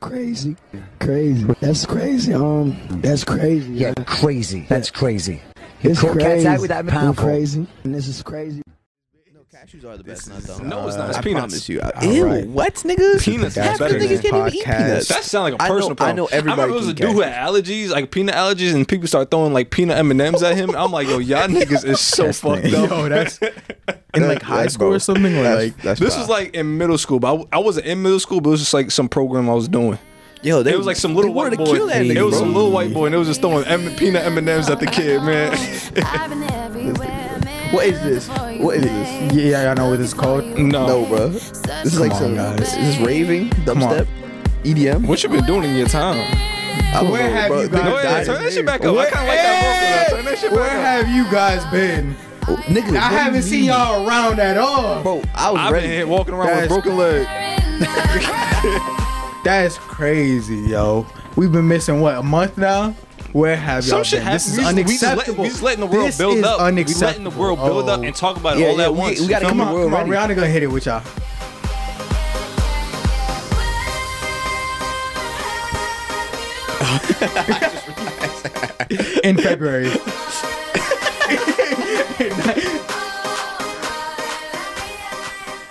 Crazy, crazy. That's crazy. Um, that's crazy. Yeah, crazy. That's crazy. it's crazy. out with that I'm powerful. crazy, and this is crazy. Cashews are the best nut though. No, it's uh, not. It's I peanuts. promise you. Ew, right. what niggas? Peanuts is Half the better niggas can't even eat podcast. peanuts. That sounds like a I know- personal problem. I know everybody I remember there was a can dude who had allergies, like peanut allergies, and people start throwing like peanut M and M's at him. I'm like, yo, y'all niggas is so fucked up. Yo, that's in like high That's school or bro. something. Or That's- like that's This foul. was like in middle school, but I, w- I wasn't in middle school, but it was just like some program I was doing. yo, they It was like some little they wanted white to boy. kill that It was bro. some little white boy, and it was just throwing M- peanut M and M's at the kid, man. What is this? What is this? yeah, I know what this is called. no. No, bro. This is like on, some. guys. Is this raving? on. Dubstep? EDM? What you been doing in your time? I don't Where know, have bro. you guys Go ahead, turn that shit back up. I kind of like that vocal. Turn that shit Where back up. have you guys been? Oh, nigga, I haven't seen y'all around at all. Bro, I was I've ready. been here walking around with That's- broken leg. That's crazy, yo. We've been missing what a month now. Where have y'all Some shit been? This is happens. We just- we just let- We just letting the world This build is up. We Unacceptable. letting the world build up Oh. and talk about it Yeah, all yeah, at we- once. we gotta You feel Come come me? on, come on. Rihanna gonna hit it with y'all. In February.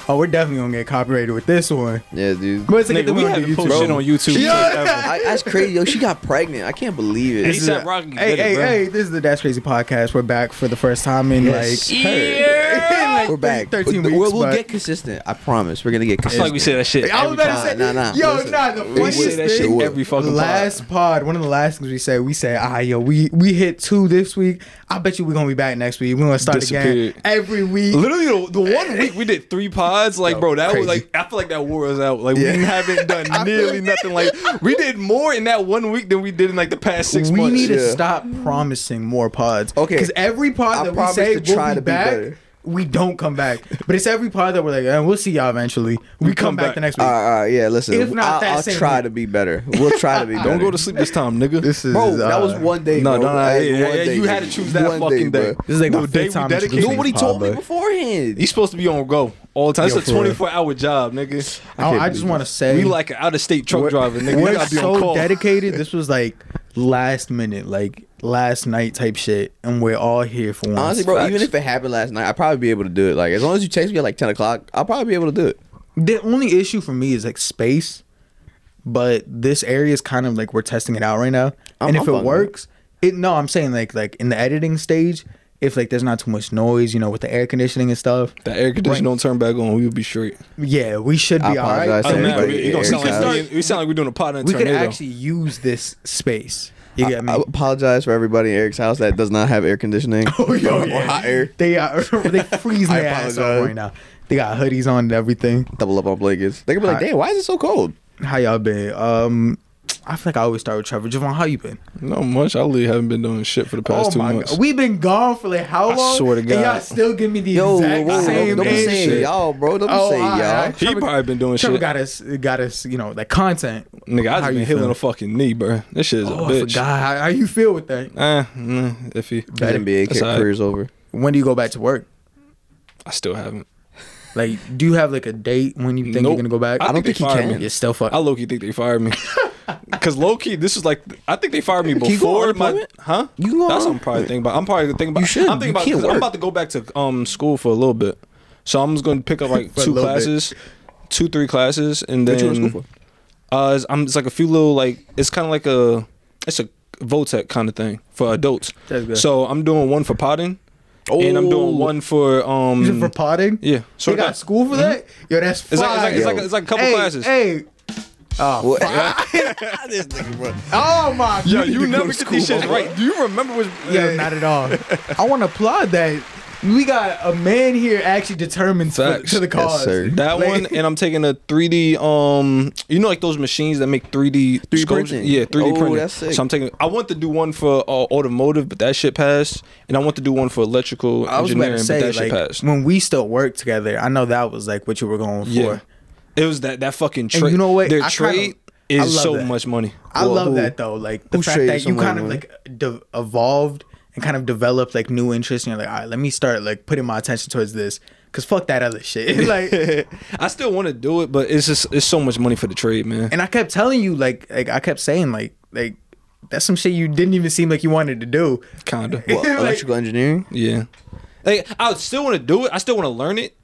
Oh, we're definitely gonna get copyrighted with this one. Yeah, dude. But it's a good Nigga, we on have to YouTube. posted shit on YouTube Yeah. I, that's crazy. Yo, she got pregnant. I can't believe it. This This is a- Rocky Hey, did it, hey, hey! This is the That's Crazy podcast. We're back for the first time in Yes. like, Yeah. like We're back. 13 We'll, weeks. we'll but- get consistent. I promise. We're gonna get I feel consistent. like we say that shit. I was every about to time. say, Nah, nah, yo, listen. nah, the We We funniest say that shit thing. every fucking last pod, one of the last things we said, we said, ah, yo, we we hit two this week. I bet you we're gonna be back next week. We're gonna start again Disappeared. every week. Literally, the, the one week we did three pods, like, Yo, bro, that crazy. was like, I feel like that wore us out. Like, Yeah. we haven't done I feel nearly nothing. Like, we did more in that one week than we did in like the past six we months. We need to stop promising more pods. Okay. Because every pod I that we promise say to we'll try be to be back, better. We don't come back. But it's every pod that we're like, eh, we'll see y'all eventually. We, We come, come back, back. the next week. All right, all right, yeah, listen. If not I'll, that I'll same try week. to be better. We'll try to be better. Don't go to sleep this time, nigga. this is Bro, that was uh, one day. No, bro. no, no, That yeah, yeah, yeah, day, you had to choose that fucking day. bro. This is like The my day fifth we dedicated- Nobody told me beforehand. He's supposed to be on go all the time. Yo, It's a for real. 24 hour job, nigga. I, can't I just want to say We like an out of state truck we're, driver, nigga. We we're so dedicated. This was like last minute, like last night type shit, and we're all here for once. Honestly, bro, Facts. even if it happened last night, I'd probably be able to do it. Like, as long as you text me at like 10 o'clock, I'll probably be able to do it. The only issue for me is like space, but this area is kind of like we're testing it out right now, I'm- and if I'm it works, it no, I'm saying like like in the editing stage, if like there's not too much noise, you know, with the air conditioning and stuff, The air conditioner don't turn back on. We'll be straight. yeah, we should I be all right. apologize to Other than we, you sound like exactly. we sound like we're doing a pod in a we could actually use this space. You get me? I apologize for everybody in Eric's house that does not have air conditioning Oh, yo, or yeah. hot air. They are they freezing I their ass off apologize. right now. They got hoodies on and everything. Double up on blankets. They could be like, I- damn, why is it so cold? How y'all been? Um, I feel like I always start with Trevor. Javon, how you been? Not much. I really haven't been doing shit for the past two months. We've been gone for like how I long? swear to And y'all still give me the Yo, exact whoa, whoa, same don't be age saying shit. y'all, bro. Don't be Oh, saying all right, all y'all. right. He Trevor- probably been doing Trevor shit. got us, got us, you know, like content. Nigga, I How just been healing a fucking knee, bro. This shit is Oh, a I bitch. forgot. How, how you feel with that? Eh, nah, iffy. His NBA That's all right. career's over. When do you go back to work? I still haven't. Like, do you have like a date when you think Nope. you're gonna go back? I, don't think, he can. me. You're still fuck. I low key think they fired me. Cause low key, this is like I think they fired me Can you go before my huh. You go That's what I'm probably thinking about. I'm probably thinking about. You should. I'm thinking You about I'm about to go back to um school for a little bit, so I'm just to pick up like two little bit. classes, two three classes, and What you then uh, it's, I'm it's like a few little like it's kind of like a it's a Votech kind of thing for adults. That's good. So I'm doing one for potting, and I'm Oh. doing one for um Is it for potting? yeah. So they got school for that? Yo, that's It's like, it's, like, it's, like, it's like a couple hey, classes. Hey. Oh, What? this nigga, bro. oh my Yo, God. you never to get these school, shits bro. right. Do you remember which? Yeah, not at all. I want to applaud that. We got a man here actually determined to, Facts. to the Yes, cause. sir. That Like- one, and I'm taking a 3D. Um, you know, like those machines that make 3D 3D printing? Yeah, 3D Oh, printing. that's sick. So I'm taking. I want to do one for uh, automotive, but that shit passed, and I want to do one for electrical I was about engineering, to say, but that shit like, passed. when we still worked together, I know that was like what you were going for. Yeah, it was that that fucking trade. you know what? Their I kinda- trade I is love so that. much money. I Well, love who- that though. Like the who fact traded that you some kind of money? like de- evolved and kind of develop like new interests. And you're like, all right, let me start like putting my attention towards this Cause fuck that other shit. like, I still want to do it, but it's just it's so much money for the trade, man. and I kept telling you, like, like I kept saying, like, like that's some shit you didn't even seem like you wanted to do. Kinda. What, Like- electrical engineering. Yeah. Like I still want to do it. I still want to learn it,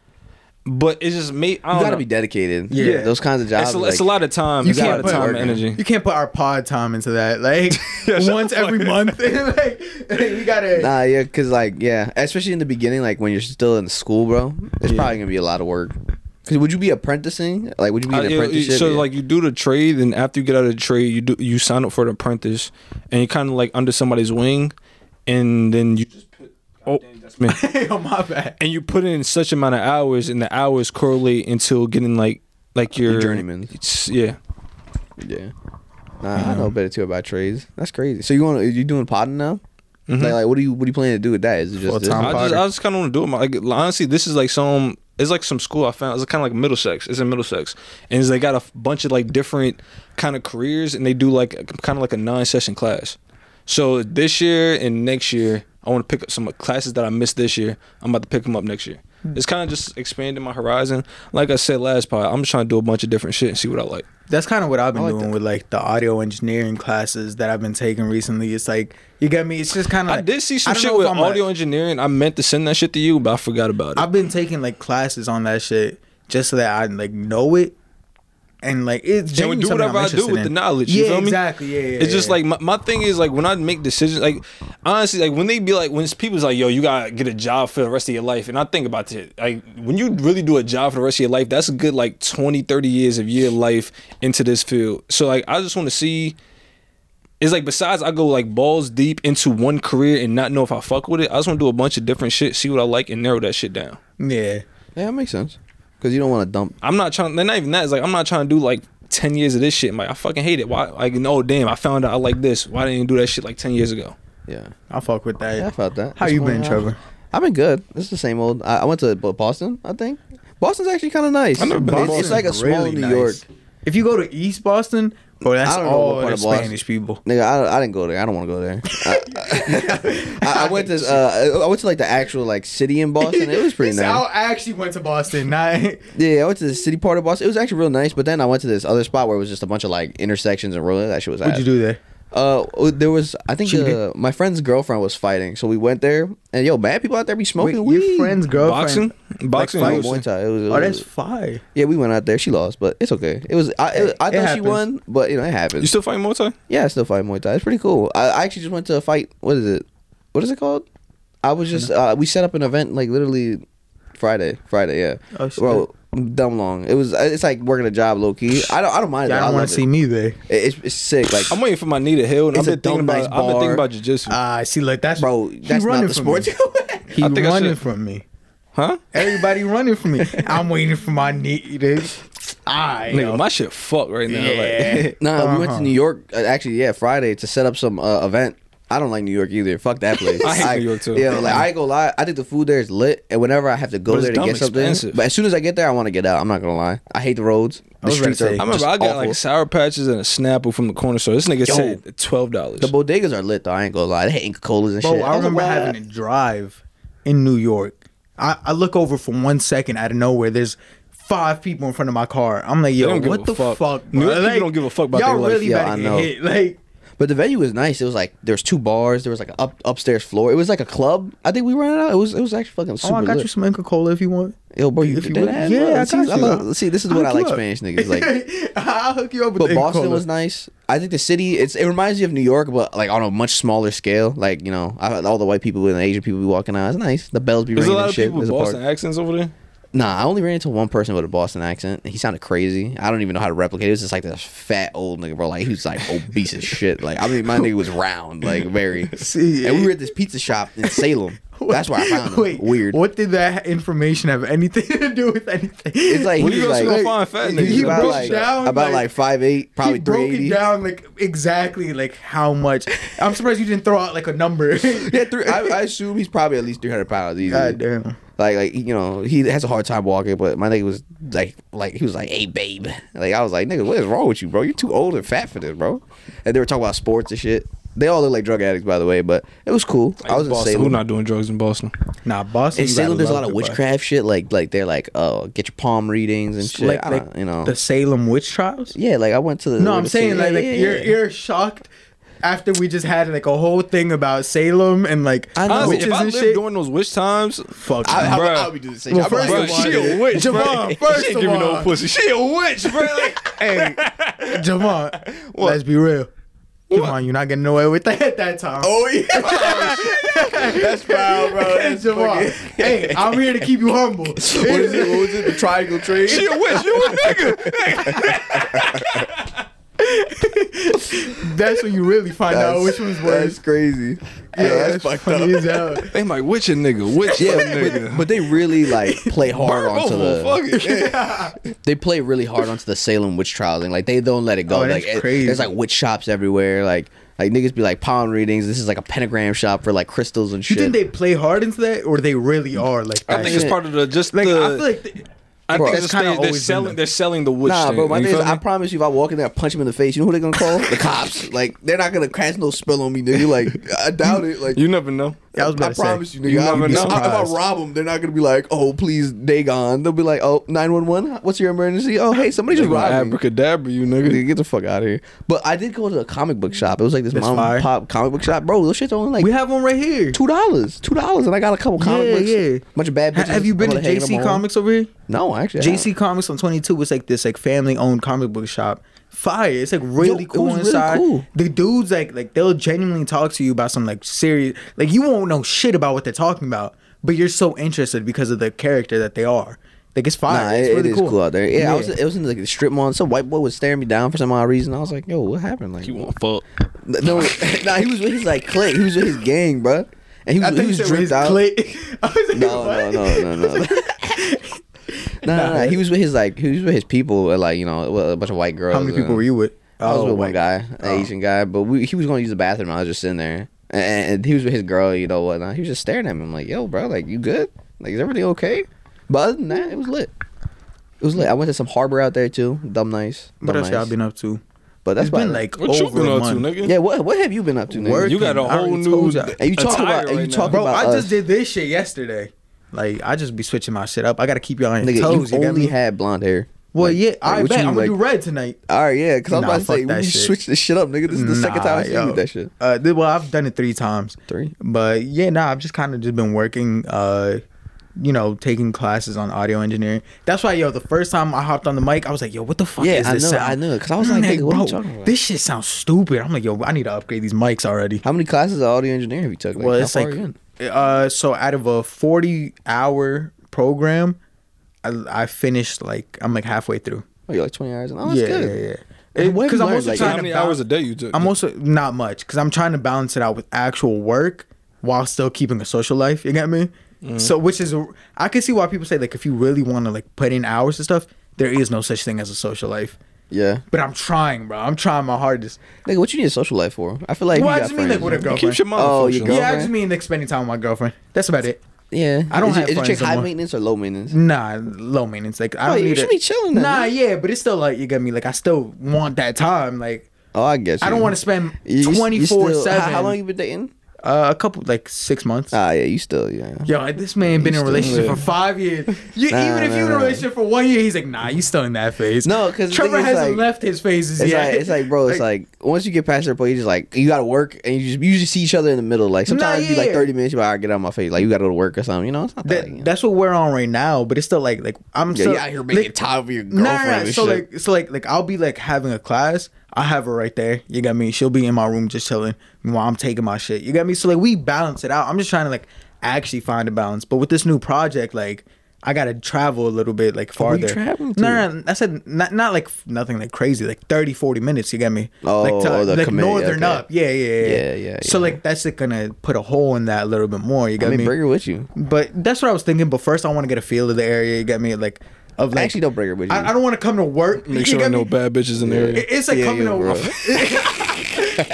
but it's just me. I You don't gotta know. be dedicated. Yeah. those kinds of jobs. It's a, like, it's a lot of time. You It's a lot can't of put time and energy. You can't put our pod time into that. Like shut once every fuck month. like we gotta. Nah, yeah, cause like yeah, especially in the beginning, like when you're still in school, bro, it's Yeah. probably gonna be a lot of work. Cause would you be apprenticing? Like, would you be Uh, an yeah, apprenticeship? so Yeah. like you do the trade, and after you get out of the trade, you do you sign up for an apprentice, and you're kind of like under somebody's wing, and then you just put. Oh, that's me. oh my bad. and you put in such amount of hours, and the hours correlate until getting like like your journeyman. It's, yeah. yeah. Nah, I know a bit too about trades. That's crazy. So you want you doing podding now? Mm-hmm. Like, like, what do you what do you plan to do with that? Is it just this? Full-time. I just, I just kind of want to do it. My- Like, honestly, this is like some. It's like some school I found. It's kind of like Middlesex. It's in Middlesex, and they got a bunch of like different kind of careers, and they do like kind of like a nine-session class. So this year and next year, I want to pick up some classes that I missed this year. I'm about to pick them up next year. Hmm. It's kind of just expanding my horizon. Like I said last part, I'm just trying to do a bunch of different shit and see what I like. That's kind of what I've been like doing that. with like the audio engineering classes that I've been taking recently. It's like you get me. It's just kind of. I did see some shit with I'm a- audio engineering. I meant to send that shit to you, but I forgot about it. I've been taking like classes on that shit just so that I like know it. And like it's Can we genuinely do whatever I'm I do with in. the knowledge? You yeah, feel me? exactly. Yeah, yeah. it's just yeah. like my, my thing is like when I make decisions, like honestly, like when they be like when people's like, yo, you gotta get a job for the rest of your life. And I think about it, like when you really do a job for the rest of your life, that's a good like 20, 30 years of your life into this field. So like I just wanna see it's like besides I go like balls deep into one career and not know if I fuck with it, I just wanna do a bunch of different shit, see what I like and narrow that shit down. yeah. yeah, that makes sense. Cause you don't want to dump. I'm not trying. They're not even that. It's like I'm not trying to do like ten years of this shit. I'm like I fucking hate it. Why? Like no, damn. I found out I like this. Why didn't you do that shit like ten years ago? Yeah, I fuck with that. yeah, I felt that. How What's you been, on? Trevor? I've been good. It's the same old. I, I went to Boston. I think Boston's actually kind of nice. I've never been It's- It's Boston. like a small Really New nice. York. If you go to East Boston, bro, that's I don't know all what part the of Spanish people. Nigga, I, I didn't go there. I don't want to go there. I, I, I went to uh, I went to like the actual like city in Boston. It was pretty nice. I actually went to Boston. Not Yeah, I went to the city part of Boston. It was actually real nice. But then I went to this other spot where it was just a bunch of like intersections and roads. That shit was. what'd ass. you do there? Uh, there was I think uh, my friend's girlfriend was fighting, so we went there. And yo, bad people out there be Wait, smoking your friend's girlfriend. Boxing, boxing. Like, I fight was- Muay Thai. It was, it Oh, that's was- fire. yeah. We went out there. She lost, but it's okay. It was I. It, I It thought she won, but you know it happens. You still fighting Muay Thai? yeah, I still fight Muay Thai. It's pretty cool. I, I actually just went to a fight. What is it? What is it called? I was just uh, we set up an event like literally Friday. Friday, yeah. Oh, shit. Bro, dumb long. It was. It's like working a job, low key. I don't. I don't mind. Yeah, it. I don't want to see it. me there. It- It's, it's sick. Like I'm waiting for my knee to heal, and I've been thinking about. nice I've been thinking bar. about jujitsu. Ah, see, like that's bro, he that's not running the from sport. me. He I think running should- from me. huh? Everybody running from me. I'm waiting for my knee to. I Nigga, my shit fucked right now. Yeah. Like, nah, we went to Uh-huh. New York. Uh, actually, yeah, Friday to set up some uh, event. I don't like New York either. Fuck that place. I hate New York, too. Yeah, like I ain't gonna lie. I think the food there is lit, and whenever I have to go there to dumb get something, expensive. but as soon as I get there, I want to get out. I'm not gonna lie. I hate the roads. I The was gonna streets are. say- I remember just I got awful. like sour patches and a Snapple from the corner store. This nigga Yo. said twelve dollars. the bodegas are lit though. I ain't gonna lie. They hate Inca Kolas and Bro, shit. I was remember "What?" having to drive in New York. I, I look over for one second out of nowhere. There's five people in front of my car. I'm like, yo, what the fuck. fuck? New bro? York people don't give a fuck about y'all their life. really Yeah, better I get know. hit. Like, But the venue was nice. It was like there was two bars. There was like an up upstairs floor. It was like a club. I think we ran out. It was it was actually fucking super oh, I got lit. you some Inca Kola if you want. Yo, bro, you if did you that? would- yeah, Bro, I see, got you. love- see, this is I'll what I like up. Spanish niggas. Like, I'll hook you up with but the Inca Boston Cola. was nice. I think the city. It's it reminds you of New York, but like on a much smaller scale. Like you know, I, all the white people and the Asian people be walking out. It's nice. The bells be There's a ringing lot of shit. people with There's a Boston party. accents over there. Nah, I only ran into one person with a Boston accent. He sounded crazy. I don't even know how to replicate. it. It was just like this fat old nigga, bro. Like he was like obese as shit. Like I mean, my nigga was round, like very. See, And we were at this pizza shop in Salem. That's why I found him. Wait, Weird. What did that information have anything to do with anything? It's like When he you was go like to find fat he niggas, He about like down, about like- like five eight, probably he broke it down like exactly like how much. I'm surprised you didn't throw out like a number. Yeah, three, I, I assume he's probably at least three hundred pounds. Easily. God damn. Like like you know he has a hard time walking, but my nigga was like like he was like, hey babe, like I was like nigga, what is wrong with you, bro? You're too old and fat for this, bro. And they were talking about sports and shit. They all look like drug addicts, by the way, but it was cool. I was in Boston. Who Salem. not doing drugs in Boston? Nah, Boston. In Salem, there's a lot of it, bro. witchcraft shit. Like, like they're like, oh, get your palm readings and shit. Like, I like you know, the Salem witch trials. yeah. Like I went to the. No, I'm saying Salem- like, yeah, like yeah, you're yeah. you're shocked after we just had like a whole thing about Salem and like I know. Witches if I and lived shit. during those witch times, Fuck, I, I, you. I would be doing the same. Well, shit. First like, of all, she a witch, Javon, bro. first she ain't of give me no pussy. She a witch, bro. Like, hey, Javon, let's be real. Javon, you're not getting away with that at that time. Oh yeah, oh, that's foul, bro. That's Javon, fucking- hey, I'm here to keep you humble. What is it? What was it? The triangle tree. she a witch. You a nigga. That's when you really find out which one's That's worse. crazy. Yeah, that's, fucked funny up. as hell. They like witch a nigga. Witch Yeah, a but, but they really like play hard onto the. fuck it. They play really hard onto the Salem witch trials and like they don't let it go. Oh, that's like it- crazy. there's like witch shops everywhere. Like like niggas be like palm readings. This is like a pentagram shop for like crystals and shit. You think they play hard into that, or they really are like I that? think it's part of the just like the. I feel like they, I Bro, think that's it's kinda kinda they're selling. the- They're selling the witch. Nah, bro. My thing is. I promise you, if I walk in there, and punch him in the face. You know who they're gonna call? the cops. Like they're not gonna cast no spell on me, nigga. Like I doubt it. Like You never know. Yeah, I was about I to say, promise you, nigga. you I, never if, know. I, if I Surprised. rob them, they're not gonna be like, "Oh, please, Dagon." They'll be like, "Oh, 911, What's your emergency? Oh, hey, somebody just robbed me." Abracadabra, you nigga. Nigga, Get the fuck out of here. But I did go to a comic book shop. It was like this That's mom fire. and pop comic book shop, bro. Those shit's only like we have one right here. two dollars, two dollars, and I got a couple comic Yeah, books. yeah. bunch of bad bitches. Have you been to I'm gonna hang them JC. Comics over here? No, actually, JC Comics on 22 was like this like family owned comic book shop. Fire. It's like really it cool was really inside. cool. The dudes like like they'll genuinely talk to you about some like serious like you won't know shit about what they're talking about, but you're so interested because of the character that they are. Like it's fire. Nah, it's it- really it is cool. out there. Yeah, I was. It was in like the strip mall. and Some white boy was staring me down for some odd reason. I was like, "Yo, what happened?" Like, You want fuck? no, nah, he was with his like clique. He was with his gang, bro. And he was, think he was dripped out. Clay. I was like, No, what? no, no, no, no. No, no, no. He was with his like he was with his people, uh, like you know, a bunch of white girls. How many people were you with? I was Oh, with one guy, an Oh. Asian guy, but we, he was going to use the bathroom. I was just sitting there, and, and he was with his girl, you know whatnot. He was just staring at me. I'm like, "Yo, bro, like you good? Like is everything okay?" But other than that, it was lit. It was lit. I went to some harbor out there too. Dumb nice. What Dumb else y'all been up to? But that's It's been like What you over been a up to, month. nigga? yeah. What what have you been up to, nigga? Work. You got a whole told new y'all. And you talk attire about- and you right talk now. Bro, about I just did this shit yesterday. Like I just be switching my shit up. I gotta keep y'all on your Nigga, toes. you You, got only me? had blonde hair. Well, Like- yeah, like, I what bet you I'm mean, gonna do like- red tonight. All right, yeah, because I was Nah, about to fuck say that we shit. switch this shit up, nigga. This is the second time I Nah, seen yo. you with that shit. Uh, th- well, I've done it three times. Three. But yeah, nah, I've just kind of just been working. Uh, you know, taking classes on audio engineering. That's why, yo, the first time I hopped on the mic, I was like, yo, what the fuck Yeah, is I this know, sound? I know, 'cause I was like, nigga, what are you talking about? This shit sounds stupid. I'm like, yo, I need to upgrade these mics already. How many classes of audio engineering have you took? Like, well, how it's far like, you in? Uh, so out of a 40 hour program, I, I finished like I'm like halfway through. Oh, you're like 20 hours. Oh, that's yeah, good. yeah, yeah. And what have Because I'm also Like, trying How many hours a day you took? I'm also not much because I'm trying to balance it out with actual work while still keeping a social life. You get me? Mm-hmm. So, which is, I can see why people say like if you really want to like put in hours and stuff, there is no such thing as a social life. Yeah. But I'm trying, bro. I'm trying my hardest. Nigga, what you need a social life for? I feel like well, you I got just mean like with a Keep girlfriend. your mouth Oh, shut. your yeah, I just mean like spending time with my girlfriend. That's about it. Yeah. I don't is, have Is your chick high maintenance or low maintenance? Nah, low maintenance. Like I Oh, don't you need should it. be chilling then, Nah, man. yeah, but it's still like you get me. Like I still want that time. Like Oh, I guess. I don't want to spend twenty four still- How, seven. how long you been dating? Uh, a couple like six months. Ah, yeah, you still, yeah. Yo, this man been in a relationship live. for five years. You, Nah, even if nah, you in a nah. relationship for one year, he's like, nah, you still in that phase. No, because Trevor hasn't like- left his phases It's yet. like it's like bro, it's like once you get past that point, you just like you gotta work and you just you just see each other in the middle. Like sometimes Nah, it be like thirty minutes, you like, all right, get out of my face. Like you gotta go to work or something. You know, it's not that. that, you know. that's what we're on right now. But it's still like like I'm yeah, still out here making like, time for your girlfriend. nah, nah. So shit. like so like like I'll be like having a class. I have her right there. You got me. She'll be in my room just chilling while I'm taking my shit. You got me. So like we balance it out. I'm just trying to like actually find a balance. But with this new project, like I gotta travel a little bit like farther. traveling to? No, no, no, I said not not like nothing like crazy, like 30, 40 minutes. You get me? Oh, like to, oh, the like command, northern okay. up. Yeah, yeah, yeah. Yeah, yeah, So yeah. like that's like gonna put a hole in that a little bit more. You I got mean, me? bring her with you. But that's what I was thinking. But first, I want to get a feel of the area. You got me? Like, of like, Actually, don't bring her with you. I, I don't want to come to work. Make You sure get I know me? bad bitches in the area. It- It's like Yeah, coming yo, to.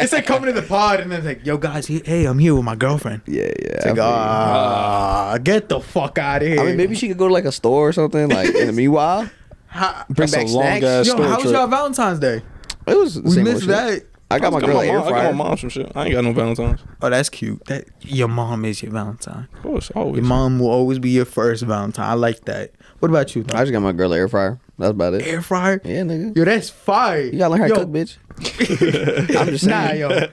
it's like coming to the pod and then like, yo guys, he- hey, I'm here with my girlfriend. yeah, yeah. It's I like, feel you. ah, get the fuck out of here. I mean, maybe she could go to like a store or something. Like in the meanwhile, How, bring That's a back long snacks. ass yo, store how was y'all Valentine's Day? It was the We same missed old shit. that. I got my girl got an my air mom, I got my mom some shit. I ain't got no Valentine's. Oh, that's cute. That your mom is your Valentine. Of course, always. Your mom will always be your first Valentine. I like that. What about you? I just got my girl an air fryer. That's about it. Air fryer. Yeah, nigga. Yo, that's fire. You gotta learn how Yo, to cook, bitch. I'm just saying. Nah, yo.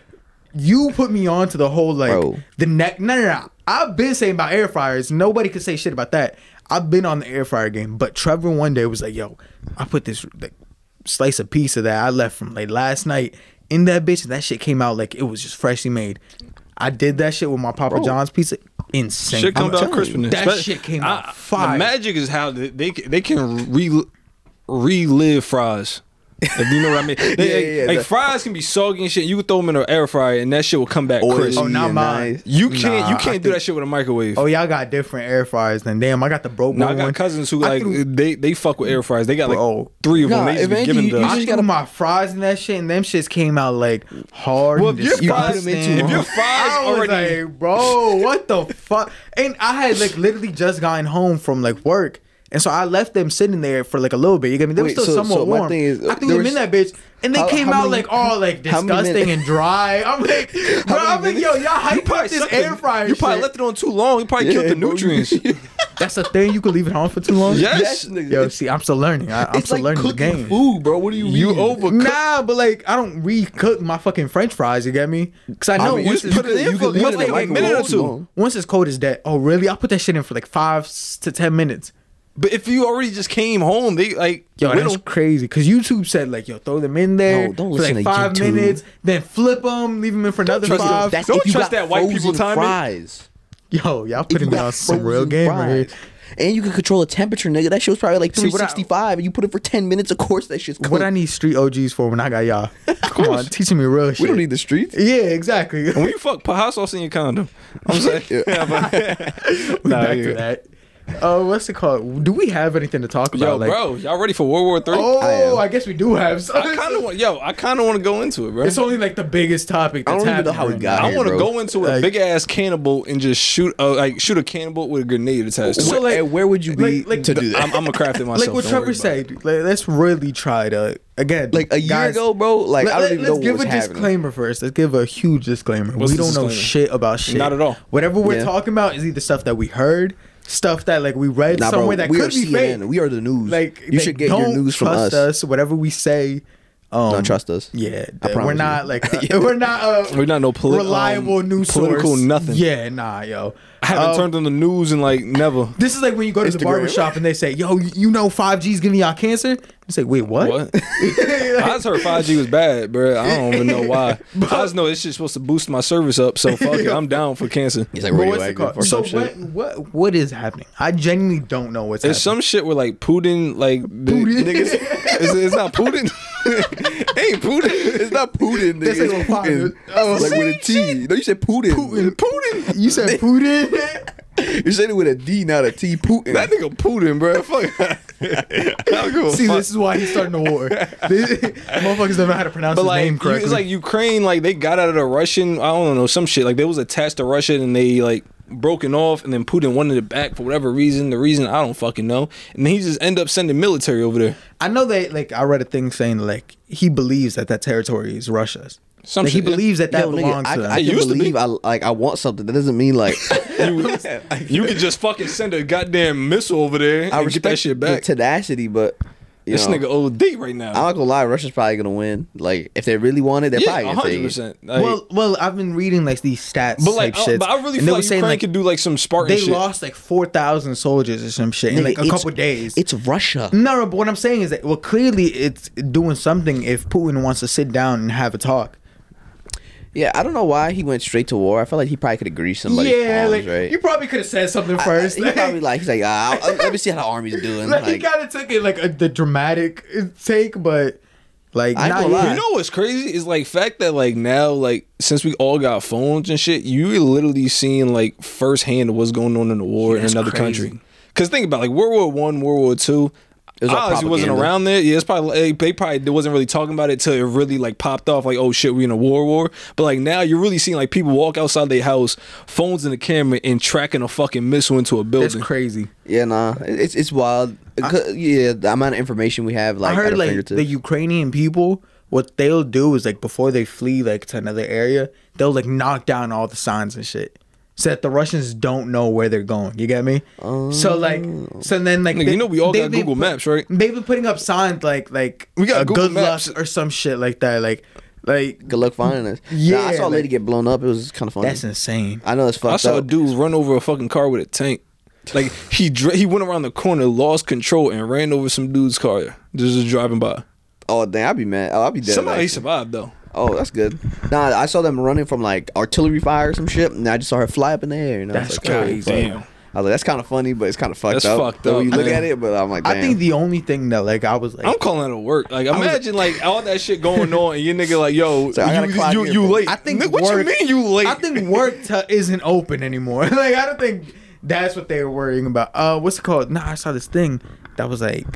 You put me on to the whole like Bro. the neck. No, no, no. I've been saying about air fryers. Nobody could say shit about that. I've been on the air fryer game, but Trevor one day was like, "Yo, I put this like slice of pizza that I left from like last night in that bitch, and that shit came out like it was just freshly made." I did that shit with my Papa Bro. John's pizza. Insane. Shit comes I'm out telling you, crispiness. That But shit came I- out fire. The magic is how they they, they can re, relive fries. If you know what I mean. They- Yeah, yeah, like that- fries can be soggy and shit. You can throw them in an air fryer and that shit will come back Oily crisp. Oh, not and mine. nice. You can't Nah, you can't do think- that shit with a microwave. Oh, y'all got different air fryers than damn. I got the broke No, I one. got cousins who I like threw- they they fuck with air fryers. They got like Bro. three of them. They just if be giving you- the. you I just got gotta- my fries and that shit, and them shits came out like hard. Well, and if your disgusting. fries- if your fries already- like, bro, what the fuck? And I had like literally just gotten home from like work, and so I left them sitting there for like a little bit. You get me? They were Wait, still so- somewhat so my warm. thing is, I threw them in was- that bitch, and they how- came how out many- like all like how many disgusting minutes- and dry. I'm like, bro, many I'm like, yo, minutes? y'all hype up probably this air fryer. You probably shit. left it on too long. You probably killed the bro. nutrients. That's a thing. You could leave it on for too long. Yes. Yes, nigga. Yo, see, I'm still learning. I, I'm it's still like learning the cooking game. food, bro. What do you mean? You overcook. Nah, but like I don't recook my fucking French fries. You get me? Because I know mean, once you it's put it in you for- leave it it in like the a minute or microwave two. long. Once it's cold as dead. Oh really? I put that shit in for like five s- to ten minutes. But if you already just came home, they like Yo, we that's don't- crazy. Because YouTube said like, yo, throw them in there No, don't for listen like to five YouTube. minutes, then flip them, leave them in for another trust them. five. That's Don't trust that white people frozen timing. fries. Yo, y'all If you putting me got on some real frozen game right here. And you can control the temperature, nigga. That shit was probably like See, what I- 365, and you put it for 10 minutes. Of course, that shit's cooked. What I need street OGs for when I got y'all? Come on, teaching me real shit. we don't need the streets. yeah, exactly. when you fuck, put hot sauce in your condom. I'm saying. Yeah. we Nah, back yeah. to that. Uh, what's it called? Do we have anything to talk about? Yo, like, bro, y'all ready for World War Three? Oh, I I, guess we do have. Some. I kind of want, yo, I kind of want to go into it, bro. It's only like the biggest topic. I don't even know how we got now. I here, want to go into a big ass cannibal and just shoot, a, like shoot a cannibal with a grenade attached. to So, it. like- and where would you be like- like to do that? I'm, I'm gonna craft it myself. Like what don't Trevor worry about it. said. Like, let's really try to again. like a year guys, ago, bro. Like let- I don't let- even let's know give what was a happening. disclaimer first. Let's give a huge disclaimer. What's we don't know shit about shit. Not at all. Whatever we're Yeah. talking about is either stuff that we heard, stuff that like we read Nah, somewhere bro. that we could are be CNN. fake. We are the news. Like you should get your news from trust us. Whatever we say. Um, Don't trust us. Yeah, I that- we're promise not you. like uh, we're not a We're not no poli- reliable um, news political source. nothing. Yeah, nah, yo. I haven't Um, turned on the news in like never. This is like when you go to the Instagram. barber shop and they say, "Yo, you you know 5G's giving y'all cancer." You say, "Wait, what?" What? I just heard 5G was bad, bro. I don't even know why. I just know it's just supposed to boost my service up. So fuck it, I'm down for cancer. He's like what's it radioactive called? or So some what, shit. what what is happening? I genuinely don't know what's It's happening. some shit where like Putin, like Putin? niggas. It's, it's not Putin. Ain't Putin. It's not Putin. That's Nigga. like It's Putin. Putin- oh, like with a T. No, you said Putin. Putin. Putin. you said Putin? You said it with a D, not a T. Putin. That nigga Putin, bro. Fuck. I don't give a See, fuck. this is why he's starting the war. This, motherfuckers don't know how to pronounce But his like, name correctly. it's like Ukraine, like they got out of the Russian. I don't know some shit. Like they was attached to Russia and they like broken off, and then Putin wanted it back for whatever reason. The reason I don't fucking know. And then he just end up sending military over there. I know they like I read a thing saying like he believes that that territory is Russia's. Some like, he shit, yeah. believes that that Yo, nigga, belongs I, to them. I It can used to be. believe I like I want something. That doesn't mean like You could just fucking send a goddamn missile over there and I get respect that shit the back. tenacity, but you this know, nigga OD right now. I'm not gonna lie. Russia's probably gonna win. Like if they really want it, they're yeah, probably gonna take hundred it. percent. Like, well, well, I've been reading like these stats but like, type I, shit. but I really and feel they like saying Ukraine like could do like some Spartan they shit. lost like four thousand soldiers or some shit in like a couple days. It's Russia. no, no, but what I'm saying is that well, clearly it's doing something if Putin wants to sit down and have a talk. Yeah, I don't know why he went straight to war. I felt like he probably could have greased somebody's yeah, palms, like right? you probably could have said something I- first. he probably like he's like, ah, I'll- let me see how the army's doing. like, he Like, kind of took it like a, the dramatic take, but like I not gonna lie. yet. You know what's crazy is like fact that like now like since we all got phones and shit, you literally seeing like firsthand what's going on in the war in another crazy. country. Cause think about it, like World War One, World War Two. It was all Honestly, wasn't around there. Yeah, it's probably they probably wasn't really talking about it till it really like popped off. Like, oh shit, we in a war, war. But like now, you're really seeing like people walk outside their house, phones in the camera, and tracking a fucking missile into a That's building. crazy. yeah, nah, it's it's wild. 'Cause, yeah, the amount of information we have, like I heard like fingertips. the Ukrainian people what they'll do is like before they flee like to another area, they'll like knock down all the signs and shit. So that the Russians don't know where they're going. You get me? So like, so then like, Nigga, you know we all they've got been Google Maps, right? They've been putting up signs like like We got uh, Google good Maps. luck or some shit like that. Like, like Good luck finding us. Yeah, nah, I saw a lady get blown up. It was kind of funny. that's insane. I know it's fucked I saw a dude run over a fucking car with a tank. Like he dr- he went around the corner, lost control, and ran over some dude's car just driving by. Oh damn, I'd be mad. Oh, I'd be dead. Somehow he actually. survived though. Oh, that's good. Nah, I saw them running from like artillery fire or some shit, and I just saw her fly up in the air. You know, That's like, crazy. fuck. Damn. I was like, that's kind of funny, but it's kind of fucked That's up. fucked the way up, you look man. at it, but I'm like, damn. I think the only thing that like I was like, I'm calling it work. Like imagine like all that shit going on, and your nigga like, yo, So I gotta you, clock you, here, you bro. late. I think Nigga, what you mean you late? I think work t- isn't open anymore. like I don't think that's what they were worrying about. Uh, what's it called? Nah, I saw this thing that was like,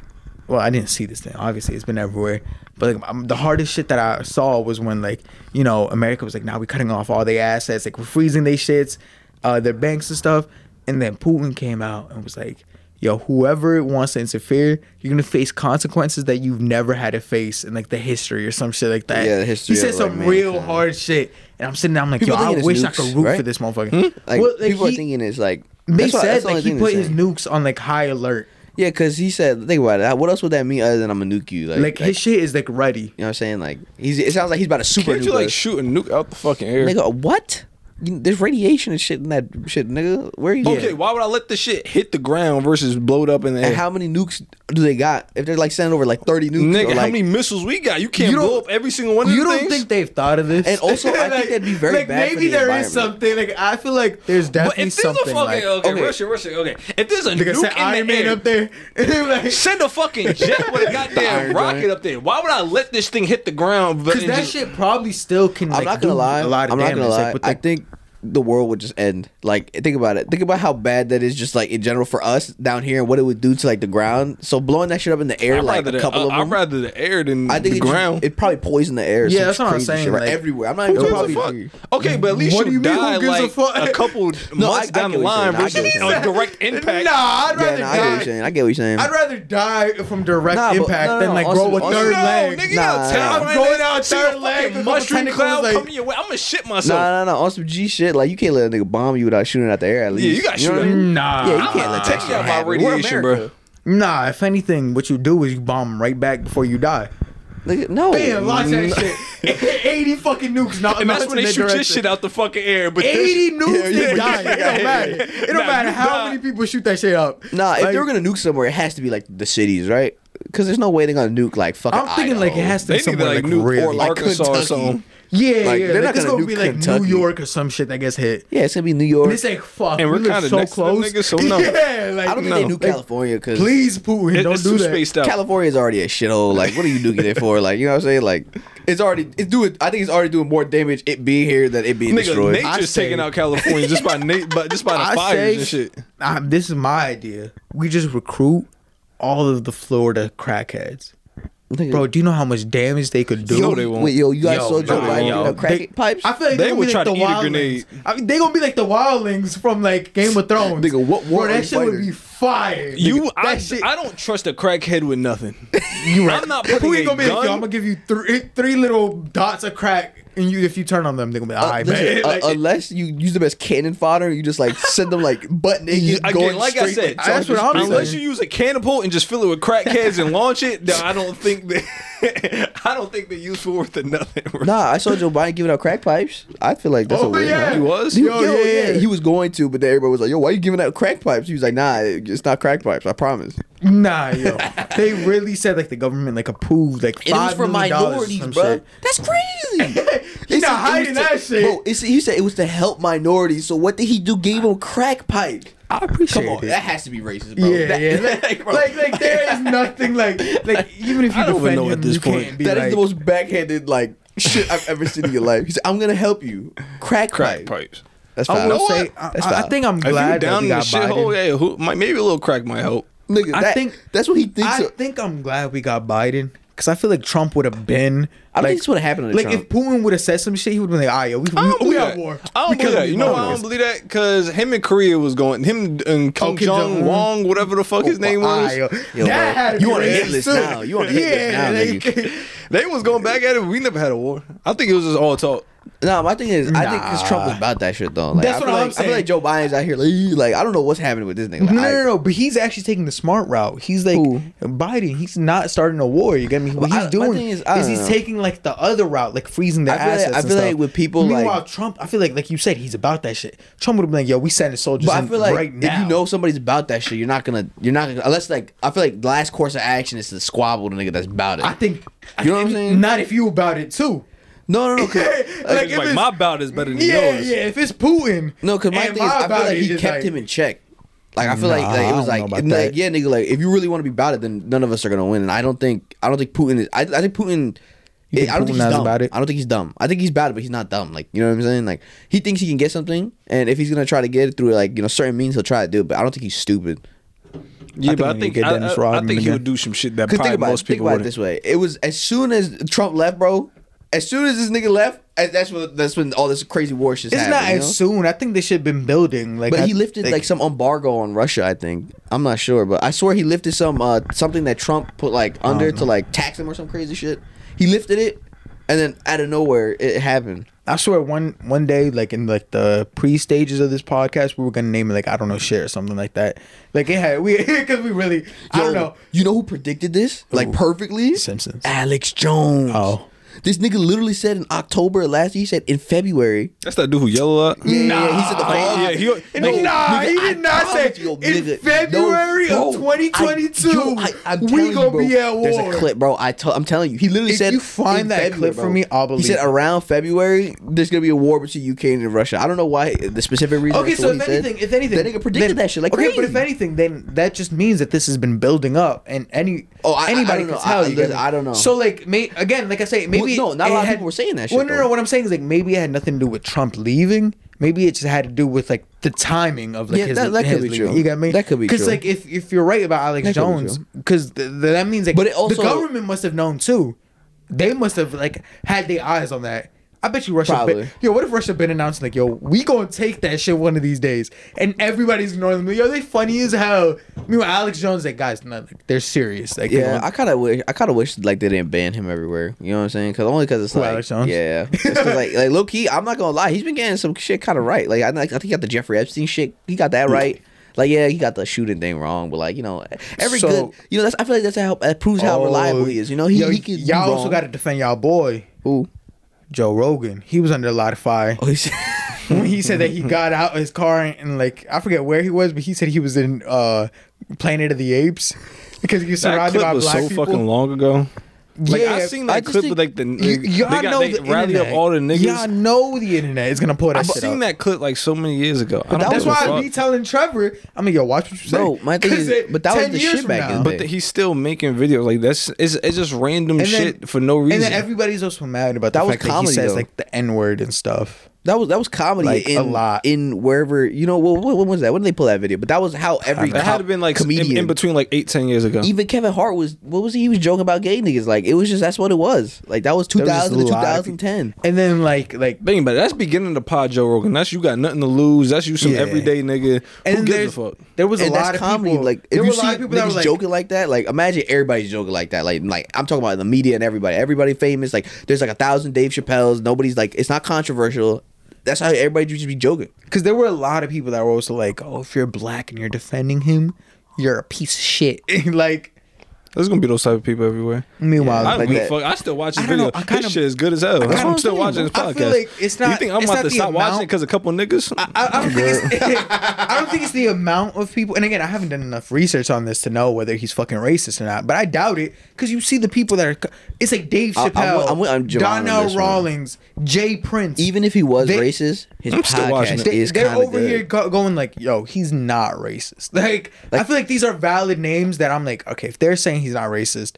well, I didn't see this thing. Obviously, it's been everywhere. But like, um, the hardest shit that I saw was when like you know America was like, now we're cutting off all their assets, like we're freezing their shits, uh, their banks and stuff. And then Putin came out and was like. Yo, whoever wants to interfere, you're gonna face consequences that you've never had to face in like the history or some shit like that. Yeah, the history He said of, like, some real mankind. hard shit, and I'm sitting there, I'm like, People yo, I wish I could root right? for this motherfucker. like Well, like, people are thinking it's like They what- said the like he put his nukes on like high alert. Yeah, because he said, think about it. What else would that mean other than I'm gonna nuke you? Like, Like, his shit is like ready. You know what I'm saying? Like, he's. It sounds like he's about to super Can't you like us. shoot a nuke out the fucking air? Nigga, what? You- There's radiation and shit in that shit, nigga. Where are you? Okay, why would I let the shit hit the ground versus blow it up in the air? And how many nukes do they got? If they're like sending over like 30 nukes, Nigga, or, how many missiles we got? You can't You blow up every single one of them. You don't things. think they've thought of this? And also, I think that'd be very like, bad for Maybe the there is something. Like I feel like there's but definitely if there's a something. fucking like, okay, okay. Russia, Russia, okay. If there's a Nigga nuke said in Iron the Man air, up there. like, send a fucking jet with a goddamn Iron rocket Giant. up there. Why would I let this thing hit the ground? but- Because that just- shit probably still can. I'm not gonna lie. A lot of I'm not damage. gonna lie. I think the world would just end. Like, think about it. Think about how bad that is, just like in general for us down here, and what it would do to like the ground. So blowing that shit up in the air, I'd like a the- couple uh, of them. I'd rather the air than I think the it, just- ground. it probably poison the air. Yeah, some that's what I'm saying, shit, right? like- everywhere. I'm not Who even gives a probably. fuck? Okay, but at least What you, do you mean, who die gives a like fuck? a couple No, I- months I down get the line saying. I versus get you're a direct impact. Nah, I'd Yeah, rather no, I get what you're die. saying. I get what you're saying. I'd rather die from direct Nah, impact no, no, than like also- grow a third leg. nigga, Nah, nah, nah. terrifying. I'm going out See a third leg, a fucking couple mushroom cloud coming your way. I'm gonna shit myself. No, no, no. On some G shit, like you can't let a nigga bomb you without shooting at the air. At least Yeah, you gotta know shoot what I mean? Nah, Yeah, you can't let that Take shit you happen. We're radiation, America. bro. Nah, if anything, what you do is you bomb right back before you die. Nigga, no. Bam, launch that mm. shit. 80 fucking nukes. Not, And that's when they shoot this shit out the fucking air. But 80 nukes, Yeah, they yeah, die. It don't matter. yeah. It don't Nah, matter how die. many people shoot that shit up. Nah, if Like, they were gonna nuke somewhere, it has to be like the cities, right? Because there's no way they're gonna nuke like fucking. I'm thinking like it has to They be need somewhere like like, nuke really. or like Arkansas or Kentucky. something. Yeah, like, yeah. they're Like, not it's gonna gonna nuke be like Kentucky. New York or some shit that gets hit. Yeah, it's gonna be New York. And it's like fuck. And we we're live kinda so next to close. niggas, so no. Yeah, like I don't think they No. nuke California because Please, Putin, It- don't do too that. spaced. California is already a shithole. Like, what are you doing it for? Like, you know what I'm saying? Like, it's already it's doing. I think it's already doing more damage it being here than it being Nigga, destroyed. I nature's say- taking out California just by na- but just by the I fires say- and shit. Ah, this is my idea. We just recruit all of the Florida crackheads. Nigga, Bro, do you know how much damage they could do? No, they won't. Wait, yo, you guys Yo, saw Joe Biden yo. giving out crack They- pipes? I feel like They they, would gonna try be to like the eat a wildlings. grenade. I mean, they gonna be like the wildlings from like Game of Thrones. Nigga, what war Bro, that shit would be fire. You, Nigga, I, that shit. I don't trust a crackhead with nothing. You right. I'm not Who putting you a gonna be like, gun- yo, I'm gonna give you three three little dots of crack, and you if you turn on them, they're gonna be Uh, alright, listen, man. uh, Like, unless you use them as cannon fodder, you just like send them like butt naked. Again, going like I straight, said, like, that's what I'm charging Unless straight. you use a catapult and just fill it with crackheads and launch it, then I don't think that I don't think they're useful worth of nothing. Nah, I saw Joe Biden giving out crack pipes. I feel like that's Oh, a weird. yeah. He was? He, Yo, yo, yeah, yeah, yeah. he was going to, but then everybody was like, "Yo, why you giving out crack pipes?" He was like, "Nah, it's not crack pipes. I promise." nah, yo, they really said like the government like approved like And it was five for million dollars minorities, bro. shit. That's crazy. He He not said it hiding to- that shit. Bro, it's, he said it was to help minorities. So what did he do? Gave him crack pipe. I appreciate Come on, it. that has to be racist, bro. Yeah, That- yeah. Like, bro, like, like, there is nothing like, like, even if you I don't even defend know him, at this you point. can't be that is like, the most backhanded like shit I've ever seen in your life. He said, "I'm gonna help you." Crack, Crack pipe. pipes. Oh, that's I fine. will know say. I, I- I think I'm If you glad that down we in the got shithole, Biden. yeah, who, might, maybe a little crack might help. Nigga, I that, think- that's what he thinks. I of. think I'm glad we got Biden because I feel like Trump would have been I don't Like- think this would have happened to Like Trump. if Putin would have said some shit, he would have been like, "Ah, yo, we, I don't we, we believe at war." I don't We believe that. You know why I don't believe that? Because him and Korea was going. Him and Kim, Oh, Kim Jong Jong-un. Wong, whatever the fuck his name Ah, was. yo, Yo, that bro, had to you be on a hit racist list now. You on a hit list now, like- They was going back at it. We never had a war. I think it was just all talk. No, my thing is, I think because Trump was Nah. about that shit though. Like, That's I what feel I'm like, I feel like Joe Biden's out here like, like I don't know what's happening with this nigga. Like, No, no, I- no, no, but he's actually taking the smart route. He's like Who? Biden. He's not starting a war. You get me? What But I- he's my doing thing is, is, he's know. taking like the other route, like freezing their I feel like- assets. I and feel like with people, like- Meanwhile, Trump, I feel like, like you said, he's about that shit. Trump would have been like, "Yo, we sending soldiers But I feel like right now." if you know somebody's about that shit, you're not gonna, you're not gonna, unless like I feel like the last course of action is to squabble the nigga that's about it. I think You know what I'm saying? Not if you about it too. no, no, no, 'cause- Like, Like, if like my bout is better than Yeah, yours. yeah. If it's Putin, no, because my and thing is, I feel like he kept like- him in check. Like I feel like, Nah, like I it was like, like, yeah, nigga, like if you really want to be about it, then none of us are gonna win. And I don't think, I don't think Putin is. I, I think Putin. You think I don't Putin think he's dumb. about it? I don't think he's dumb. I think he's bad, but he's not dumb. Like you know what I'm saying? Like he thinks he can get something, and if he's gonna try to get it through like you know certain means, he'll try to do it. But I don't think he's stupid. Yeah, I but I think we think get I, Dennis I- I think he again. would do some shit that Cause probably think about most it, think people about wouldn't. this way: it was as soon as Trump left, bro. As soon as this nigga left, that's when that's when all this crazy war shit. It's not as soon. I think they should have been building. Like, But I- he lifted like, some embargo on Russia. I think I'm not sure, but I swear he lifted some uh something that Trump put like under to like tax him or some crazy shit. He lifted it, and then out of nowhere it happened. I swear one one day, like in like the pre stages of this podcast, we were gonna name it like I don't know shit or something like that. Like it had we because we really I don't know You know who predicted this like Who? perfectly? Simpsons. Alex Jones. Oh. This nigga literally said in October last year. He said in February. That's that dude who yellow up. Yeah, yeah, yeah, he said the Like, fall. yeah, he- No, nah, he I did not say you, in nigga, February no, of 2022. I- yo, I- we gonna bro, be at war. There's a clip, bro. I tell, I'm telling you. He literally If said. you find in that clip for me, I'll He said around February there's gonna be a war between UK and Russia. I don't know why the specific reason. Okay, so what if he said. anything, if anything, that nigga predicted then- that shit like okay, crazy. but if anything, then that just means that this has been building up, and any Oh, I- I- I anybody don't can know. tell. I- you get? I don't know. So like, again, like I say, maybe no, not a lot of people were saying that shit, Well, no, no. though. What I'm saying is like maybe it had nothing to do with Trump leaving. Maybe it just had to do with like the timing of like Yeah, his, that- that could be leaving. true. You got me? That could be Because like if if you're right about Alex That Jones, because th- th- that means like But also- the government must have known too. They must have like had their eyes on that. I bet you Russia. Probably. Been, yo, what if Russia been announcing like, yo, we gonna take that shit one of these days, and everybody's ignoring them. Yo, they funny as hell. Meanwhile, Alex Jones, like, guys, no, like, they're serious. Like, Yeah, I kind of wish. I kind of wish like they didn't ban him everywhere. You know what I'm saying? Because only because it's Who, like, Alex Jones? yeah, like like low key. I'm not gonna lie. He's been getting some shit kind of right. Like I, like, I think he got the Jeffrey Epstein shit. He got that right. Like yeah, he got the shooting thing wrong, but like you know, every So- good, you know, that's I feel like that's how that proves how Oh, reliable he is. You know, he yo, he can. y'all also got to defend y'all boy Who? Joe Rogan. He was under a lot of fire. Oh, when he said that he got out of his car and, and, like I forget where he was, but he said he was in uh Planet of the Apes because he was That surrounded clip by was black so people. fucking long ago. Like yeah, I seen that just clip think- with like the Y- they y'all got know they the rally internet. up all the niggas. Y'all know the internet is gonna put that I've shit seen up. that clip like so many years ago. I that That's why I be telling Trevor. I mean, yo, watch what you say. Bro, my thing 'Cause is- it- but that was the shit from back in the But day. the, he's still making videos like that's it's, it's just random then- shit for no reason. And then everybody's also mad about That the was fact that he comedy, says though. like the N word and stuff. That was that was comedy Like, in a lot. in wherever you know what, what, when was that when did they pull that video? But that was how every it had to been like comedian in, in between like eight ten years ago. even Kevin Hart was what was he? He was joking about gay niggas. Like it was just that's what it was. Like that was There 2000 to a lot of 2010. And then like like Think about it. That's beginning the pod Joe Rogan. That's you got nothing to lose. That's you some Yeah. everyday nigga. and Who gives a fuck? there was a and lot that's of comedy. people Like if there you were a see lot of people that niggas were like joking like that, like imagine everybody's joking like that. Like like I'm talking about the media and everybody. Everybody famous. Like there's like a thousand Dave Chappelle's. Nobody's like it's not controversial. That's how everybody used to be joking. because there were a lot of people that were also like, oh, if you're black and you're defending him, you're a piece of shit. like There's gonna be those type of people everywhere. meanwhile, I like that. fuck. I still watch his I video. know, I kind His of- shit is good as hell. That's why I'm still saying, watching his bro. podcast. I feel like it's you think I'm it's about not to the stop watching amount- it because a couple niggas? I, I don't think it's, I don't think it's the amount of people. And again, I haven't done enough research on this to know whether he's fucking racist or not. But I doubt it because you see the people that are. It's like Dave I- I'm Chappelle, with- I'm I'm Donnell this one. Rawlings, Jay Prince. Even if he was They- racist, his I'm still watching podcast it. they, is they're over good. here go, going like, "Yo, he's not racist." Like, I feel like these are valid names that I'm like, okay, if they're saying he's not racist,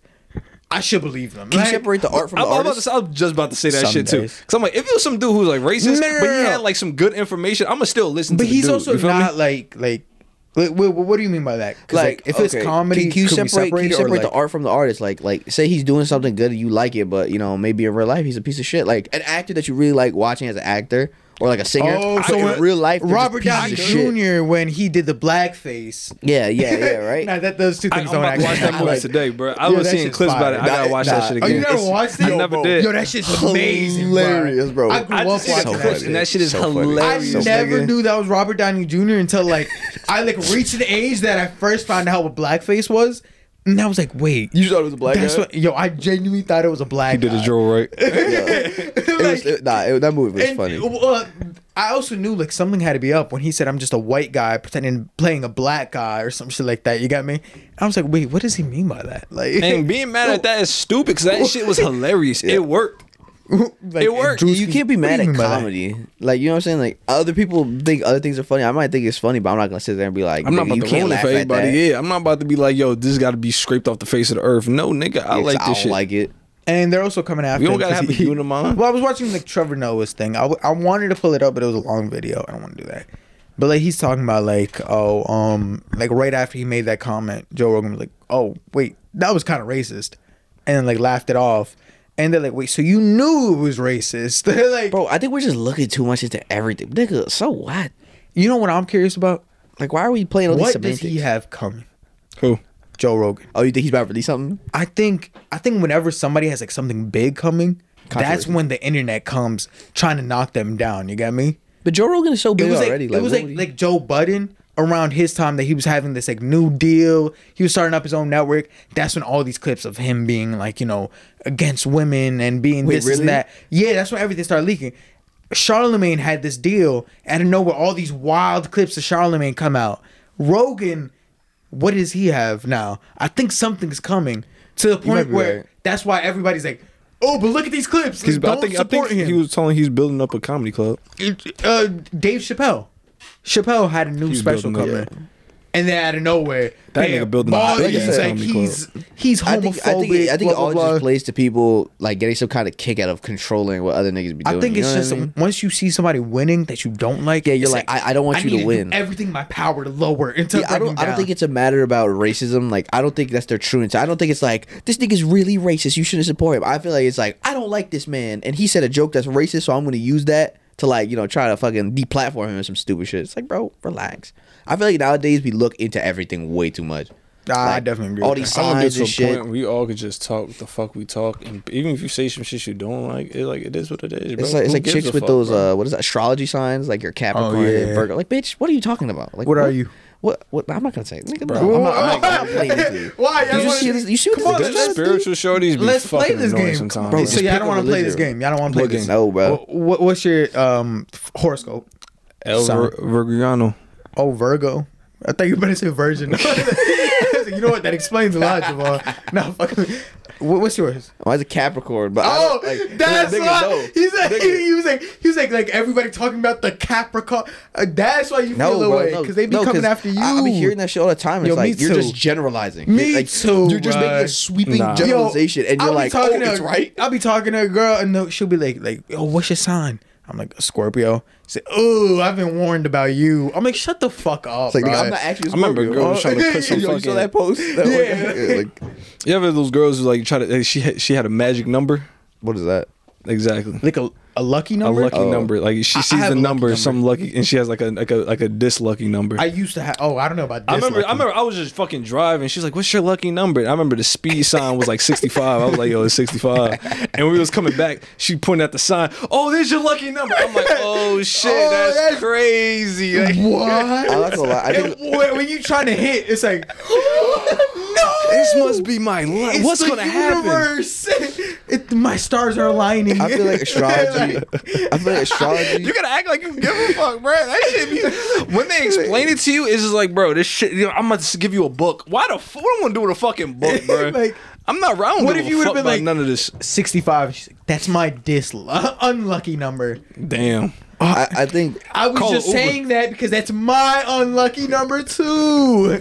I should believe them. Can you separate the art from I'm, the I'm about artist? to, I was just about to say that Some shit too. Cause I'm like, if it was some dude who's like racist, No, no, but he no. had like some good information, I'm gonna still listen. but to the he's dude, also you me? not like like Like, wait, what do you mean by that? like, if it's comedy, can, you we separate, can you separate the art from the artist? Like, like say he's doing something good and you like it, but you know maybe in real life he's a piece of shit. Like an actor that you really like watching as an actor or like a singer. Oh, so in real life, they're just Robert Downey of shit. Jr. when he did the blackface. Yeah, yeah, yeah, right. nah, that those two I, things am don't about to watch actually. that movie like- today, bro. I Yo, was that seeing shit's clips about it. fire. I gotta Nah, watch nah. that shit Oh, again. you never It's- watched it? I never did. Yo, that shit's amazing, hilarious, bro. I grew I up just see watching so that clips, shit. and that shit is So funny. hilarious. I So never nigga. knew that was Robert Downey Jr. until like I like reached an age that I first found out what blackface was, and I was like, wait, You thought it was a black that's guy? what? Yo, I genuinely thought it was a black. He did his guy. drill right. it was, it- nah, it- that movie was And, funny. uh, I also knew like something had to be up when he said I'm just a white guy pretending playing a black guy or some shit like that. You got me? I was like, wait, what does he mean by that? Like, And being mad at that is stupid because that shit was hilarious. It worked. like, it worked. Drewski- you can't be mad at mean that? comedy. Like you know what I'm saying? Like other people think other things are funny. I might think it's funny, but I'm not gonna sit there and be like, I'm not "Nigga, about you to can't ruin it laugh for at everybody. that." Yeah, I'm not about to be like, yo, this got to be scraped off the face of the earth. No, nigga, I Yeah, 'cause like I this don't shit. like it. And they're also coming after. You don't gotta 'cause have a unimond. Well, I was watching like Trevor Noah's thing. I, w- I wanted to pull it up, but it was a long video. I don't want to do that. But like he's talking about like oh um like right after he made that comment, Joe Rogan was like oh wait that was kind of racist, and then like laughed it off, and they're like wait so you knew it was racist? They're like Bro, I think we're just looking too much into everything. Nigga, so what? you know what I'm curious about? Like, why are we playing all these What does semantics? he have coming? Who? Joe Rogan. Oh, you think he's about to release something? I think I think whenever somebody has like something big coming, that's Controversy. when the internet comes trying to knock them down. You get me? But Joe Rogan is so It big was like already. it was what like would he- like Joe Budden around his time that he was having this like new deal. He was starting up his own network. That's when all these clips of him being like you know against women and being Wait, this really? and that. Yeah, that's when everything started leaking. Charlemagne had this deal, and I don't know where all these wild clips of Charlemagne come out. Rogan, what does he have now? I think something's coming to the point where right. that's why everybody's like, "Oh, but look at these clips. He's, Don't I think I think him." he was telling he's building up a comedy club. uh, Dave Chappelle. Chappelle had a new He's special building up, coming, and then out of nowhere, That bam, nigga building a Ball, big he's ass like comedy he's he's I homophobic. think I think, I think it blah, all blah, blah. just plays to people like getting some kind of kick out of controlling what other niggas be doing. I think you it's what just I mean? once you see somebody winning that you don't like. Yeah, you're it's like, I- I don't want you to need win. do everything in my power to lower until Yeah, I don't. I don't think it's a matter about racism. Like, I don't think that's their true intent. I don't think it's like this nigga's really racist. You shouldn't support him. I feel like it's like I don't like this man, and he said a joke that's racist, so I'm going to use that to like you know try to fucking deplatform him and some stupid shit. It's like, bro, relax. I feel like nowadays we look into everything way too much. I Like, definitely agree. all with these that. Get signs to and a shit. point where we all could just talk the fuck we talk, and even if you say some shit you don't like, it like it is what it is, bro. It's like it's like chicks with fuck, those bro? uh what is that astrology signs like your Capricorn oh, yeah. and Virgo. Like, bitch, what are you talking about? Like, What are you? What? What? I'm not gonna say. Nigga, Bro. no, I'm not, I'm not gonna play into you. Why? I you wanna- see this? You see what Come on, this Them let's- is? spiritual shorties be Let's play fucking this annoying game, sometimes. Bro, Bro, just so y'all pick don't a want to play this religion. game. Y'all don't want to play What this. game? No, bro. Wh- What, what's your um horoscope? El Sign. Vir- Virgiano. Oh, Virgo. I thought you better say Virgin. you know what? That explains a lot, Jamal. No, fuck. Me. What, what's yours? Mine's a Capricorn, but Oh, don't, like, that's why no. he's like, he, he was like he was like like everybody talking about the Capricorn. Uh, that's why you No, feel the bro, way no, because they be no, coming 'cause after you. I, I be hearing that shit all the time. It's Yo, like you're too. just generalizing. Me You're, like, too, You're just making a sweeping Nah. generalization, and you're be like, oh, talking to it's a- right. I'll be talking to a girl and no, she'll be like, like, oh, what's your sign? I'm like a Scorpio. Say, oh, I've been warned about you. I'm like, shut the fuck up. It's like, nigga, bruh. I'm not actually. a I remember a Scorpio. girl was trying to put some Yo, you fucking. saw that post? That Yeah. Like, You ever those girls who like try to? Like, she had, she had a magic number. what is that? Exactly. like a, a lucky number. A lucky Oh. number. Like she I- I sees have the a number, number. some lucky, and she has like a like a like a dislucky number. I used to have. Oh, I don't know about. This I remember, lucky. I remember, I was just fucking driving. She's like, "What's your lucky number?" And I remember the speed sign was like 65. I was like, "Yo, it's 65." And we was coming back. She pointed at the sign. Oh, there's your lucky number. I'm like, "Oh shit, Oh, that's, that's- crazy." Like, What? I'm not gonna. I think when, when you trying to hit, it's like, no. this must be my luck. What's the gonna happen? universe. It, my stars are aligning. I feel like astrology. I feel like astrology. You gotta act like you give a fuck, bro. That shit be when they explain it to you, it's just like, bro, this shit. You know, I'm gonna just give you a book. Why the? fuck? I gonna do with a fucking book, bro? Like, I'm not around. what if you you would've been like- none of this? 65. She's like, That's my dis unlucky number. Damn. I, I think I was just saying that because that's my unlucky number too.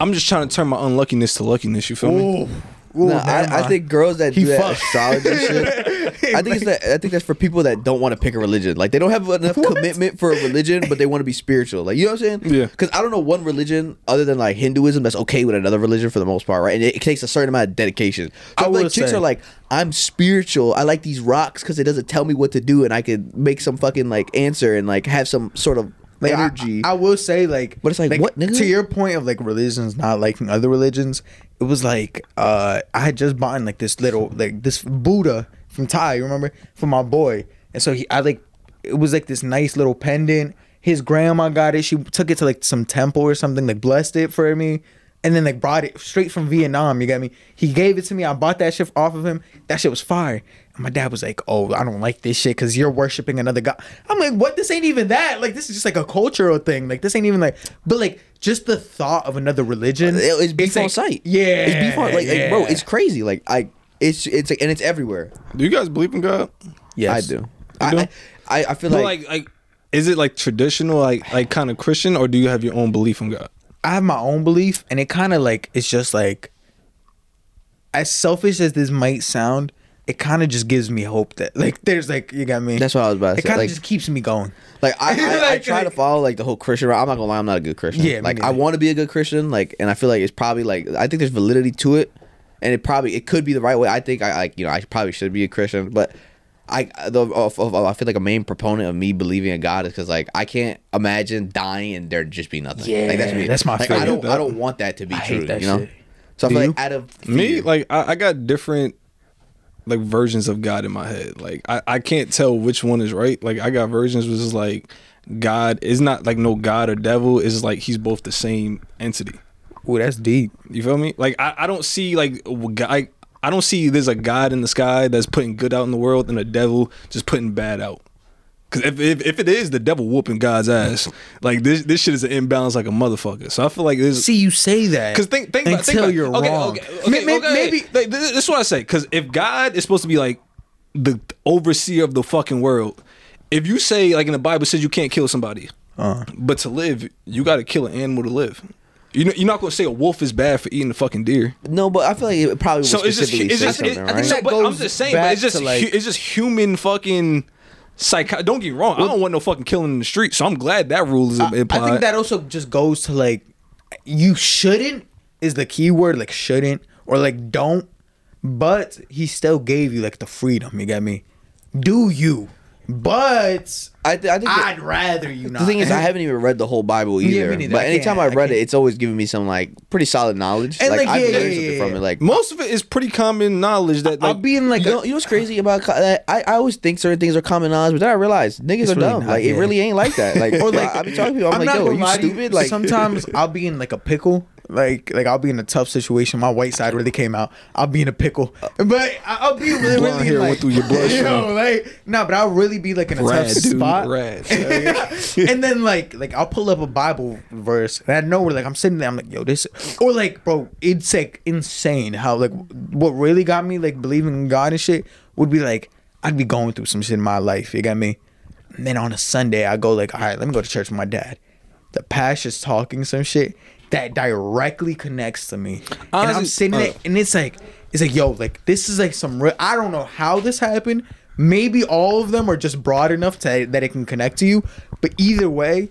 I'm just trying to turn my unluckiness to luckiness. You feel me? Oh, Ooh, No, I, I think girls that He do that astrology shit. I think it's that. I think that's for people that don't want to pick a religion. Like they don't have enough commitment for a religion, but they want to be spiritual. Like you know what I'm saying? Yeah. Because I don't know one religion other than like Hinduism that's okay with another religion for the most part, right? And it, it takes a certain amount of dedication. I So will like chicks say- are like, I'm spiritual. I like these rocks because it doesn't tell me what to do, and I could make some fucking like answer and like have some sort of Like, I- energy. I, will say like, But it's like, what, nigga? To your point of like religions not liking other religions, it was like uh I had just bought like this little like this Buddha from Thai, you remember, for my boy, and so he I like it was like this nice little pendant. His grandma got it. She took it to like some temple or something, like blessed it for me. And then like brought it straight from Vietnam. You got me. He gave it to me. I bought that shit off of him. That shit was fire. And my dad was like, "Oh, I don't like this shit because you're worshiping another god." I'm like, "What? This ain't even that. Like, this is just like a cultural thing. Like, this ain't even like." But like, just the thought of another religion. It- it's beef on like- sight. Yeah, it's beef on like, like bro. It's crazy. Like I, it's it's like, and it's everywhere. Do you guys believe in God? yes. I do. do? I, I I feel like, like, like, is it like traditional, like, like kind of Christian, or do you have your own belief in God? I have my own belief, and it kind of like it's just like, as selfish as this might sound, it kind of just gives me hope that like there's like you got me. That's what I was about to It say, kind of like- just keeps me going. like I, I, I Like- try to follow like the whole Christian. route. I'm not gonna lie, I'm not a good Christian. Yeah, like I want to be a good Christian. Like, and I feel like it's probably like I think there's validity to it, and it probably it could be the right way. I think I like you know I probably should be a Christian, but. I the, of, of, I feel like a main proponent of me believing in God is because like I can't imagine dying and there just be nothing. like, that's me. that's my like, I don't I don't want that to be I true. hate that you know. shit. So I Do feel you? like out of Me, like, I, I got different like versions of God in my head. Like, I, I can't tell which one is right. Like, I got versions which is like God is not like no God or devil. Is like he's both the same entity. Ooh, that's deep. You feel me? Like I, I don't see like I, I don't see there's a God in the sky that's putting good out in the world and a devil just putting bad out. Cause if, if, if it is the devil whooping God's ass, like this this shit is an imbalance like a motherfucker. So I feel like this. See, you say that Cause think think about, think until about, you're okay, wrong. Okay, okay, May- may- okay. Maybe Like, th- this is what I say. Cause if God is supposed to be like the overseer of the fucking world, if you say like in the Bible says you can't kill somebody, Uh. but to live you got to kill an animal to live. You know, you're not gonna say a wolf is bad for eating a fucking deer. no, but I feel like it probably would So it's just, it's just, right? I think so, That but I'm just saying, but it's just, like- hu- it's just human fucking psycho. Don't get me wrong, I don't want no fucking killing in the street. So I'm glad that rule is I, implied. I think that also just goes to like you shouldn't is the key word like shouldn't or like don't but he still gave you like the freedom you get me do you but I, th- I think I'd rather you not The thing is, I haven't even read the whole Bible Yeah, either. neither. but anytime can't- I I read it, it's always giving me some like pretty solid knowledge. And, like, like, I've yeah, learned yeah, something yeah, from it. Like most of it is pretty common knowledge that I'll like be in like you know, you know what's crazy about uh, I, I always think certain things are common knowledge, but then I realize niggas are really dumb. not, like it really ain't like that. Like or like I be talking to people, I'm, like, yo, are you stupid? Like sometimes I'll be in like a pickle. Like like I'll be in a tough situation. My white side really came out. I'll be in a pickle, but I'll be really Blonde really like, through your bloodstream. You know, like no, but I'll really be like in a rad, tough dude, spot. rad. and then like like I'll pull up a Bible verse and I know where like I'm sitting there I'm like yo this or like bro it's like insane how like what really got me like believing in God and shit would be like I'd be going through some shit in my life you got me and then on a Sunday I go like all right let me go to church with my dad the pastor's talking some shit that directly connects to me. And I'm sitting uh, there and it's like it's like yo like this is like some real I don't know how this happened. Maybe all of them are just broad enough to, that it can connect to you. But either way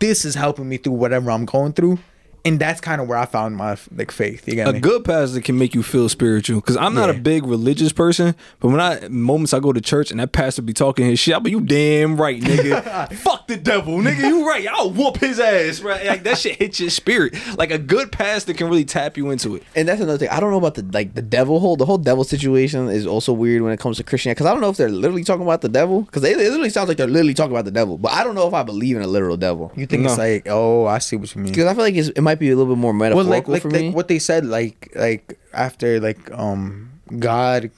this is helping me through whatever I'm going through and that's kind of where I found my like faith you get a me good pastor can make you feel spiritual. Cause I'm not a big religious person, but when I moments I go to church and that pastor be talking his shit, I be you damn right, nigga. Fuck the devil, nigga. You right. I'll whoop his ass. Right. Like that shit hits your spirit. Like a good pastor can really tap you into it. and that's another thing. I don't know about the like the devil whole the whole devil situation is also weird when it comes to Christianity because I don't know if they're literally talking about the devil because it literally sounds like they're literally talking about the devil, but I don't know if I believe in a literal devil you think it's like oh I see what you mean because I feel like it's, it might be a little bit more well metaphorical like like, for like me. what they said like like after like um God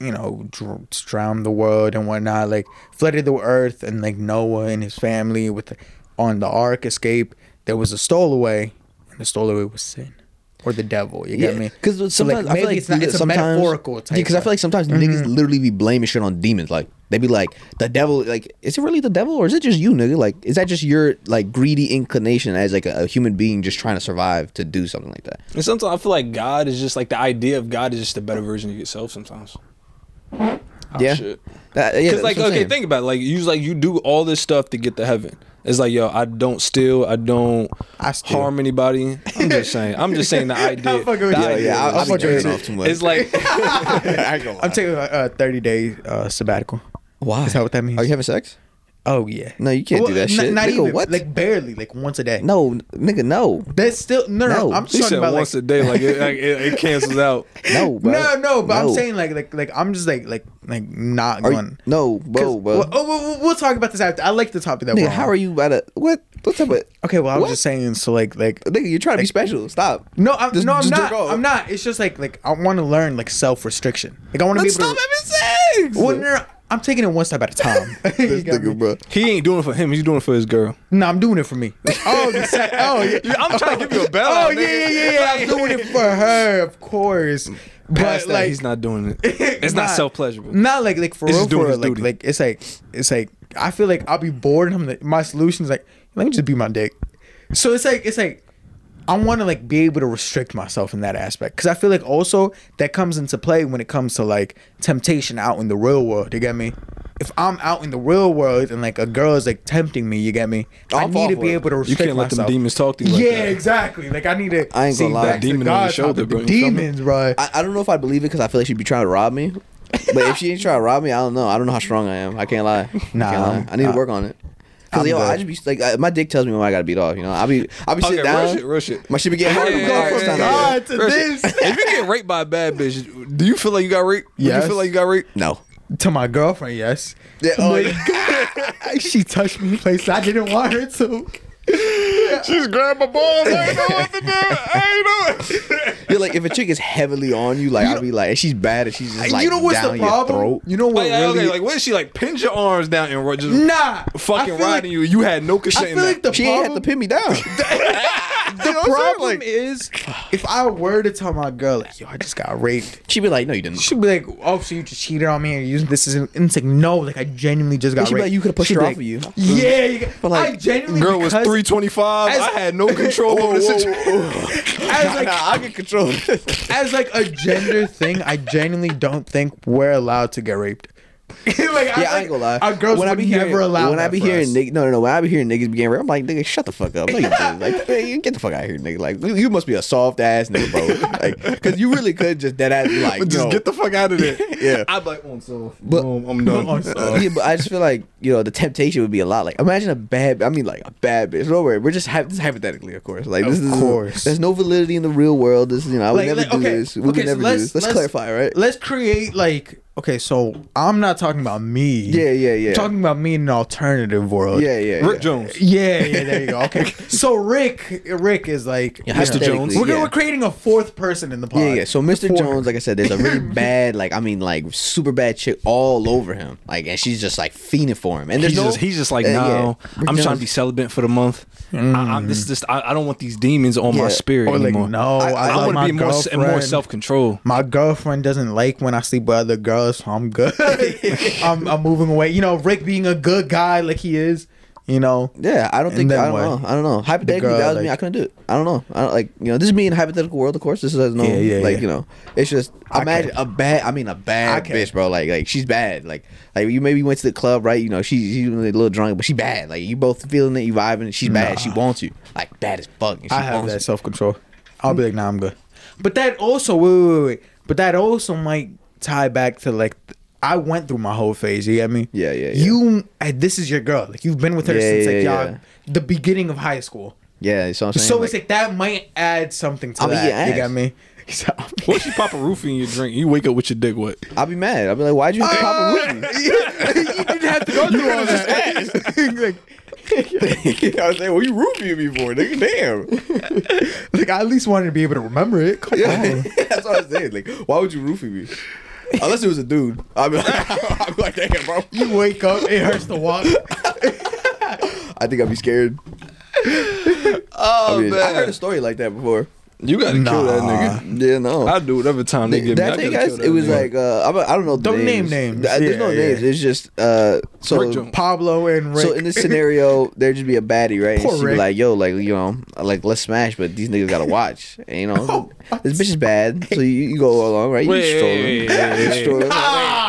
you know dr- drowned the world and whatnot like flooded the earth and like Noah and his family with on the ark escape there was a stowaway and the stowaway was sin or the devil you get me Because So, sometimes like, I feel maybe like it's not- it's sometimes- metaphorical type Yeah, because I feel like sometimes niggas literally be blaming shit on demons. Like, They be like, the devil, like, is it really the devil or is it just you, nigga? Like, is that just your like greedy inclination as like a, a human being just trying to survive to do something like that? And sometimes I feel like God is just like the idea of God is just a better version of yourself. Sometimes. Oh, yeah, shit. That- yeah. Cause like that's what I'm okay, saying. think about it. Like you like you do all this stuff to get to heaven. It's like yo, I don't steal, I don't I steal. harm anybody. I'm just saying. I'm just saying the idea. I'm fucking with you. Yeah, yeah, I, I I'm fucking with you. off too much. It's like i go i'm taking a, a 30 day uh, sabbatical. Why? Is that what that means? Are you having sex? Oh yeah. No, you can't do that n- shit. Not Nigga, even what? like barely, like once a day. No, nigga, no, That's still no, no. No. I'm he just talking said about once like a day, like it, like, it, it cancels out. no, bro. no, no. But I'm saying like like like I'm just like like like not Are going. you, no, 'Cause- bro, bro. Well, oh, we'll, we'll talk about this after. I like the topic that nigga, we're how are you about to what? What type of Okay, well, I was just saying. So like like nigga? You're trying to be special. Stop. no, I'm Just- no, I'm not. I'm not. It's just like like I want to learn like self restriction. Like I want to be Let's able stop to. having sex. Well, no, no, I'm taking it one step at a time. This nigga, bro. He ain't doing it for him. He's doing it for his girl. No, I'm doing it for me. Oh, the se- oh, yeah. I'm trying to give you a bell. Oh yeah, yeah, yeah, yeah. I'm doing it for her, of course. But Past that, like, he's not doing it. It's not Nah. self pleasurable. not like like for He's real, just doing for real. his Like duty. like it's like it's like I feel like I'll be bored. And I'm like my solution is like let me just be my dick. So it's like it's like I want to like be able to restrict myself in that aspect because I feel like also that comes into play when it comes to like temptation out in the real world. You get me? If I'm out in the real world and like a girl is like tempting me, you get me? I need to be able to restrict myself. You can't let them demons talk to you. Like yeah, that. exactly. Like I need to. I ain't see gonna lie. to Demon the on your shoulder, bro. The You feel me? demons, bro. I, I don't know if I believe it because I feel like she'd be trying to rob me. But if she ain't trying to rob me, I don't know. I don't know how strong I am. I can't lie. I Nah, can't lie. I need to uh, work on it. Cause yo, I just be like, I, my dick tells me when I gotta beat off. You know, I'll be, I'll be Okay, sitting real down. shit, real shit. My shit be getting hard. Yeah, I'm yeah, going yeah, first yeah, time. yeah. God to this. if you get raped by a bad bitch, do you feel like you got raped? Would Yes. you feel like you got raped? No. To my girlfriend, yes. Yeah, oh, Like, she touched me in places I didn't want her to. She's grabbed my balls. I ain't know what to do. I ain't know. You're like, if a chick is heavily on you, like I'll be like, and she's bad, and she's just like you know what's down the your problem? throat. You know what Like, really? okay, like what is she like? Pins your arms down and ro- just nah, fucking riding like, you. You had no I consent. feel in like that. the She problem, had to pin me down. the problem is if I were to tell my girl like, "Yo, I just got raped," She'd be like, no, you didn't. she'd be like, "Oh, so you just cheated on me and using this as an?" And it's like, no, like I genuinely just got she'd be raped. like, you could've pushed She'd her off like, of you. Yeah, you, But, like, I genuinely Girl was three twenty five. Um, as- I had no control over the situation. as like I get control. as like a gender thing, I genuinely don't think we're allowed to get raped. like, Yeah, I ain't gonna lie. Our girls when I be never hearing, allow when I be hearing niggas, no, no, no. When I be hearing niggas be getting I'm like, nigga, shut the fuck up. Like, man, you get the fuck out of here, nigga. Like, you must be a soft ass nigga, bro. Like, because you really could just dead ass be like, But just get the fuck out of there. Yeah. I'd be like, oh, on so. But- Boom, I'm done. yeah, but I just feel like you know the temptation would be a lot. Like, imagine a bad. I mean, like a bad bitch. No worry, we're just hy- this is hypothetically, of course. Like, this Of is course. There's no validity in the real world. This, is, you know, I would Like- never like, do okay, this. We okay, would so never do this. Let's, let's- clarify, right? Let's create like okay, so I'm not talking about me. Yeah, yeah, yeah. I'm talking about me in an alternative world. yeah, yeah, Rick yeah. Jones. Yeah, yeah, there you go. Okay. so Rick Rick is like Yeah, Mr. Jones. We're, yeah. we're creating a fourth person in the pod. Yeah, yeah. So Mr. Four. Jones, like I said, there's a really bad, like I mean, like super bad chick all over him. Like, and she's just like fiending for him. And there's He's no, just he's just like Uh, no. Rick I'm trying to be celibate for the month. I, I'm, this is just I, I don't want these demons on Yeah. my spirit Or like anymore. no, I, I- I, love want to be more s- more self control. My girlfriend doesn't like when I sleep with other girls, so I'm good. I'm, I'm moving away. You know, Rick being a good guy like he is. You know, Yeah, I don't think then I don't what? know. I don't know. Hypothetically, girl, that was me. I couldn't do it. I don't know. I don't like you know. This is me in a hypothetical world, of course. This is no Yeah, yeah, like yeah. you know. It's just I imagine can't. a bad. I mean, a bad bitch, bro. Like like she's bad. Like like you maybe went to the club, right? You know, she she's a little drunk, but she bad. Like you both feeling it, you vibing. She's bad. She wants you. Like bad as fuck. She I have wants that self control. I'll be like, nah, I'm good. But that also, wait, wait, wait, wait. But that also might tie back to like, I went through my whole phase. You get me? Yeah, yeah, yeah. You, and this is your girl. Like you've been with her Yeah, since like yeah, y'all, yeah. the beginning of high school. Yeah, so I'm saying. So like, it's like that might add something to I mean, that. yeah, you got me? So, What if you pop a roofie in your drink? You wake up with your dick wet. I'll be mad. I'll be like, why'd you have to pop a uh, with me? you didn't have to go through all this. like, I was like, well, you roofing me for, nigga. Damn. like I at least wanted to be able to remember it. Come Yeah, on. that's what I was saying. Like, why would you roofie me? Unless it was a dude. I'd be like, I'd be like, damn, bro. You wake up, it hurts to walk. I think I'd be scared. Oh I, mean, I heard a story like that before. You gotta kill that nigga. Yeah, no. I'll do whatever time they give Did me. I I tell you gotta guys? kill It that was nigga. like uh, I'm, don't know. the Don't name names. names. Th- There's no Yeah, names. It's just uh. So Rick Pablo and Rick. So in this scenario, there'd just be a baddie, right? Poor and she'd be like, "Yo, like you know, like let's smash, but these niggas gotta watch." And, you know, Oh, this bitch is bad, so you, you go along, right? You Wait, just stroll wait, them. wait, You wait, stroll wait.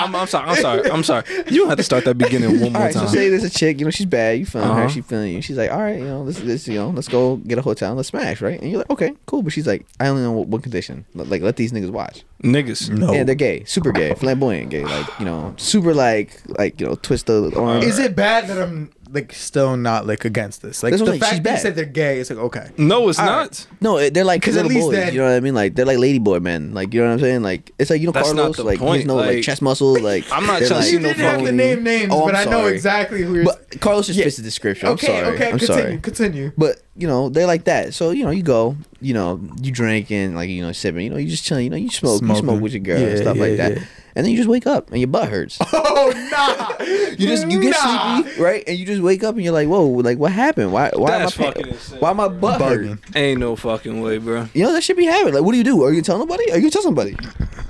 Them. I'm, I'm sorry. I'm sorry. I'm sorry. You don't have to start that beginning one more time. All right, so time. say there's a chick, you know, she's bad. You feeling her, Uh-huh. she feeling you. She's like, all right, you know, let's, let's, you know, let's go get a hotel, and let's smash, right? And you're like, okay, cool. But she's like, I only know one condition, like let these niggas watch. Niggas. no. Yeah, they're gay, super gay, flamboyant gay, like you know, super like, like you know, twist the arm. Is it bad that I'm like still not like against this? Like That's the what I'm fact she's that you bad. said they're gay, it's like okay. No, it's All not. No, they're like 'Cause at little least boys. then- you know what I mean? Like they're like ladyboy men. Like you know what I'm saying? Like it's like you know That's not Carlos. the like he point, has no like, like- chest muscles. Like I'm not they're, trying to like, see You no didn't have to phone. name names, Oh, I'm but I know sorry. exactly who you're. But Carlos just Yeah. fits the description. okay, I'm sorry. okay, I'm continue, sorry. continue. But you know they're like that. So you know you go. You know you drink and like you know sipping. You know you just chilling. You know you smoke. You Smoking. smoke with your girl and Yeah, stuff like that. yeah. And then you just wake up and your butt hurts. Oh nah! You just you get Nah. sleepy, right? And you just wake up and you're like, whoa, like what happened? Why why That's am I fucking insane. why my butt hurt? Ain't no fucking way, bro. You know that should be happening. Like what do you do? Are you tell nobody? Are you gonna somebody?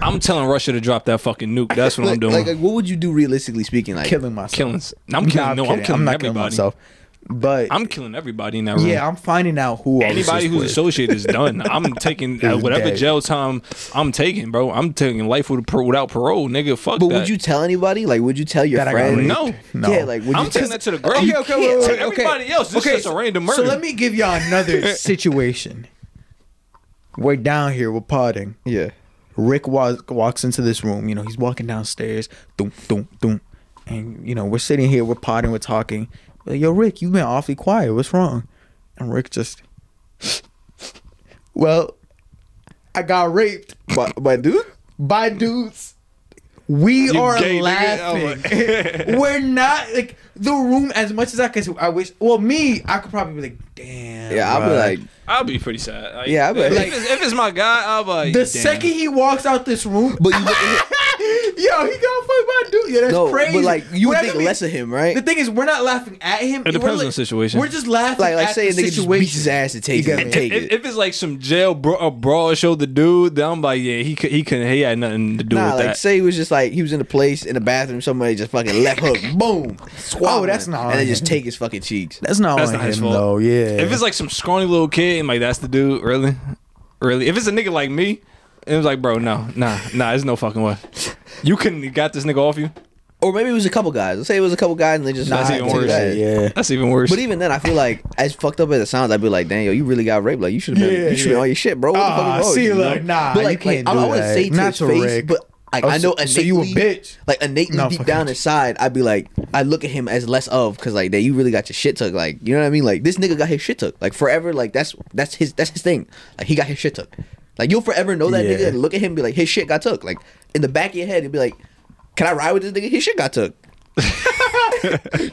I'm telling Russia to drop that fucking nuke. That's what I'm doing. Like, like, what would you do realistically speaking? Like Killing myself. Killings. I'm Nah, killing. no, I'm kidding. killing not everybody. killing myself. But I'm killing everybody in that room. yeah, I'm finding out who Anybody who's with. associated is done. I'm taking uh, whatever dead. jail time I'm taking, bro. I'm taking life with, without parole, nigga. Fuck But that. would you tell anybody? Like, would you tell your That I got friends? No. No. Yeah, like, would I'm you taking tell that to the grave. Okay, okay, wait, To wait, wait, everybody okay. else, this is just a so- random murder. So let me give y'all another situation. We're down here, we're potting. Yeah. Rick wa- walks into this room. You know, he's walking downstairs. Doom, doom, doom. And, you know, we're sitting here, we're potting, we're talking. We're like, Yo, Rick, you've been awfully quiet. What's wrong? And Rick just, well, I got raped by, but dude, by dudes. We You are gay nigga. laughing. Oh We're not like the room as much as I could. I wish. Well, me, I could probably be like, damn. yeah, I'll be bruh. like, I'll be pretty sad. Like, Yeah, I'll be if, like- it's, if it's my guy, I'll be like, the damn. second he walks out this room, but you look at him, yo, he got fucked by a dude. Yeah, that's no, crazy. but like you would think gonna be- less of him, right? The thing is, we're not laughing at him. It depends We're on the situation. We're just laughing Like, like at say a the nigga just situation. beats his ass and takes You it, and take if, it. if it's like some jail bro, a brawl show the dude, then I'm like, yeah, he could, he couldn't, he had nothing to do Nah, with like that. say he was just like he was in a place in the bathroom, somebody just fucking left hook, boom, swallow Oh, that's him, not and then on just take his fucking cheeks. That's not That's on not his him fault. though. Yeah. If it's like some scrawny little kid, and like that's the dude, really, really. If it's a nigga like me, it was like, bro, no, nah, nah, there's no fucking way. You couldn't got this nigga off you. Or maybe it was a couple guys. Let's say it was a couple guys and they just That's nah, even worse. that. yeah. That's even worse. But even then, I feel like as fucked up as it sounds, I'd be like, "Daniel, you really got raped. Like you should have been, Yeah, you should be yeah. on your shit, bro. What the Ah, fuck is wrong with see, you, look, know? nah, but you like, can't like, do I, I wouldn't that. say to Not his to face, Rick. but like Oh, I know so- innately, so you a bitch. like innately No, deep fuck down it. inside, I'd be like, I look at him as less of because like that you really got your shit took. Like you know what I mean? Like this nigga got his shit took. Like forever. Like that's that's his that's his thing. Like he got his shit took. Like you'll forever know that Yeah. nigga and look at him and be like, his shit got took. Like in the back of your head, you'll be like, can I ride with this nigga? His shit got took.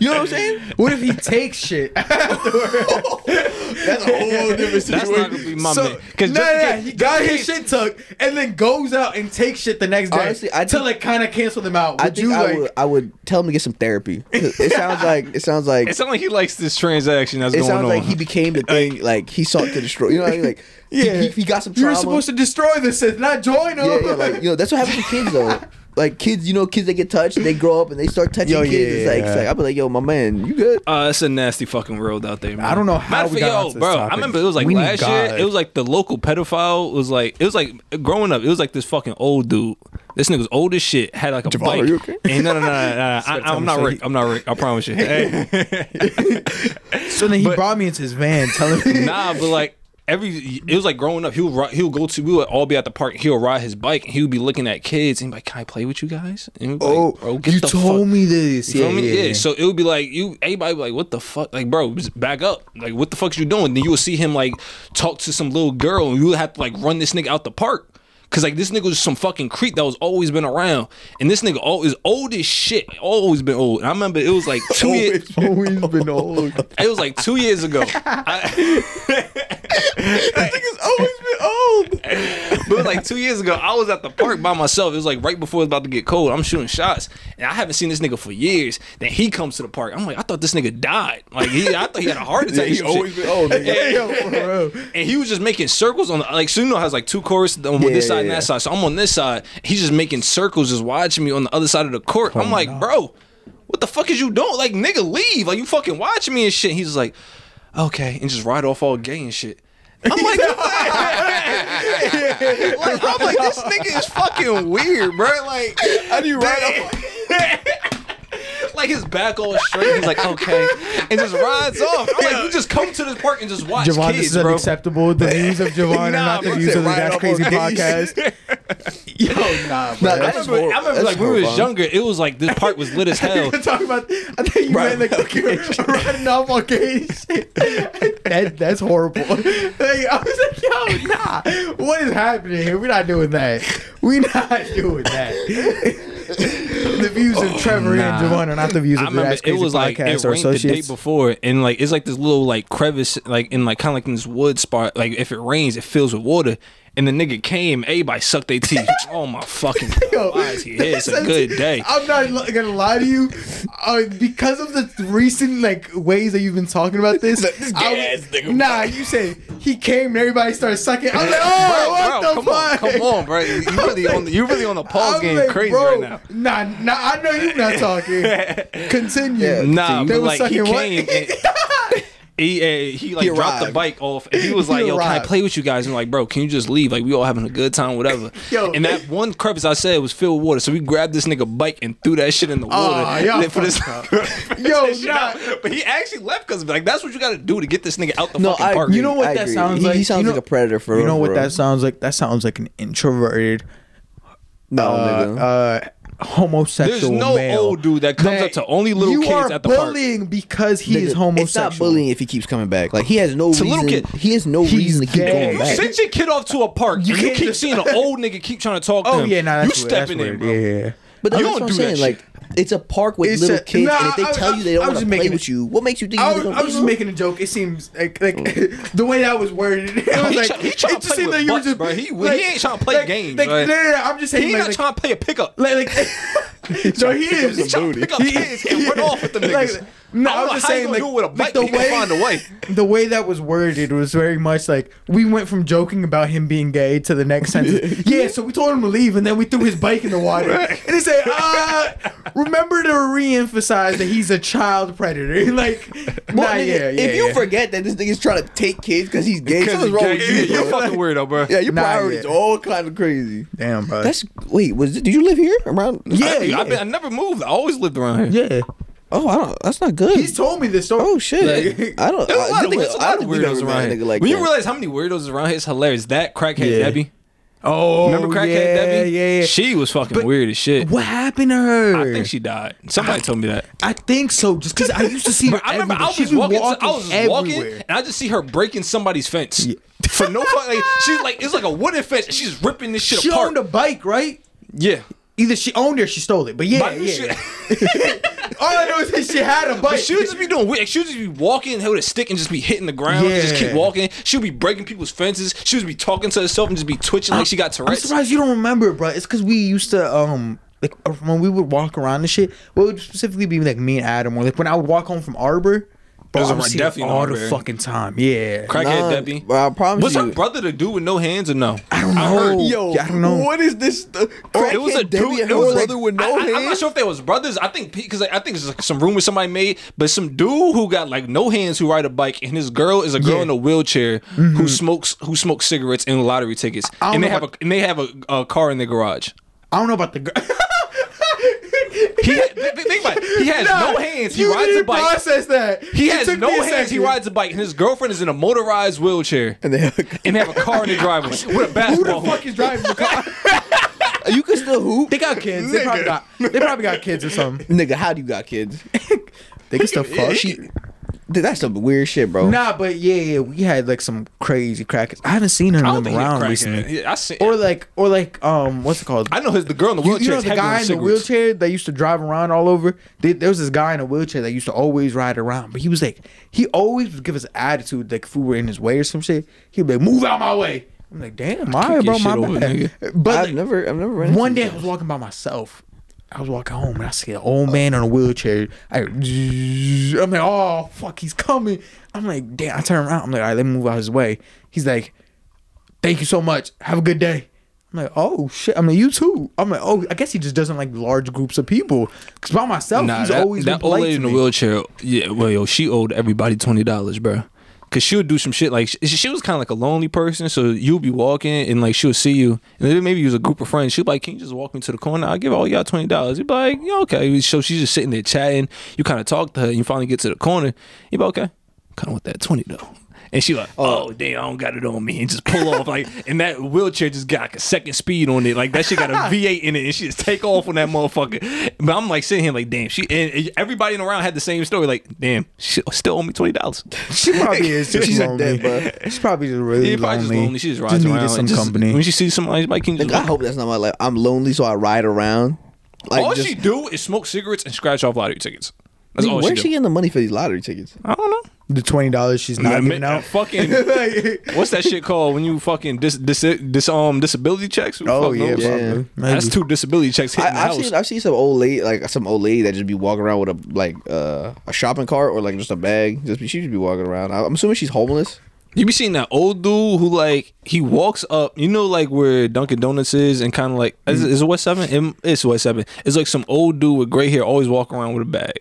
you know what I'm saying? What if he takes shit afterwards? That's a whole different situation. That's not gonna be my so, man. Because nah, nah, he got his shit took and then goes out and takes shit the next day Honestly, I to think- like kind of cancel them out. Would I think you I like? would I would tell him to get some therapy. It sounds like it sounds like It sounds like he likes this transaction that's it going sounds on. like he became the thing. Like he sought to destroy. You know what I mean? Like Yeah. he, he, he got some you trauma. were supposed to destroy this, and not join them. yeah, yeah, like you know that's what happens to kids though. Like kids, you know, kids that get touched, they grow up and they start touching Yo, kids. yeah, it's like, it's yeah. like I'll be like, yo, my man, you good? Uh, it's a nasty fucking world out there, man. I don't know how Matter we fact, got yo, onto this bro. topic. I remember it was like We need last year. God. It was like the local pedophile was like it was like growing up. It was like this fucking old dude. This nigga was old as shit. Had like a Jamal, bike. are you okay? And no, no, no, no, no, no. I, I'm not Rick. I'm not Rick. I promise you. Hey. So then he But- brought me into his van, telling me, nah, but like every it was like growing up. He would ri- he would go to we would all be at the park. He'll ride his bike and he would be looking at kids and be like, "Can I play with you guys?" And be like, "Oh, bro, get you the told fuck- me this." You Yeah, feel me? yeah, Yeah. So it would be like you, everybody be like, what the fuck? Like, bro, just back up. Like, what the fuck's you doing? Then you would see him like talk to some little girl, and you would have to like run this nigga out the park. Cause like this nigga was some fucking creep that was always been around, and this nigga all is old as shit, always been old. And I remember it was like two years. always been old. It was like two years ago. I, Niggas always been old. But like two years ago, I was at the park by myself. It was like right before it was about to get cold. I'm shooting shots, and I haven't seen this nigga for years. Then he comes to the park. I'm like, I thought this nigga died. Like he, I thought he had a heart attack. he always shit. been old, nigga. Yeah. Real. And he was just making circles on the like Suno has like two choruses on this Yeah, side and that side. So I'm on this side. He's just making circles, just watching me on the other side of the court. I'm like, bro, what the fuck is you doing? Like, nigga, leave. Like you fucking watching me and shit. He's like, okay, and just ride off all gay and shit. I'm like, like, I'm like, this nigga is fucking weird, bro. Like, how do you ride Like his back all straight. He's like, okay, and just rides off. I'm like, you just come to this park and just watch Javon, kids, this is bro. unacceptable. The views of Javon are Nah, not the bro, views of the right That's Crazy podcast. Yo, nah, bro. Nah, I that's remember, I remember like when we was younger, it was like this park was lit as hell. talking about. I think you Right, meant like okay. riding off on gay shit. that that's horrible. Like, I was like, yo, nah. What is happening here? We're not doing that. We're not doing that. The views of oh, Trevor Nah. and Javon are not the views I of the remember That's it Crazy was like podcast it or rained the day before, and like it's like this little like crevice, like in like kind of like in this wood spot. Like if it rains, it fills with water. And the nigga came, everybody sucked their teeth. oh my fucking Yo, God, why is he here? It's a good day. I'm not li- gonna lie to you, uh, because of the recent like ways that you've been talking about this. This I was- nigga. nah, you say he came and everybody started sucking. I'm like, Bro, oh, what bro, the come fuck? on, come on, bro. You really on the, you really on the pause I'm game like, crazy bro, right now. Nah, nah, I know you're not talking. Continue. Yeah, Nah, They but was like he sucking what? came. And, he uh, he like He dropped the bike off and he was He like, "Yo, can I play with you guys?" And like, "Bro, can you just leave? Like, we all having a good time, whatever." Yo. and that one crevice I said was filled with water, so we grabbed this nigga bike and threw that shit in the water. Aw, y'all and then put Yo, Yo, nah. but he actually left because like that's what you got to do to get this nigga out the No, fucking I- park. You know what I that agree. sounds He- like? he sounds You know- like a predator for You know what that sounds like? That sounds like an introverted, No, uh, nigga. uh, homosexual There's no male. old dude that comes up to only little you kids are at the park. bullying because he is Nigga, homosexual. It's not bullying if he keeps coming back. Like he has no It's a reason. little kid. He has no He's reason to keep gay. going You back. Send your kid off to a park. You, can't keep just- seeing an old nigga keep trying to talk oh, to Oh him. yeah, nah, you that's weird. That's stepping in, weird. bro. Yeah, yeah. But You that's don't what I'm do that saying. shit. Like it's a park with It's little a- kids, Nah, and if they I- tell you they I don't was want to just play making with you, what makes you think I you're was, gonna? I was just making a joke. It seems like like mm. the way that was worded. It was he like try- he trying to play seemed with like you were butts, just bro. He- he ain't trying to play like, games, Like, right? no, no, no, I'm just saying He ain't like, not like, trying to play a pickup. like, like so he is. He's trying to pick up kids and run off with Like, niggas. no, I I'm know just saying you like, gonna do it with a like the way find a way. the way that was worded was very much like we went from joking about him being gay to the next sentence. yeah, so we told him to leave, and then we threw his bike in the water, and he said, "Uh, remember to re-emphasize that he's a child predator." like, nah, nigga, yeah, yeah. if you yeah. forget that this nigga's trying to take kids because he's gay, Because something's wrong he's with you. You're bro. fucking weirdo, bro. Yeah, your Nah, priorities yeah. all kind of crazy. damn, bro. That's wait. Was it, did you live here around? Yeah, yeah. I've been, I never moved. I always lived around here. yeah. Oh, I don't. That's not good. He's told me this story. oh shit. Like- I don't. There's a I, lot of, think- there's a I lot don't of we weirdos ever around here. like when you realize how many weirdos around here, it's hilarious. That crackhead Yeah. Debbie. Oh, Remember crackhead yeah, Debbie? Yeah, yeah. She was fucking But weird as shit. What happened to her? I think she died. Somebody told me that. I think so. Just because I used to see her. I remember I everywhere. She was be walking, I was just walking, and I just see her breaking somebody's fence for no fuck. Like, she's like, it's like a wooden fence. and She's ripping this shit She apart. owned a bike, right? yeah, Either she owned it or she stole it. But yeah, But yeah. she- All I know is that she had a bike. But she would just be doing weird. She would just be walking with a stick and just be hitting the ground. and just keep walking. She would be breaking people's fences. She would be talking to herself and just be twitching like she got I'm surprised you don't remember it, bro. It's because we used to um like uh, when we would walk around and shit. What would specifically be like me and Adam, or like when I would walk home from Arbor. Bro, There's a I would see definitely her all the fucking time. Yeah. Crackhead Nah, Debbie. bro, I promise Was you. her brother the dude with no hands or no? I don't heard- know. Yo, Yeah, I don't know. What is this? The oh, it was a crackhead dude. Debbie and It was brother like, with no I, I, hands. I'm not sure if they was brothers. I think because I think it's like some rumor somebody made, but some dude who got like no hands who ride a bike, and his girl is a girl Yeah. in a wheelchair who mm-hmm. smokes who smokes cigarettes and lottery tickets, I don't and they have a and they have a, a car in their garage. I don't know about the girl. He th- th- think about it. He has Nah, no hands. He you rides need a to bike. Process that. He It has no hands. He rides a bike, and his girlfriend is in a motorized wheelchair, and they have, and they have a car in the driveway with a basketball. Who the basketball fuck is driving the car? you can still hoop, they got kids. They probably got. They probably got kids or something. nigga. How do you got kids? They can still fuck. She, Dude, that's some weird shit, bro. Nah, but yeah, yeah, we had like some crazy crackers. I haven't seen none I don't think he's a around crackhead. recently. Yeah, I see. Or like, or like, um, what's it called? I know his the girl in the You, wheelchair. you know is the heavy on guy in the cigarettes. wheelchair that used to drive around all over. There, there was this guy in a wheelchair that used to always ride around, but he was like, he always would give us attitude, like if we were in his way or some shit. He'd be like, "Move out my way, I'm like, damn, all right, your bro, my shit over, bad. But I've like, never, I've never. Ran one day I was walking by myself. I was walking home and I see an old man on a wheelchair. I, I'm like, oh fuck, he's coming. I'm like, damn. I turn around. I'm like, all right, let me move out of his way. He's like, thank you so much. Have a good day. I'm like, oh shit. I'm like, you too. I'm like, oh, I guess he just doesn't like large groups of people. Cause by myself, Nah, he's that, always been that old lady in the wheelchair. Yeah, well, yo, she owed everybody twenty dollars, bro. Cause she would do some shit like she, she was kind of like a lonely person. So you'll be walking and like she'll see you, and then maybe was a group of friends. She'll be like, "Can you just walk me to the corner? I'll give all y'all twenty dollars." You'd be like, "Yeah, okay." So she's just sitting there chatting. You kind of talk to her, and you finally get to the corner. You be like, "Okay, kind of want that twenty though." And she like, oh. oh, damn, I don't got it on me, and just pull off like, and that wheelchair just got like a second speed on it, like that shit got a V8 in it, and she just take off on that motherfucker. But I'm like sitting here like, damn, she and everybody around had the same story, like, damn, she still owe me twenty dollars. She probably is just She's like lonely. that, She's probably just really Yeah, probably lonely. just lonely. She just rides around. needed some just- company. When she sees somebody, she's like, can you Like, I hope that's not my life. I'm lonely, so I ride around. Like, all just, she do is smoke cigarettes and scratch off lottery tickets. That's all where's she she getting the money for these lottery tickets? I don't know. The twenty dollars she's not Man, giving man, out. Fucking, what's that shit called when you fucking dis, dis, dis um disability checks? Who Oh fuck yeah, knows? Yeah. That's two disability checks hitting the I, I've house. seen I've seen some old lady like some old lady that just be walking around with a like uh, a shopping cart or like just a bag. Just be, she just be walking around. I'm assuming she's homeless. You be seeing that old dude who like he walks up, you know, like where Dunkin' Donuts is, and kind of like is, it- is it West Seven? It- It's West Seven. It's like some old dude with gray hair, always walking around with a bag.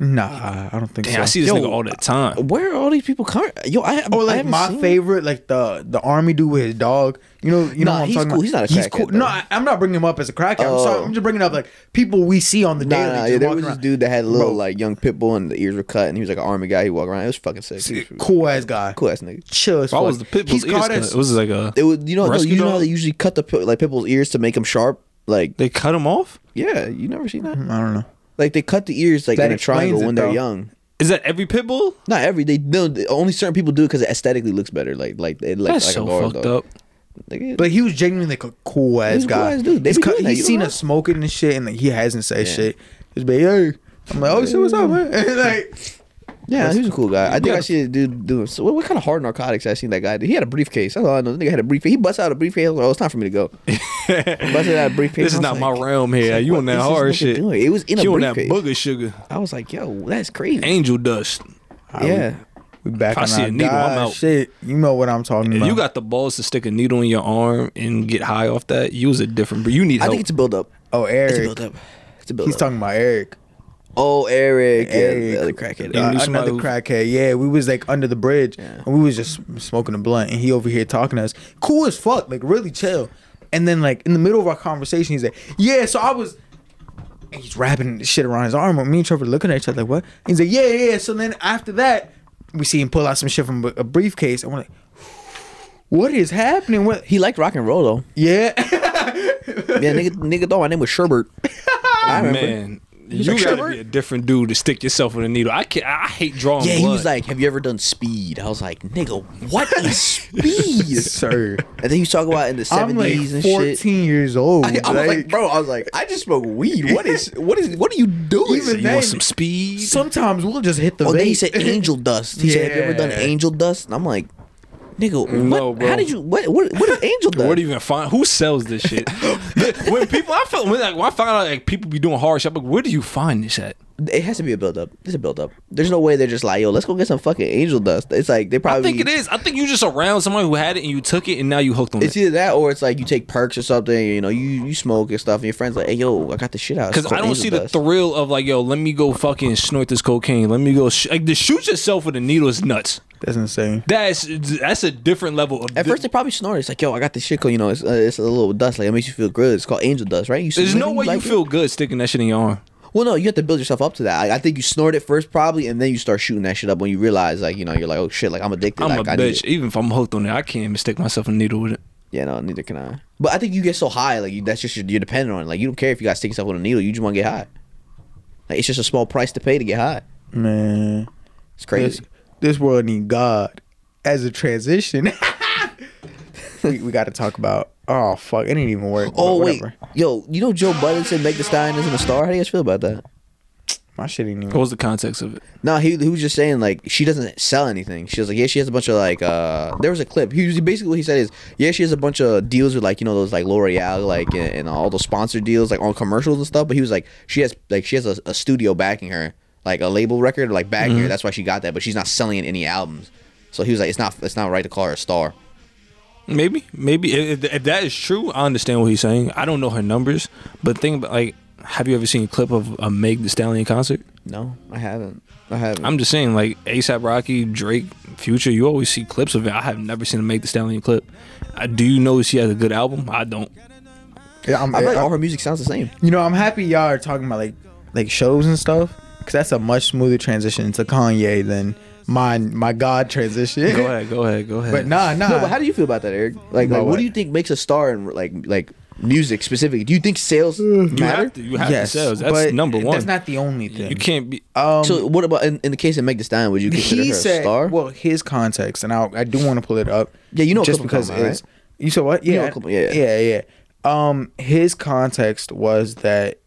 Nah, I don't think Damn, so. I see this Yo, nigga all the time. Where are all these people coming? Yo, I Oh, like haven't my seen- favorite, like the the army dude with his dog. You know, you know what I'm he's talking cool. about. He's not a He's crackhead, cool. though. No, I, I'm not bringing him up as a crackhead. I'm, Oh. sorry, I'm just bringing up like people we see on the Nah, daily. nah, yeah, there walking was this dude that had a little Bro. like young pit bull and the ears were cut, and he was like an army guy. He walked around. It was fucking sick. He was- cool ass guy. cool ass nigga. Chill as Why fuck. was the pit bull's He's ears caught cut? It was like a It was you know no, Rescue you know how they usually cut the like pit bull's ears to make them sharp. Like they cut them off. yeah, you never seen that. Mm, I don't know. Like they cut the ears like That in a explains triangle it, when they're though. young. Is that every pit bull? Not every they no only certain people do it because it aesthetically looks better. Like like it like That's like so a fucked dog. up. Like, But he was genuinely like a cool ass He's a cool guy. ass dude. They He's, be cut- doing that, he's you seen don't us smoking and shit, and like, he hasn't said Yeah. shit. He's be hey. I'm like, oh shit, what's up, man? like, yeah, he was a cool guy. I think Yeah. I see a dude doing. So what, what kind of hard narcotics I seen that guy? do? He had a briefcase. That's all I know. The nigga had a briefcase. He busts out a briefcase. I was like, oh, it's time for me to go. busted out a briefcase. This is I was not my realm here. like, you what on that is this hard shit. doing? It was in a you on that briefcase. booger sugar. I was like, yo, that's crazy. Angel dust. yeah. we back If I see a needle, I'm God out. Shit, you know what I'm talking If about. you got the balls to stick a needle in your arm and get high off that, use a different. But you need I help. think it's a build up. oh Eric. It's a build up. It's a build He's up. talking about Eric. Oh, Eric. Eric. Yeah, the other crackhead. Uh, knew somebody another who- crackhead. Yeah, we was like under the bridge, Yeah. and we was just smoking a blunt, and he over here talking to us, cool as fuck, like really chill. And then like in the middle of our conversation, he's like, "Yeah, so I was." And he's wrapping shit around his arm. and Me and Trevor looking at each other like, "What?" He's like, "Yeah, yeah." So then after that, we see him pull out some shit from a a briefcase, and we're like, "What is happening?" What? He liked rock and roll though. Yeah. Yeah, nigga, nigga thought my name was Sherbert. I remember. Man, you like, gotta be a different dude to stick yourself with a needle. I can't. I hate drawing. Yeah, he was like, "Have you ever done speed?" I was like, "Nigga, what is speed?" Sir. And then he was talking about in the I'm like seventies and 14 shit. years old. I, I was like, bro, I was like, I just smoke weed. What is, what is, what are you doing? Even you then- want some speed? sometimes we'll just hit the oh, then he said angel dust. He said, "Have you ever done angel dust?" And I'm like, "Nigga, what? No, bro. How did you? What? What, what is angel dust?" Where do you even find who sells this shit? when people, I felt when, like, when I found out like people be doing hard shit, I'm like, where do you find this at? it has to be a build up. It's a build up. There's no way they're just like, "Yo, let's go get some fucking angel dust." It's like they probably. I think it is. I think you just around someone who had it and you took it and now you hooked on It's it. either that or it's like you take perks or something. You know, you you smoke and stuff, and your friends like, "Hey, yo, I got the shit out." Because I don't see the thrill of like, yo, let me go fucking snort this cocaine. Let me go sh-. like to shoot yourself with a needle is nuts. That's insane. That's that's a different level of. At di- first, they probably snort. It's like, yo, I got this shit called, you know, it's, uh, it's a little dust. Like, it makes you feel good. It's called angel dust, right? You there's snort no way you like it? feel good sticking that shit in your arm. Well, no, you have to build yourself up to that. I, I think you snort it first, probably, and then you start shooting that shit up when you realize, like, you know, you're like, oh shit, like I'm addicted. I'm like, a I bitch. Even if I'm hooked on it, I can't mistake myself a needle with it. Yeah, no, neither can I. But I think you get so high, like, you, that's just your, you're dependent on it. Like, you don't care if you got to stick yourself with a needle. You just want to get high. Like, it's just a small price to pay to get high. Man. It's crazy. This, this world need God as a transition. we, we got to talk about. Oh fuck! It didn't even work. Oh wait, yo, you know Joe Budden said Meg Thee Stallion isn't a star. How do you guys feel about that? My shit ain't even. What was the context of it? No, he, he was just saying like she doesn't sell anything. She was like, yeah, she has a bunch of like uh. There was a clip. He was basically what he said is yeah, she has a bunch of deals with like you know those like L'Oreal like and, and all those sponsored deals like on commercials and stuff. But he was like she has like she has a, a studio backing her like a label record like backing here. That's why she got that. But she's not selling any albums. So he was like, it's not it's not right to call her a star. Maybe, maybe if, if that is true, I understand what he's saying. I don't know her numbers, but think about like, have you ever seen a clip of a Meg Thee Stallion concert? No, I haven't. I haven't. I'm just saying, like ASAP Rocky, Drake, Future. You always see clips of it. I have never seen a Meg Thee Stallion clip. Uh, do you know she has a good album? I don't. Yeah, I'm, I feel like I- all her music sounds the same. you know, I'm happy y'all are talking about like like shows and stuff because that's a much smoother transition to Kanye than my my God transition. Go ahead, go ahead, go ahead. But nah, nah. No, but how do you feel about that, Eric? Like, like what? what? do you think makes a star in like like music specifically? Do you think sales you matter? have to, you have yes, to sales. That's but number one. That's not the only thing. you can't be. Um, so what about in, in the case of Meg Thee Stallion? Would you consider he her said, a star? well, his context, and I I do want to pull it up. Yeah, you know just because talking about, it's you said what? You know Yeah, yeah, yeah, yeah. Um, his context was that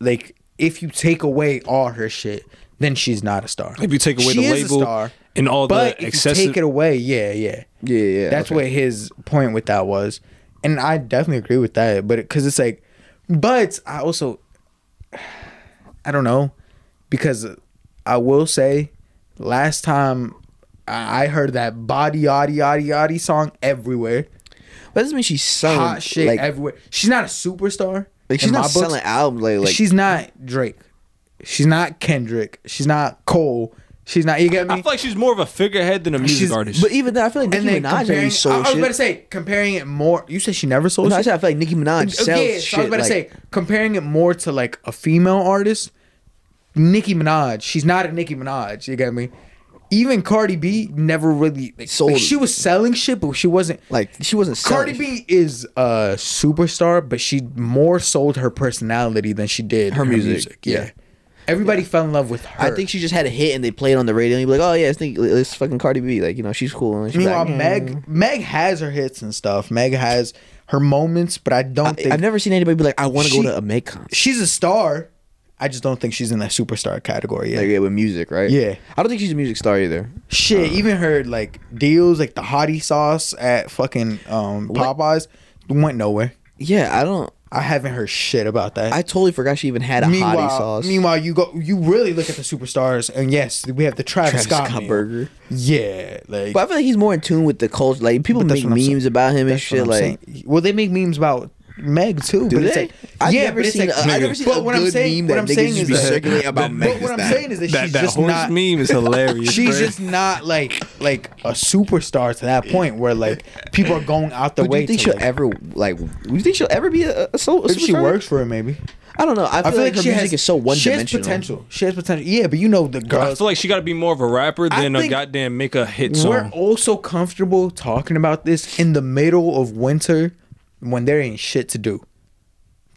like if you take away all her shit, then she's not a star. If you take away She the label star, and all but the if excessive, you take it away, yeah, yeah, yeah, yeah. That's okay. what his point with that was, and I definitely agree with that. But because it's like, but I also, I don't know, because I will say, last time I I heard that body yaddy yaddy yaddy song everywhere, But doesn't mean she's selling hot shit like, everywhere. She's not a superstar. Like she's not books. selling albums like, like she's not Drake. She's not Kendrick. She's not Cole. She's not. You get me? I feel like she's more of a figurehead than a music She's- artist. But even then, I feel like Nicki Minaj comparing, already I, I was shit. about to say comparing it more. You said she never sold no, I said I feel like Nicki Minaj sells yeah, so shit. I was about like, to say comparing it more to like a female artist. Nicki Minaj, she's not a Nicki Minaj. You get me? Even Cardi B never really like, Sold. like, she was selling shit, but she wasn't. like she wasn't selling Cardi B is a superstar, but she more sold her personality than she did Her music, Yeah. yeah. Everybody fell in love with her. I think she just had a hit and they played on the radio and you'd be like, oh yeah, it's, it's fucking Cardi B. Like you know, she's cool. And she's Meanwhile, like, Meg mm. Meg has her hits and stuff. Meg has her moments, but I don't I, think I've never seen anybody be like, I want to go to a Meg concert. she's a star. I just don't think she's in that superstar category yet. Like yeah, with music, right? Yeah. I don't think she's a music star either. Shit, even her like deals like the hottie sauce at fucking um Popeyes went nowhere. Yeah, I don't. I haven't heard shit about that. I totally forgot she even had a meanwhile, hottie sauce. meanwhile, you go you really look at the superstars, and yes, we have the Travis, Travis Scott, Scott burger. Yeah, like But I feel like he's more in tune with the culture. Like people make what memes about him and what shit. Like, saying. well, they make memes about Meg too. Do but it's they? like, I've yeah, never but it's seen like, a- I've never seen but a what I'm good saying, meme what that I'm saying is that, circulating about but Meg what I'm saying is that, that, she's that just horse not. meme is hilarious. She's bro. just not like like a superstar to that point where like people are going out the but do way you think to she'll like, ever like? Do you think she'll ever be a, a, so, a if she works for it maybe. I don't know. I feel, like, her she music has, is so one She has dimensional. potential. She has potential. Yeah, but you know the girl. I girls. feel like she got to be more of a rapper than a goddamn make a hit song. We're also comfortable talking about this in the middle of winter when there ain't shit to do.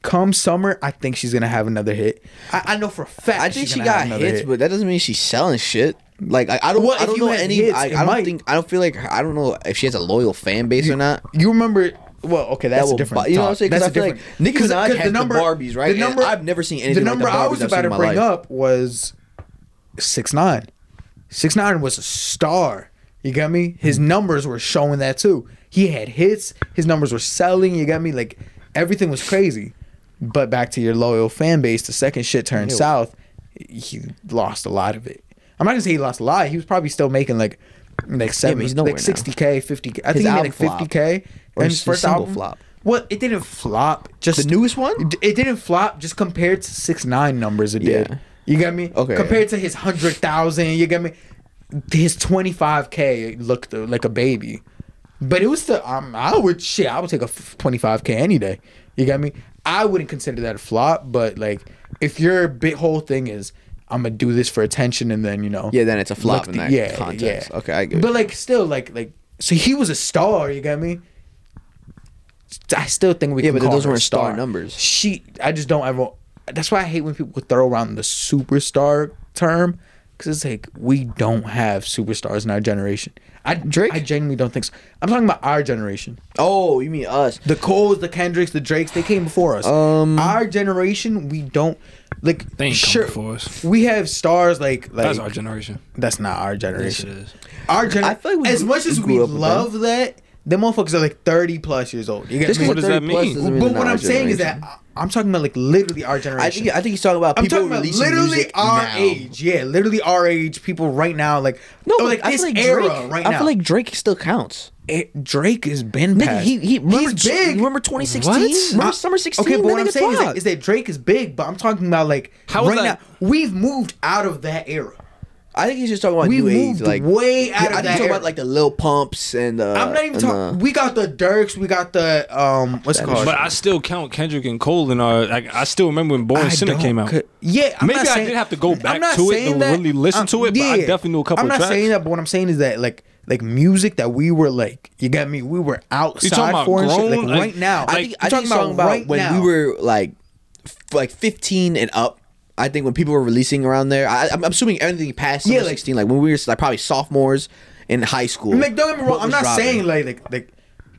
Come summer, I think she's gonna have another hit. I, I know for a fact. I think she got hits, hit. but that doesn't mean she's selling shit. Like I, I don't, Well, I if don't you know any. hits, I, I don't might. think. I don't feel like. I don't know if she has a loyal fan base or not. you remember? Well, okay, that's That a different. you know what I'm saying? That's I feel a like different. Nicki 'cause- Minaj 'cause had the Barbies, right? The And number I've never seen anything The like number the I was about to bring life. up was six nine. Six nine was a star. You got me? His Hmm. numbers were showing that too. He had hits. His numbers were selling. You got me? Like everything was crazy. But back to your loyal fan base, the second shit turned Ew. south, he lost a lot of it. I'm not gonna say he lost a lot. He was probably still making like like seven, he's nowhere like sixty k, fifty k. I His think he made like fifty k. Or And his first single album flop. Well, it didn't flop. Just The newest one? It, didn't flop. Just compared to six nine numbers, it did. Yeah. You get me? Okay. Compared to his hundred thousand, you get me? His twenty five k looked like a baby, but it was still. Um, I would shit. I would take a twenty five k any day. You got me? I wouldn't consider that a flop, but like if your big whole thing is I'm gonna do this for attention, and then you know, Yeah, then it's a flop in the- that context. Okay, I get it. But like still, like like so he was a star. You got me? I still think we Yeah, but those weren't star numbers. She, I just don't ever. That's why I hate when people throw around the superstar term, because it's like we don't have superstars in our generation. I Drake? I genuinely don't think so. I'm talking about our generation. Oh, you mean us? The Coles, the Kendricks, the Drakes, they came before us. Um, our generation, we don't like. They ain't come sure, before us. We have stars like like That's our generation. that's not our Yes, it generation. is. Our gen- I feel like we as grew- much as we we up with love that, the motherfuckers are like 30 plus years old. You get Just me? What does that 30 plus mean? doesn't But they're what I'm our saying is that. I'm talking about like literally our I generation. think I think he's talking about I'm people talking about releasing literally music our now. age. Yeah, literally our age. People right now, like No, oh, but like I this feel like era Drake, right now. I feel like Drake still counts. it, Drake has been Nigga, past. he he remember, he's big. Remember 2016? What? Remember I- summer 16? Okay, but what I'm saying is that, that Drake is big, but I'm talking about like How is right now we've moved out of that era. I think he's just talking about We new age, moved like way out Yeah, of I think that he's talking era. about like the Lil Pumps and uh, I'm not even talking. uh, We got the Durks. We got the um. What's it called? But I still count Kendrick and Cole in our. Like I still remember when Born I Sinner came out. co- Yeah, I'm Maybe not I saying- did have to go I'm back not to it saying to really listen I'm- to it, but I definitely knew a couple I'm not tracks. saying that, but what I'm saying is that like like music that we were like, you got me. We were outside about for and shit. Like Like, right now, I think, I'm I think he's talking about right when now. we were like f- like 15 and up. I think when people were releasing around there, I, I'm I'm assuming everything past Yeah, summer like- 16, like when we were like probably sophomores in high school. like don't get me wrong. I'm not dropping. saying like like like,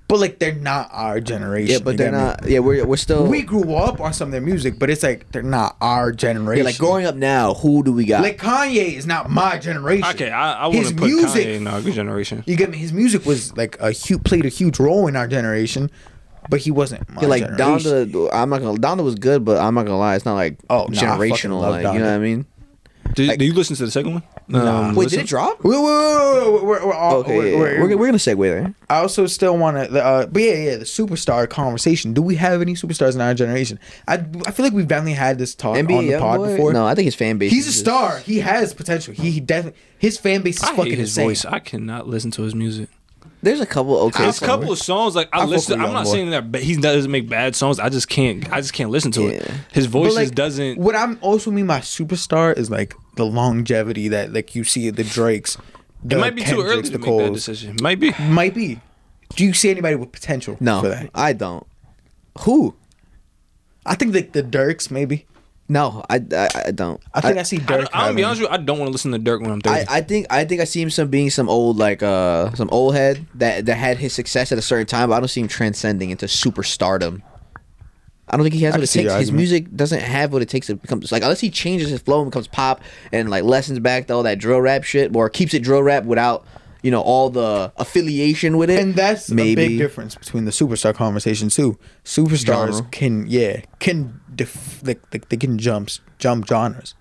but like they're not our generation. yeah, but they're get me? not. Yeah, we're we're still. We grew up on some of their music, but it's like they're not our generation. yeah, like growing up now, who do we got? Like Kanye is not my generation. Okay, I, I His wouldn't put music- Kanye in our generation. You get me? His music was like a huge played a huge role in our generation, but he wasn't my Yeah, like generation. Donda, I'm not gonna. Donda was good, but I'm not gonna lie, it's not like Oh, nah, I fucking generational. love Like you know what I mean? Did, did you listen to the second one? Nah. Um, Wait, listen- did it drop? Wait, wait, wait, wait, wait, we're, we're, all- Okay, we're, yeah, yeah. we're- We're, we're gonna segue there. I also still want to, uh, but yeah, yeah, the superstar conversation. Do we have any superstars in our generation? I, I feel like we've definitely had this talk NBA on the pod Youngboy? before. No, I think his fan base. he's a is just- star. He has potential. He, he definitely his fan base is I fucking hate his insane. voice. I cannot listen to his music. There's a couple okay. There's a couple of songs like I, fuck listen. with I'm not Youngboy. saying that, but he doesn't make bad songs. I just can't. I just can't listen to it. His voice like, just doesn't. What I'm also mean by superstar is like the longevity that like you see the Drakes. The It might be too early Kendricks, to the make that decision. Might be. Might be. Do you see anybody with potential No, for that? I don't. Who? I think like the Durks maybe. No, I, I, I don't. I think I, see I, Durk. I'm gonna be honest with you. I don't want to listen to Durk when I'm 30. I, I think I think I see him some being some old like uh some old head that that had his success at a certain time, but I don't see him transcending into superstardom. I don't think he has I what it takes. His music doesn't have what it takes to become like unless he changes his flow and becomes pop and like lessens back to all that drill rap shit or keeps it drill rap without you know all the affiliation with it. and that's maybe a big difference between the superstar conversation too. Superstars Genre. can yeah can def- like, like they can jumps jump genres.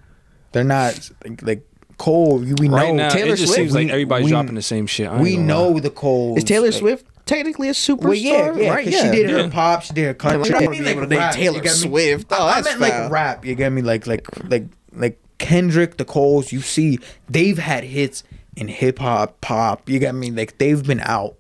They're not like, like Cole. We know right now, Taylor it just Swift, seems like we- everybody's we- dropping the same shit. I we gonna know lie. the Cole. Is Taylor Swift technically a superstar? Well, yeah, yeah, right? because she did her Yeah. pop, she did her country. I'm I not mean, gonna be able like to name rap, Taylor you get me? Swift. Oh, I, I that's meant like rap. You get me? Like like like like Kendrick, the Coles. You see, they've had hits in hip hop, pop. You get me? Like they've been out.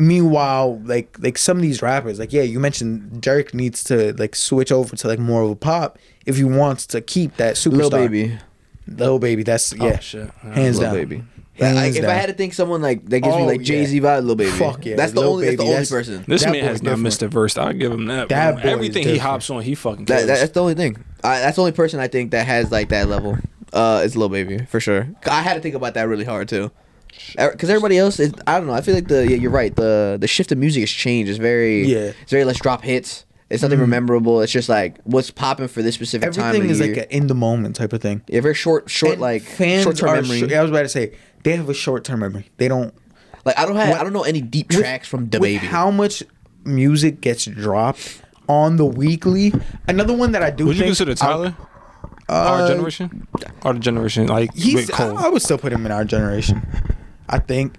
Meanwhile, like like some of these rappers, like yeah, you mentioned Durk needs to like switch over to like more of a pop if he wants to keep that superstar. Lil baby, Lil baby. That's yeah, Oh, shit. hands Lil down. baby. Yeah, like, Hands if I had to think someone like that gives me Oh, like Jay Z yeah. vibe, little Baby. Fuck yeah, that's the Lil only that's the only that's- person. This man boy has not different. missed a verse. I give him that. That bro. boy is Everything he hops on, he fucking kills. that- that's the only thing. I, that's the only person I think that has like that level. Uh, it's Lil Baby for sure. I had to think about that really hard too. Because er, everybody else, is, I don't know. I feel like the yeah, you're right. The the shift of music has changed. It's very Yeah. It's very let's drop hits. It's nothing mm-hmm. memorable. It's just like what's popping for this specific time. Everything of is year. like an in the moment type of thing. yeah, very short, short And like fans short term are memory. short- I was about to say they have a short term memory. They don't. like I don't have What- I don't know any deep with- tracks from the baby. How much music gets dropped on the weekly? Another one that I do. Would you think consider Tyler our Uh, generation? Our generation, like He's. with I, Cole. I would still put him in our generation. I think.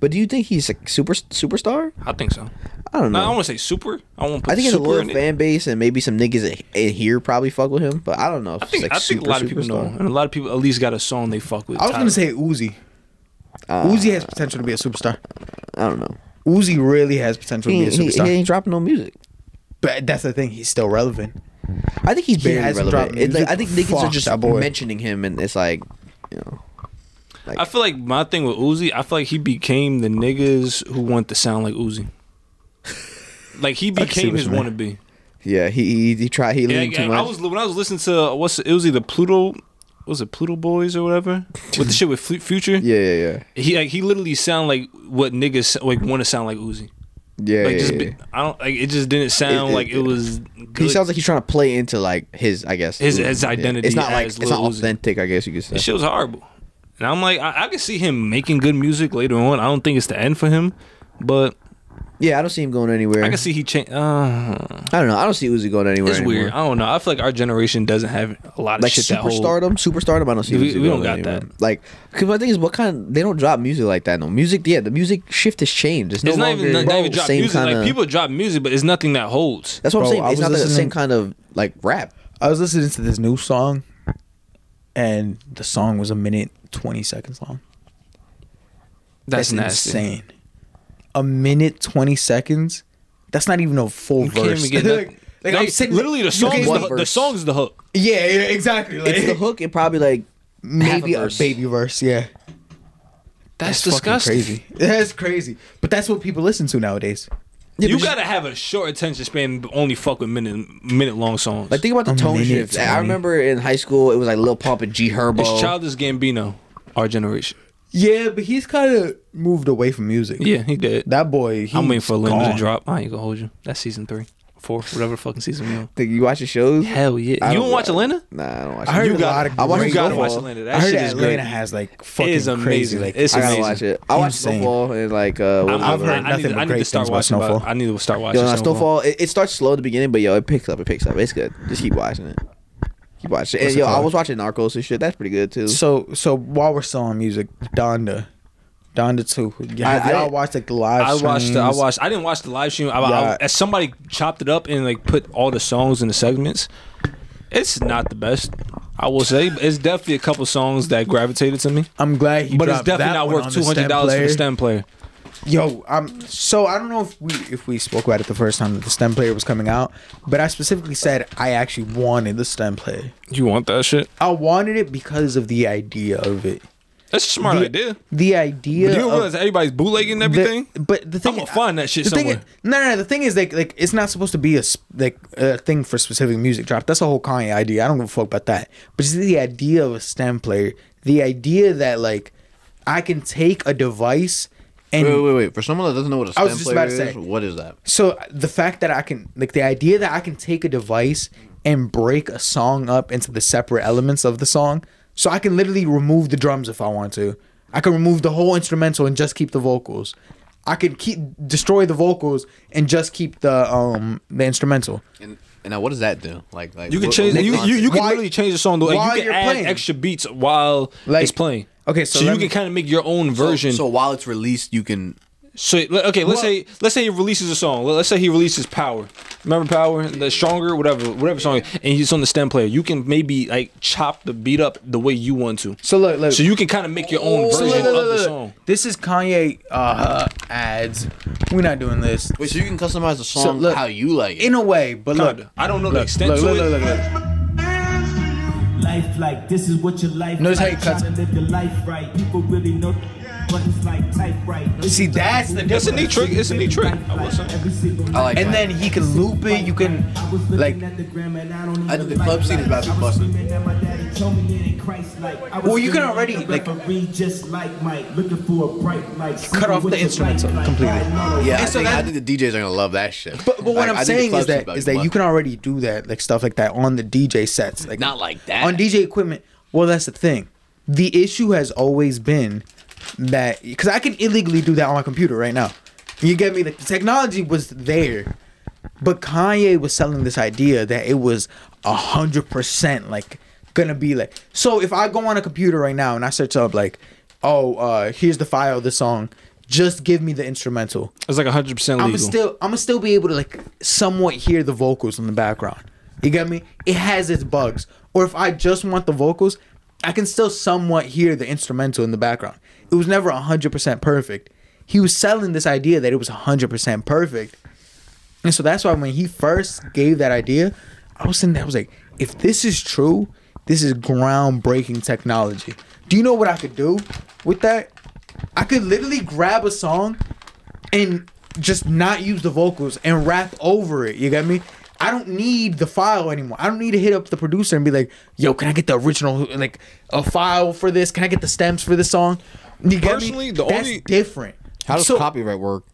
but do you think he's a super superstar? I think so. I don't No, know. I want to say super. I want to put I think it's a super loyal in it. fan base, and maybe some niggas in- in here probably fuck with him. But I don't know. If I think like I think a super, lot of people know, and a lot of people at least got a song they fuck with. I was Tyler. gonna say Uzi. Uh, Uzi has potential to be a superstar. I don't know. Uzi really has potential He, to ain't- be a he, superstar. he ain't dropping no music. but that's the thing. He's still relevant. I think he's He barely hasn't relevant. dropped It's like, I think niggas are just boy. mentioning him, and it's like, you know, like I feel like my thing with Uzi, I feel like he became the niggas who want to sound like Uzi. Like he became his wannabe. yeah, he he, he tried he Yeah, leaned too I much. was when I was listening to uh, what's it was either Pluto was it Pluto Boys or whatever with the shit with Future. Yeah, yeah, yeah. He like he literally sound like what niggas like want to sound like Uzi. Yeah, Like yeah, just be, I don't like it just didn't sound it- like it was. He sounds like he's trying to play into like his, I guess, His- his identity It's not like it's not Lil Uzi. authentic, I guess you could say. That shit was horrible. And I'm like, I, I can see him making good music later on. I don't think it's the end for him, but Yeah, I don't see him going anywhere. I can see he changed. Uh, I don't know. I don't see Uzi going anywhere. it's anymore. weird. I don't know. I feel like our generation doesn't have a lot of Like shit that hold. superstardom, superstardom. I don't see. We- Uzi we don't going got anywhere. that. Like, because my thing is, what kind? They don't drop music like that. No music. Yeah, the music shift has changed. It's no It's not longer even not, even drop same music. kinda, Like people drop music, but it's nothing that holds. That's what Bro, I'm saying. It's was not the same kind of like rap. I was listening to this new song, and the song was a minute twenty seconds long. That's, That's, nasty. insane. A minute twenty seconds. That's not even a full You can't verse. even get like, nothing. like, I'm sitting literally the you song's can't- the, one the song's the hook. Yeah, yeah, exactly. Like, It's the hook and probably like maybe half a, baby verse. Yeah, That's, fucking disgusting. crazy. That's crazy. But that's what people listen to nowadays. Yeah, you gotta have a short attention span, but only fuck with minute minute long songs. Like think about the A tone minute shift. I remember in high school it was like Lil Pump and G Herbo. it's Childish Gambino, our generation. Yeah, but he's kind of moved away from music. Yeah, he did. That boy. I'm waiting for a limited gone. drop. I ain't gonna hold you. That's season three, four, whatever fucking season we on. Think you watch the shows? Hell yeah! I You don't watch Atlanta? Nah, I don't watch. I heard it. a lot of I watched great You gotta watch Atlanta. That I heard shit that is Atlanta great. has like fucking is crazy. amazing. Like, It's I gotta amazing. watch it. I watched Insane. Snowfall and like uh, what I'm, was I've heard other I, nothing need, but I need great to start things about watching. Snowfall. I need to start watching. Yo, Snowfall. Snowfall. It, it starts slow at the beginning, but yo, it picks up. It picks up. It's good. Just keep watching it. Keep watching it. And it yo, I was watching Narcos and shit. That's pretty good too. So so while we're still on music, Donda, Donda two. Yeah, have I y'all didn't- watched like the live? I watched. The, I watched. I didn't watch the live stream. I, I, Yeah. as somebody chopped it up and like put all the songs in the segments. It's not the best. I will say it's definitely a couple songs that gravitated to me, I'm glad he. but it's definitely that not worth two hundred dollars for the stem player. Yo, um, so I don't know if we if we spoke about it the first time that the stem player was coming out, but I specifically said I actually wanted the stem player. You want that shit? I wanted it because of the idea of it. That's a smart the, idea. The idea. But you don't of- realize everybody's bootlegging the- everything. but the thing I'ma find that shit the thing somewhere. is- no, no, no. The thing is, like, like it's not supposed to be a like a thing for specific music drop. That's a whole Kanye idea. I don't give a fuck about that. But it's the idea of a stem player. The idea that like I can take a device and Wait, wait, wait. For someone that doesn't know what a I was stem just player about to is, say. what is that? so the fact that I can like the idea that I can take a device and break a song up into the separate elements of the song. So I can literally remove the drums if I want to. I can remove the whole instrumental and just keep the vocals. I could keep destroy the vocals and just keep the um the instrumental. And, and now, what does that do? Like, like You can what- change. what You, you, you can Why- literally change the song. Like, while you can you're add playing. extra beats while Like- it's playing. Okay, so so, you me- can kind of make your own version. So, while it's released, you can. So okay, let's Well- say let's say he releases a song. Let's say he releases Power. Remember Power, the stronger, whatever, whatever song, and he's on the stem player. You can maybe like chop the beat up the way you want to. So look, look. So you can kind of make your own So version look, look, of the song. This is Kanye uh ads. We're not doing this. Wait, so you can customize the song look, how you like it. In a way, but look. Kinda. I don't know the look, extent look, to look, it. Life like this is what your life Notice how like. he cuts Tryna live your life right. People really know buttons like type right. See, that's the It's a difference. neat trick. It's a neat trick. I will say. I like And that. then he can loop it. You can like. the I don't I even think the club scene is about to be life. Busted. screaming at my daddy, told me it ain't Christ-like. I was Well, you can already, at the like- just like Mike, looking for a bright light. Cut off the your instrumental light, like, completely. riding on a Yeah, I And so think, I think the DJs are gonna love that shit. But, but what Like, I'm I saying is scene's that about is to be that you can already do that like stuff like that on the DJ sets. Like Not like that. on DJ equipment. Well, that's the thing. The issue has always been that because I can illegally do that on my computer right now. You get me? Like the technology was there, but Kanye was selling this idea that it was a hundred percent like gonna be like. So if I go on a computer right now and I search up like, oh, uh, here's the file of the song. Just give me the instrumental. It's like hundred percent I'm still I'm gonna still be able to like somewhat hear the vocals in the background. You get me? It has its bugs. Or if I just want the vocals, I can still somewhat hear the instrumental in the background. It was never 100% perfect. He was selling this idea that it was 100% perfect. And so that's why when he first gave that idea, I was sitting there, I was like, if this is true, this is groundbreaking technology. Do you know what I could do with that? I could literally grab a song and just not use the vocals and rap over it. You get me? I don't need the file anymore. I don't need to hit up the producer and be like, "Yo, can I get the original like a file for this? Can I get the stems for this song?" You get Personally, me? the That's only- different. How does So- copyright work?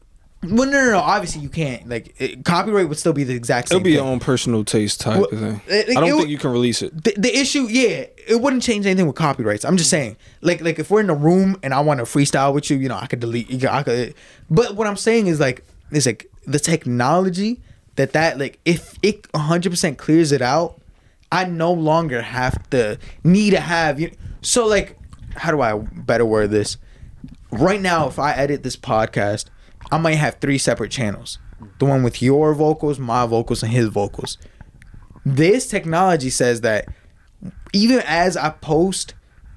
Well, no, no, no. Obviously, you can't. Like, it, copyright would still be the exact same. It'll be your own personal taste type Well, of thing. it- I don't it- think you can release it. the, the issue, yeah, it wouldn't change anything with copyrights. I'm just saying, like, like if we're in a room and I want to freestyle with you, you know, I could delete. You could, I could. But what I'm saying is like, it's like the technology that that like if it 100 percent clears it out, I no longer have to need to have you. Know, So like, how do I better word this? Right now, if I edit this podcast, I might have three separate channels. The one with your vocals, my vocals, and his vocals this technology says that even as I post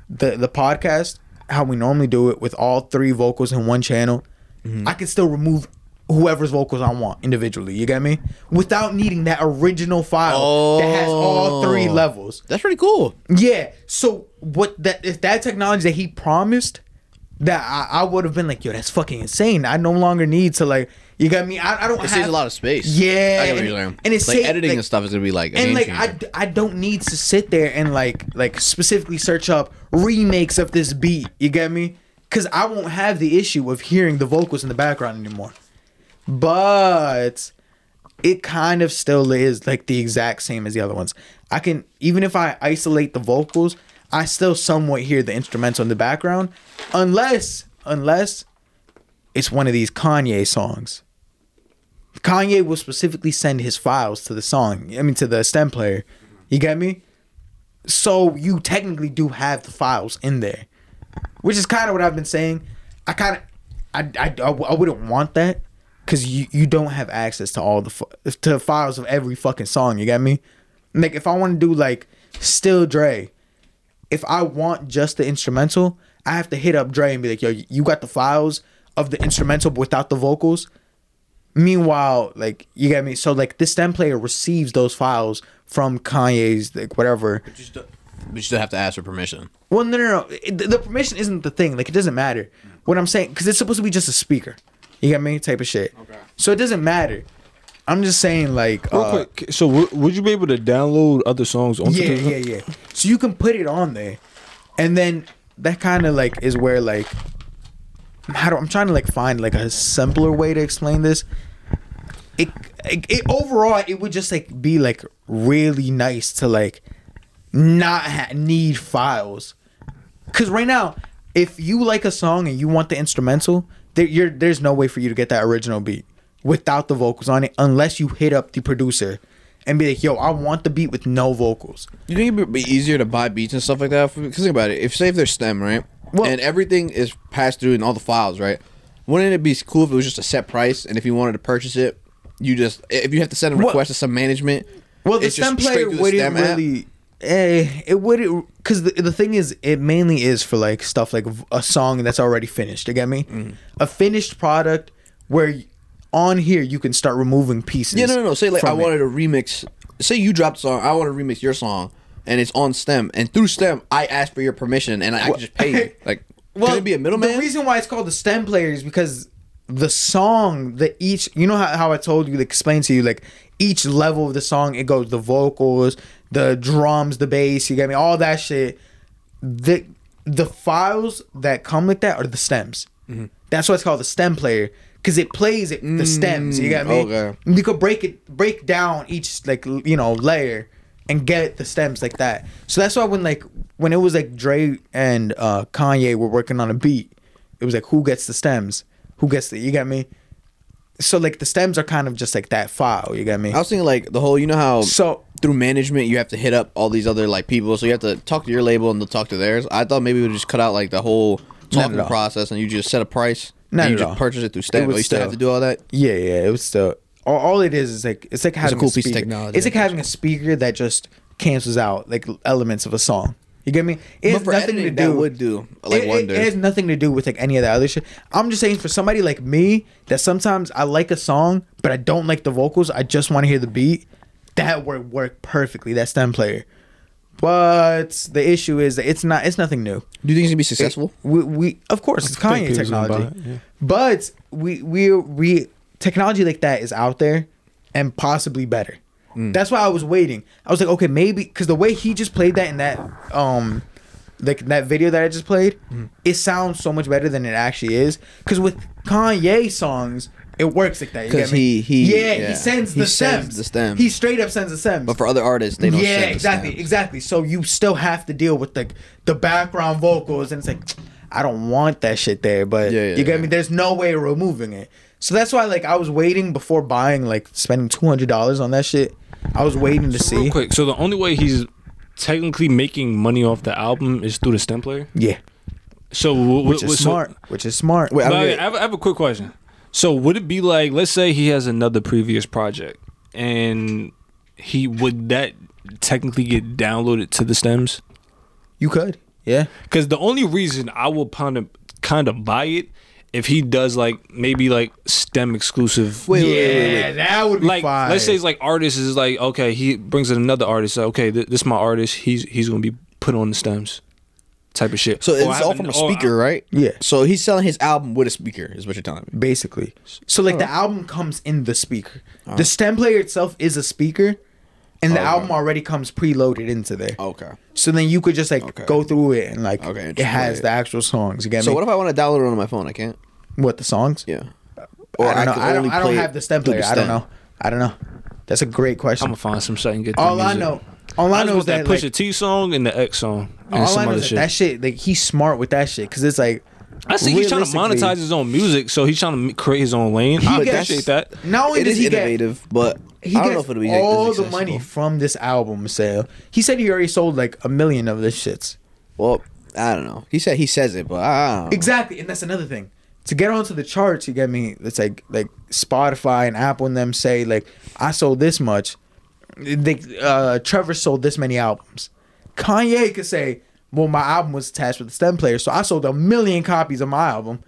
the the podcast, how we normally do it with all three vocals in one channel, mm-hmm. I can still remove whoever's vocals I want individually. You get me? Without needing that original file that has all oh. three levels. That's pretty cool. Yeah. So what that if that technology that he promised that I, I would have been like, yo, that's fucking insane. I no longer need to like you got me. I, I don't It have saves a lot of space. Yeah, I get what and- you're saying. and it's like editing like- and stuff is gonna be like and like I. I don't need to sit there and like like specifically search up remakes of this beat you get me because i won't have the issue of hearing the vocals in the background anymore but it kind of still is like the exact same as the other ones i can even if i isolate the vocals i still somewhat hear the instrumental in the background unless unless it's one of these kanye songs Kanye will specifically send his files to the song. I mean, to the stem player. You get me? So you technically do have the files in there, which is kind of what I've been saying. I kind of, I, I, I wouldn't want that because you you don't have access to all the fi- to files of every fucking song. You get me? Like if I want to do like Still Dre, if I want just the instrumental, I have to hit up Dre and be like, "Yo, you got the files of the instrumental without the vocals." Meanwhile, like you get me, so like this stem player receives those files from Kanye's like whatever. But you still, but you still have to ask for permission. Well, no, no, no. It- the, the permission isn't the thing. Like it doesn't matter. What I'm saying, because it's supposed to be just a speaker. You get me? Type of shit. Okay. So it doesn't matter. I'm just saying, like, Real uh, quick, so w- would you be able to download other songs onto yeah, yeah, yeah. So you can put it on there, and then that kind of like is where like how do I'm trying to like find like a simpler way to explain this. It, it, it overall it would just like be like really nice to like not ha- need files, because right now if you like a song and you want the instrumental, there you're there's no way for you to get that original beat without the vocals on it unless you hit up the producer and be like, yo, I want the beat with no vocals. You think it'd be easier to buy beats and stuff like that? Because think about it. If say if they're STEM, right, Well- and everything is passed through in all the files, right? Wouldn't it be cool if it was just a set price, and if you wanted to purchase it, you just if you have to send a Well- request to some management, Well, the it's stem player wouldn't STEM app? Eh, it would because the, the thing is, it mainly is for like stuff like a song that's already finished. You get me? Mm-hmm. A finished product where on here you can start removing pieces. Yeah, no, no, no. Say like I it. wanted a remix. Say you dropped a song. I want to remix your song, and it's on STEM. And through STEM, I asked for your permission, and I, I just pay you. Like, can it be a middleman? The reason why it's called the stem player is because the song that each you know how, how I told you, like explain to you, like each level of the song, it goes the vocals, the drums, the bass, you get me, all that shit. The the files that come like that are the stems. Mm-hmm. That's why it's called the stem player. Cause it plays it the stems, you get me. Mm, okay. You could break it, break down each like you know layer, and get the stems like that. So that's why when like when it was like Dre and uh, Kanye were working on a beat, it was like who gets the stems, who gets the you get me. So like the stems are kind of just like that file, you get me. I was thinking like the whole. You know how So through management you have to hit up all these other like people, so you have to talk to your label and they'll talk to theirs. I thought maybe we would just cut out like the whole talking process and you just set a price. Not and you just purchase it through It STEM. Oh, you still have to do all that. yeah, yeah, it was still all, all it is is like it's like having a cool a piece of speaker. technology, It's like having a speaker that just cancels out like elements of a song. You get me? It has nothing to do. that would do like it, it- wonders. it has nothing to do with like any of that other shit. I'm just saying for somebody like me that sometimes I like a song but I don't like the vocals. I just want to hear the beat. That would work perfectly. That stem player. But the issue is that it's not. It's nothing new. do you think it's gonna be successful? We, we of course it's think Kanye people's gonna buy technology, it, yeah. but we we we technology like that is out there and possibly better. That's why I was waiting. I was like, okay, maybe because the way he just played that in that um like that video that I just played, it sounds so much better than it actually is. Because with Kanye songs, it works like that. You 'Cause get me? he- he- yeah, yeah. he sends He the sends stems. the stems. He straight up sends the stems. But for other artists, they don't. yeah, send the exactly, stems. exactly. So you still have to deal with like the background vocals, and it's like I don't want that shit there. But Yeah, yeah, you get yeah. me? There's no way of removing it. So that's why like I was waiting before buying like spending two hundred dollars on that shit. I was waiting to see. Real quick. So the only way he's technically making money off the album is through the stem player. Yeah, So wh- which wh- is so- smart. Which is smart. Wait, I But don't I, have, I have a quick question. So would it be like, let's say he has another previous project, and he would that technically get downloaded to the stems? you could. Yeah. Because the only reason I will kind of kind of buy it if he does like maybe like stem exclusive. Wait, yeah, wait, wait, wait, wait. that would be like fine. let's say it's like artist is like okay he brings in another artist okay th- this is my artist he's he's gonna be put on the stems type of shit So it's all from a or- speaker, right? Yeah. So he's selling his album with a speaker, is what you're telling me. basically. So like the album comes in the speaker. The stem player itself is a speaker, and the Okay. album already comes preloaded into there. Okay. So then you could just like Okay. go through it and like Okay, it just has play the actual songs. You get So me? what if I want to download it on my phone? I can't. what the songs? Yeah. Uh, I don't know. can I don't, only I don't play have the stem through player. the I don't stem. know. I don't know. That's a great question. I'm question. gonna find some site and get. All the I music. know, all I I know know is that like, Pusha T song and the X song and all I some know other is that, shit. that shit like he's smart with that shit because it's like I see he's trying to monetize his own music, so he's trying to create his own lane. He I gets- appreciate that. Not only It does is he get innovative, but he I don't gets know if it'll be all the money from this album sale. He said he already sold like a million of this shits. Well, I don't know. He said he says it, but I don't know. Exactly, and that's another thing. To get onto the charts, you get me. It's like like Spotify and Apple and them say like I sold this much. They, uh, Trevor sold this many albums. Kanye could say, "Well, my album was attached with the stem player, so I sold a million copies of my album."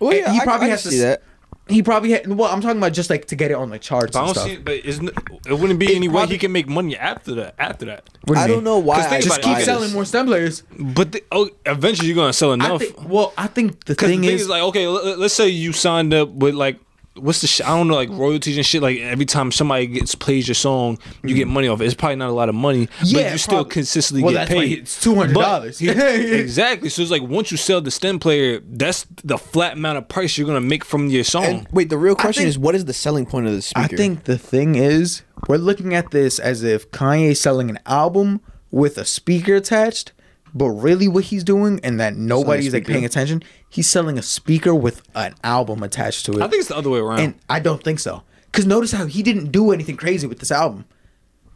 Well, yeah, he probably I has can to see that. He probably had. Well, I'm talking about just like to get it on the charts But I don't stuff. see, but isn't it wouldn't be any way he can make money after that. After that, do I mean? don't know why. 'Cause I Just keep selling more stem players. but the, oh, eventually you're gonna sell I enough. think. Well, I think the thing, the thing is, is, like, okay, let, us say you signed up with like, what's the sh- I don't know, like royalties and shit. Like every time somebody gets plays your song, you get money off it. It's probably not a lot of money, Mm. Yeah, but you still prob- consistently Well, get that's why paid. it's $200. But exactly. So it's like once you sell the stem player, that's the flat amount of price you're gonna make from your song. And wait, the real question think- is, what is the selling point of the speaker? I think the thing is, we're looking at this as if Kanye's selling an album with a speaker attached, but really what he's doing, and that nobody's like paying attention, he's selling a speaker with an album attached to it. I think it's the other way around. and I don't think so. Because notice how he didn't do anything crazy with this album.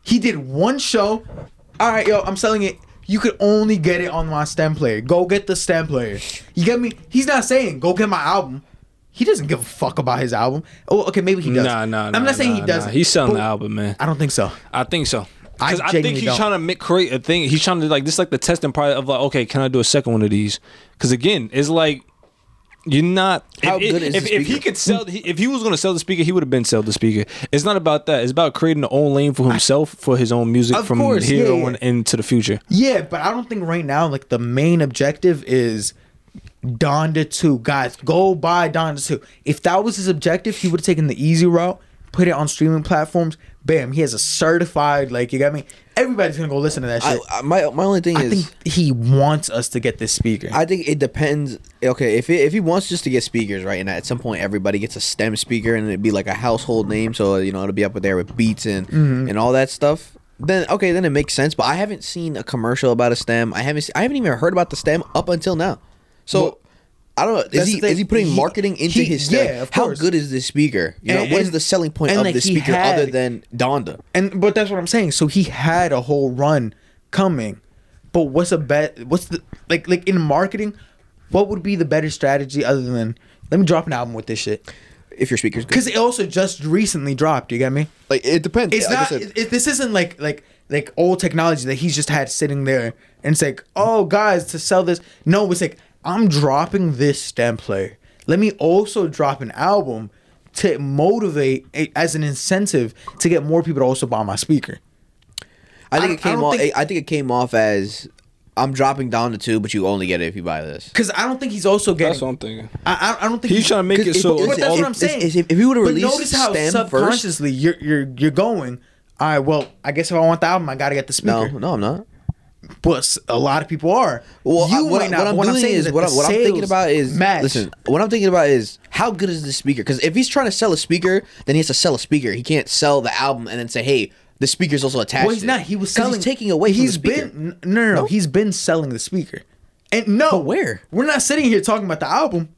He did one show. All right, yo, I'm selling it. You could only get it on my stem player. Go get the stem player. You get me? He's not saying go get my album. He doesn't give a fuck about his album. Oh, okay, maybe he does. Nah, nah, nah. I'm nah, not saying nah, he nah. doesn't. He's selling the album, man. I don't think so. I think so. I Because I, think he's don't. trying to make create a thing. He's trying to like this, like the testing part of like, okay, can I do a second one of these? Because again, it's like you're not. How if, good if, is if, if he could sell, if he was going to sell the speaker, he would have been sell the speaker. It's not about that. It's about creating their own lane for himself for his own music Of from course, here yeah, yeah. on into the future. Yeah, but I don't think right now like the main objective is Donda 2. Guys, go buy Donda 2. If that was his objective, he would have taken the easy route, put it on streaming platforms. Bam, he has a certified like you got me. Everybody's going to go listen to that I, shit. I, my my only thing I, is, think he wants us to get this speaker. I think it depends. Okay, if it, if he wants just to get speakers, right, and at some point everybody gets a stem speaker, and it'd be like a household name, so you know it'll be up there with beats and Mm-hmm. and all that stuff. Then okay, then it makes sense. But I haven't seen a commercial about a stem. I haven't. se- I haven't even heard about the stem up until now. So. Well, I don't know. that's Is he is he putting He- marketing into he- his stem? yeah, of How course. good is this speaker? You know, And- what is the selling point of like, the speaker had- other than Donda? And but that's what I'm saying. So he had a whole run coming. But what's a bet what's the like like in marketing, what would be the better strategy other than let me drop an album with this shit? If your speakers, Because it also just recently dropped. You get me? like it depends. It's Like I not. It, it- this isn't like like like old technology that he's just had sitting there, and it's like, oh guys, to sell this. No, it's like I'm dropping this stem player. Let me also drop an album to motivate a- as an incentive to get more people to also buy my speaker. I think I- it came don't off. think- I think it came off as I'm dropping Donda two, but you only get it if you buy this. Because I don't think he's also getting. That's what I'm thinking. I, I, I don't think He's trying to make it so. if- But that's if- what I'm saying. if- if he would've released notice how STEM first- subconsciously you're you're you're going. All right, well, I guess if I want the album, I gotta get the speaker. No, no, I'm not. But a lot of people are. Well, I- what, might I, what, I'm what I'm saying is that what, I'm, what I'm thinking about is match. listen. What I'm thinking about is how good is the speaker? Because if he's trying to sell a speaker, then he has to sell a speaker. He can't sell the album and then say, "Hey, the speaker's also attached." Well, he's not. He was selling. He's taking away. He's from the speaker. been no, no, no, No? He's been selling the speaker. And no, But where? We're not sitting here talking about the album.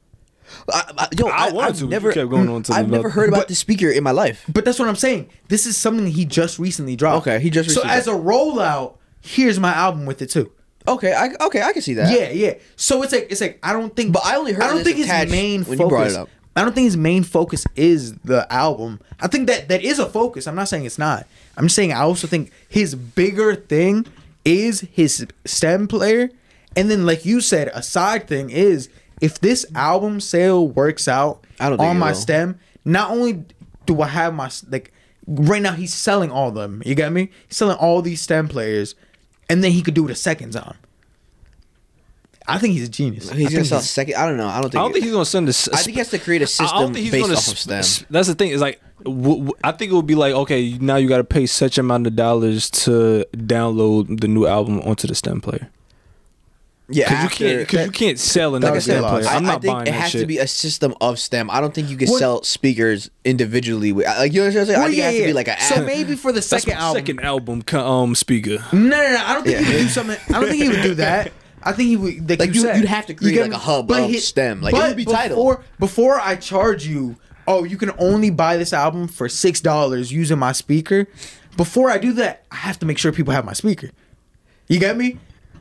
I, I, yo, I I, wanted I've to, never kept going on to I've never heard about But- the speaker in my life. But that's what I'm saying. This is something he just recently dropped. Okay, he just So recently as a rollout, here's my album with it too. Okay, I okay, I can see that. Yeah, yeah. So it's like it's like I don't think. But I only heard I don't think his main when focus. you brought it up. I don't think his main focus is the album. I think that that is a focus. I'm not saying it's not. I'm just saying I also think his bigger thing is his stem player, and then like you said, a side thing is if this album sale works out I don't on my will. stem. Not only do I have my like right now, he's selling all of them. You get me? He's selling all these stem players, and then he could do the seconds on. 'em. I think he's a genius. I he's gonna think sell second. I don't know. I don't think. I don't think he's gonna send this. I think he has to create a system I don't think he's based gonna. off of STEM. s- That's the thing. Is like, w- w- I think it would be like, okay, now you got to pay such amount of dollars to download the new album onto the stem player. Yeah, Because you can't. Because you can't sell another would stem player. I, I'm I not think buying it that has shit. to be a system of STEM. I don't think you can What- sell speakers individually. With, like you know what I'm saying? I Well, think it has to be like an So app. maybe for the That's second my album. second album co- um speaker. No, no, no. I don't think he would do something. I don't think he would do that. I think he would. Like, Like, you you- said, you'd have to create, get like, me? a hub But of STEM. Like, it but would be titled. before, Before I charge you, oh, you can only buy this album for six dollars using my speaker. Before I do that, I have to make sure people have my speaker. You get me?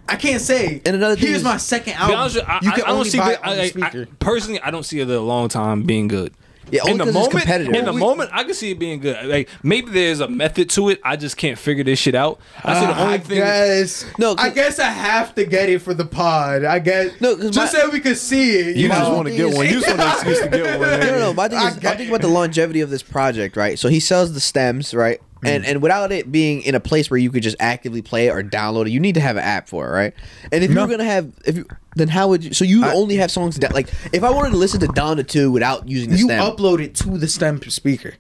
I can't say. And another thing here's is- my second To album. honest I, you I- can I don't only see buy the, it on I, the I- speaker. personally, I don't see it a long time being good. Yeah, only in the 'cause it's moment, competitive. in the We- moment, I can see it being good. Like maybe there's a method to it. I just can't figure this shit out. I see the Uh, only I thing. guess. No, I 'cause- guess I have to get it for the pod. I guess. No, 'cause just my- so we could see it. you know? just want to get one. You just want an excuse to get one. No, no, no. My thing I is, I'm got thinking about the longevity of this project, right? So he sells the stems, right? And hmm. and without it being in a place where you could just actively play it or download it, you need to have an app for it, right? And if No. you're gonna have, if you, then how would you? So you only have songs that, like, if I wanted to listen to Donda Two without using the You stem, upload it to the stem speaker.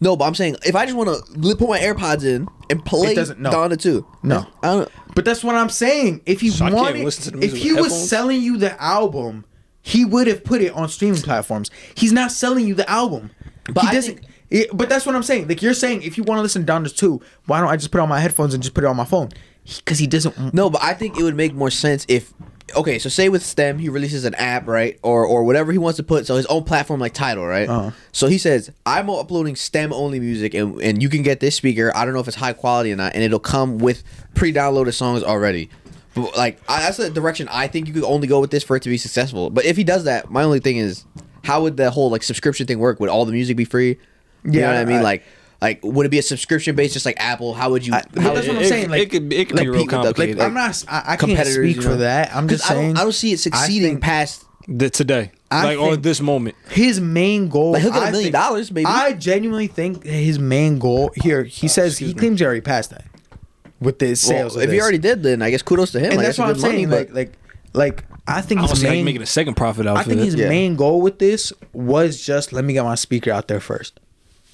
no, but I'm saying if I just want to put my AirPods in and play doesn't- no. Donda Two, No. I don't. But that's what I'm saying. If he So wanted, to the if he was headphones? selling you the album, he would have put it on streaming platforms. He's not selling you the album. But he I doesn't. It- but that's what I'm saying. Like you're saying, if you want to listen to Donda Two, why don't I just put on my headphones and just put it on my phone? Because he doesn't. No, but I think it would make more sense if okay, so say with STEM he releases an app, right? Or or whatever he wants to put, so his own platform like title, right? Uh-huh. So he says, I'm uploading STEM only music and and you can get this speaker. I don't know if it's high quality or not, and it'll come with pre-downloaded songs already. But like I, that's the direction I think you could only go with this for it to be successful. But if he does that, my only thing is how would the whole like subscription thing work? Would all the music be free? You know Yeah, what I mean? I- like like would it be a subscription based just like Apple? How would you I- how that's would what I'm saying, It, like- could it could like be real people that- like- complicated. I'm not. I, I can't speak you for know? that. I'm 'Cause just I don't. I don't see it succeeding think- past The- today, I like or this moment. his main goal. Like, he'll get a I million think- dollars, maybe. I genuinely think his main goal here. He oh, says he excuse me. claims he already passed that with the sales. Well, of if he already did, then I guess kudos to him. and like, that's that's, what I'm good money, saying. Like, like, like I think I his main. making a second profit out of this. I think it. his Yeah. main goal with this was just let me get my speaker out there first.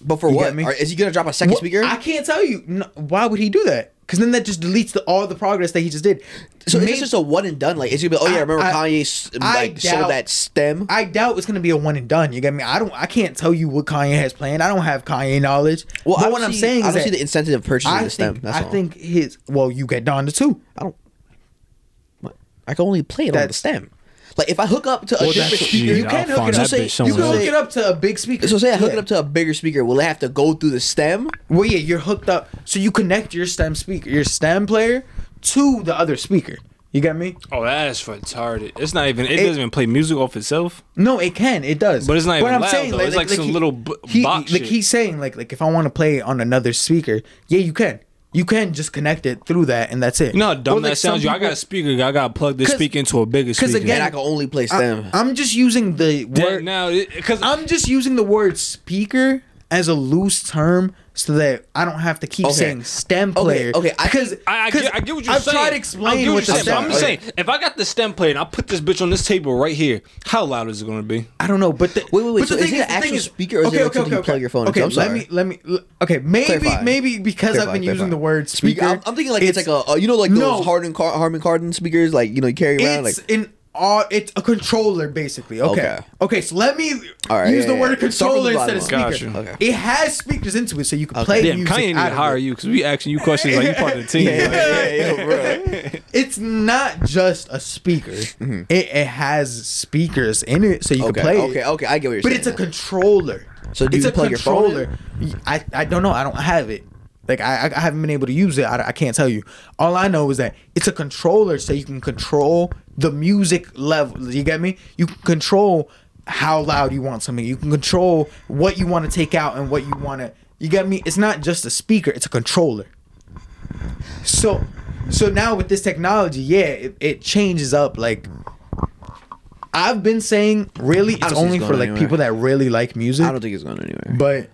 But for You what? me? Are- is he gonna drop a second What- speaker? I can't tell you. No, why would he do that? Because then that just deletes the, all the progress that he just did. so Maybe- it's just a one and done. Like it's gonna be. Oh yeah, I- remember I- Kanye I like sold doubt- that stem. I doubt it's gonna be a one and done. You get me? I don't. I can't tell you what Kanye has planned. I don't have Kanye knowledge. well, but what I'm saying I is don't see the incentive of purchasing the stem. That's I all. think his. Well, you get Donda too. I don't. What? I can only play it on the stem. Like if I hook up to a Well, different speaker, yeah, You can I'll hook it up. that say- You can hook it up to a big speaker. so say I hook it up to a bigger speaker. Will it have to go through the stem? Well, yeah, you're hooked up. So you connect your stem speaker, your stem player, to the other speaker. You get me? Oh, that's retarded. It's not even. It, It- doesn't even play music off itself. No, it can. It does. But it's not even loud, though. It's like some he- little b- he, box Like shit. he's saying, like like if I want to play on another speaker, yeah, you can. You can't just connect it through that, and that's it. You know how dumb Or, that like, some sounds. You, I got a speaker. I got to plug this speaker into a bigger speaker. Because again- And I can only play stem. I, am just using the Yeah, word. now because I'm just using the word speaker as a loose term so that I don't have to keep Okay. saying stem Okay, player. okay, I because think- I, I, get, I get what you're saying. I've saying. tried to I get explain what what the you're saying, stem. I'm just saying, if I got the stem plate and I put this bitch on this table right here, how loud is it going to be? I don't know, but the, Wait, wait, wait, But so the is thing it an the thing actual speaker or is it like something you plug your phone into? Okay, I'm let sorry. me let me. Okay, maybe Clarify. maybe because I've Clarify, been using clarify. the word speaker. I'm, I'm thinking like it's, like a uh, you know like No. those Harman Car- Harman Kardon speakers like you know you carry around it's like an uh, it's a controller basically. Okay. Okay. Okay, so let me All right, use yeah, the word yeah. Start from the controller instead of bottom speaker. up. Gotcha. It has speakers into it, so you can play Damn, music. Kanye need to hire you because we asking you questions like you part of the team. yeah, yeah, yeah, yeah, bro. It's not just a speaker. It, it has speakers in it, so you Mm-hmm. Okay, can play. it. okay, okay, I get what you're But saying. it's a controller. So do it's you a plug your phone in? controller. I I don't know. I don't have it. Like I I haven't been able to use it. I, I can't tell you. All I know is that it's a controller, so you can control the music level. You get me? You can control how loud you want something. You can control what you want to take out and what you want to. You get me? It's not just a speaker. It's a controller. So, so now with this technology, yeah, it, it changes up. Like I've been saying, really, it's only this for like anywhere. people that really like music. I don't think it's going anywhere. but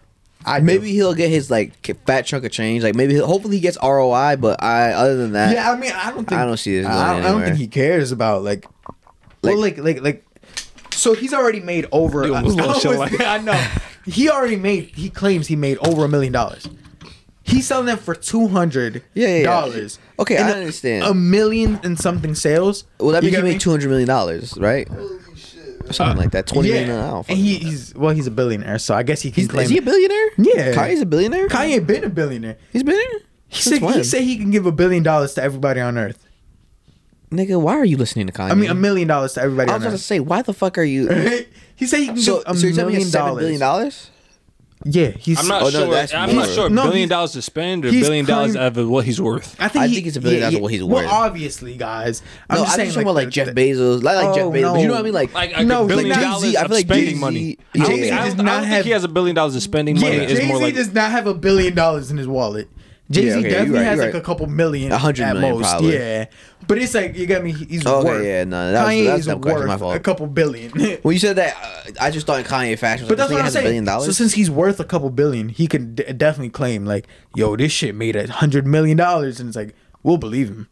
I maybe do. he'll get his like fat chunk of change. Like maybe hopefully he gets ROI. But I other than that, Yeah, I mean, I don't think I don't see this going I, don't- I don't think he cares about like, well, like, like, like. So he's already made over. You almost I, was- life. I know. He already made. He claims he made over a million dollars. He's selling them for two hundred Yeah, yeah, yeah. dollars. Okay, And I a- understand. A million and something sales. well that You means he get me? made two hundred million dollars, right? Or something like that. Twenty million. I don't and he, he's well, he's a billionaire, so I guess he can He's, claim. is he a billionaire? Yeah. Kanye's a billionaire. Kanye been a billionaire. He's a billionaire. He said, when? he said he can give a billion dollars to everybody on Earth. Nigga, why are you listening to Kanye? I mean, a million dollars to everybody I on was about to Earth. say, why the fuck are you? he said he can so, give a so you're telling me million it's seven dollars. billion dollars? Yeah, he's. I'm not Oh, no, sure. that's I'm not sure. No, billion dollars to spend or he's billion dollars claim- of what he's worth. I think, I he- think it's a billion dollars of what he's well, worth. obviously, guys. I'm no, just I'm saying, just talking about like Jeff the- Bezos, like, like Jeff Oh, Bezos. You know what I mean? Like, Like, like No, a billion Jay-Z, dollars I feel of like spending Jay-Z- money. I Yeah, don't, think, I does don't, I not don't think have- he has a billion dollars of spending money. Yeah, It's Jay Z like does not have a billion dollars in his wallet. Jay Z okay, definitely right, has like right. a couple million, A hundred at million, most. probably. Yeah, but it's like you got me. He's Okay, worth. yeah, no, that was- Kanye that's is no question, my fault. a couple billion. when you said that, uh, I just thought in Kanye fashion. But that's like, what I'm has a billion saying. dollars. So since he's worth a couple billion, he can d- definitely claim like, "Yo, this shit made a hundred million dollars," and it's like we'll believe him.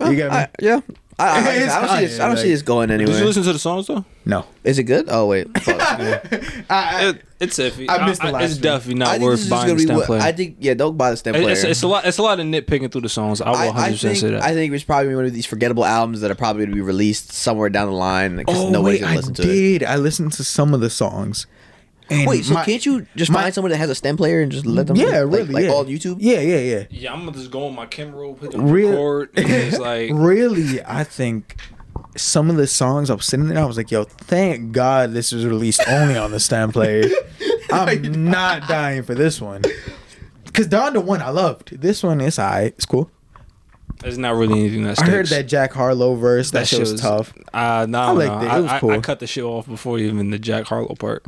You get me? I, yeah, I, I, I, don't see this. I don't see this going anywhere. Did you listen to the songs though? no, Is it good? Oh wait, fuck. I, I, It, it's iffy. I missed the I- last It's one. definitely I not think worth this is buying gonna the be stem what player. I think. Yeah, don't buy the stem player. It's, it's a lot. It's a lot of nitpicking through the songs. I will I, 100 I percent think say that. I think it's probably one of these forgettable albums that are probably going to be released somewhere down the line because oh nobody's wait, going I to listen to it. did. I listened to some of the songs. And Wait, so my- can't you just my- find someone that has a stem player and just let them? Yeah, like, really. like yeah. all YouTube. Yeah, yeah, yeah. yeah, I'm gonna just go on my camera roll, hit the Real- record, and it's like really, I think some of the songs I was sitting there, I was like, "Yo, thank God this was released only on the stem player." I'm not dying for this one. Cause Don the one I loved. This one is alright. It's cool. it's not really anything that I heard that Jack Harlow verse. That, shit was, tough. Uh, no, I no, liked it. It was I, I- cool. I cut the shit off before even the Jack Harlow part.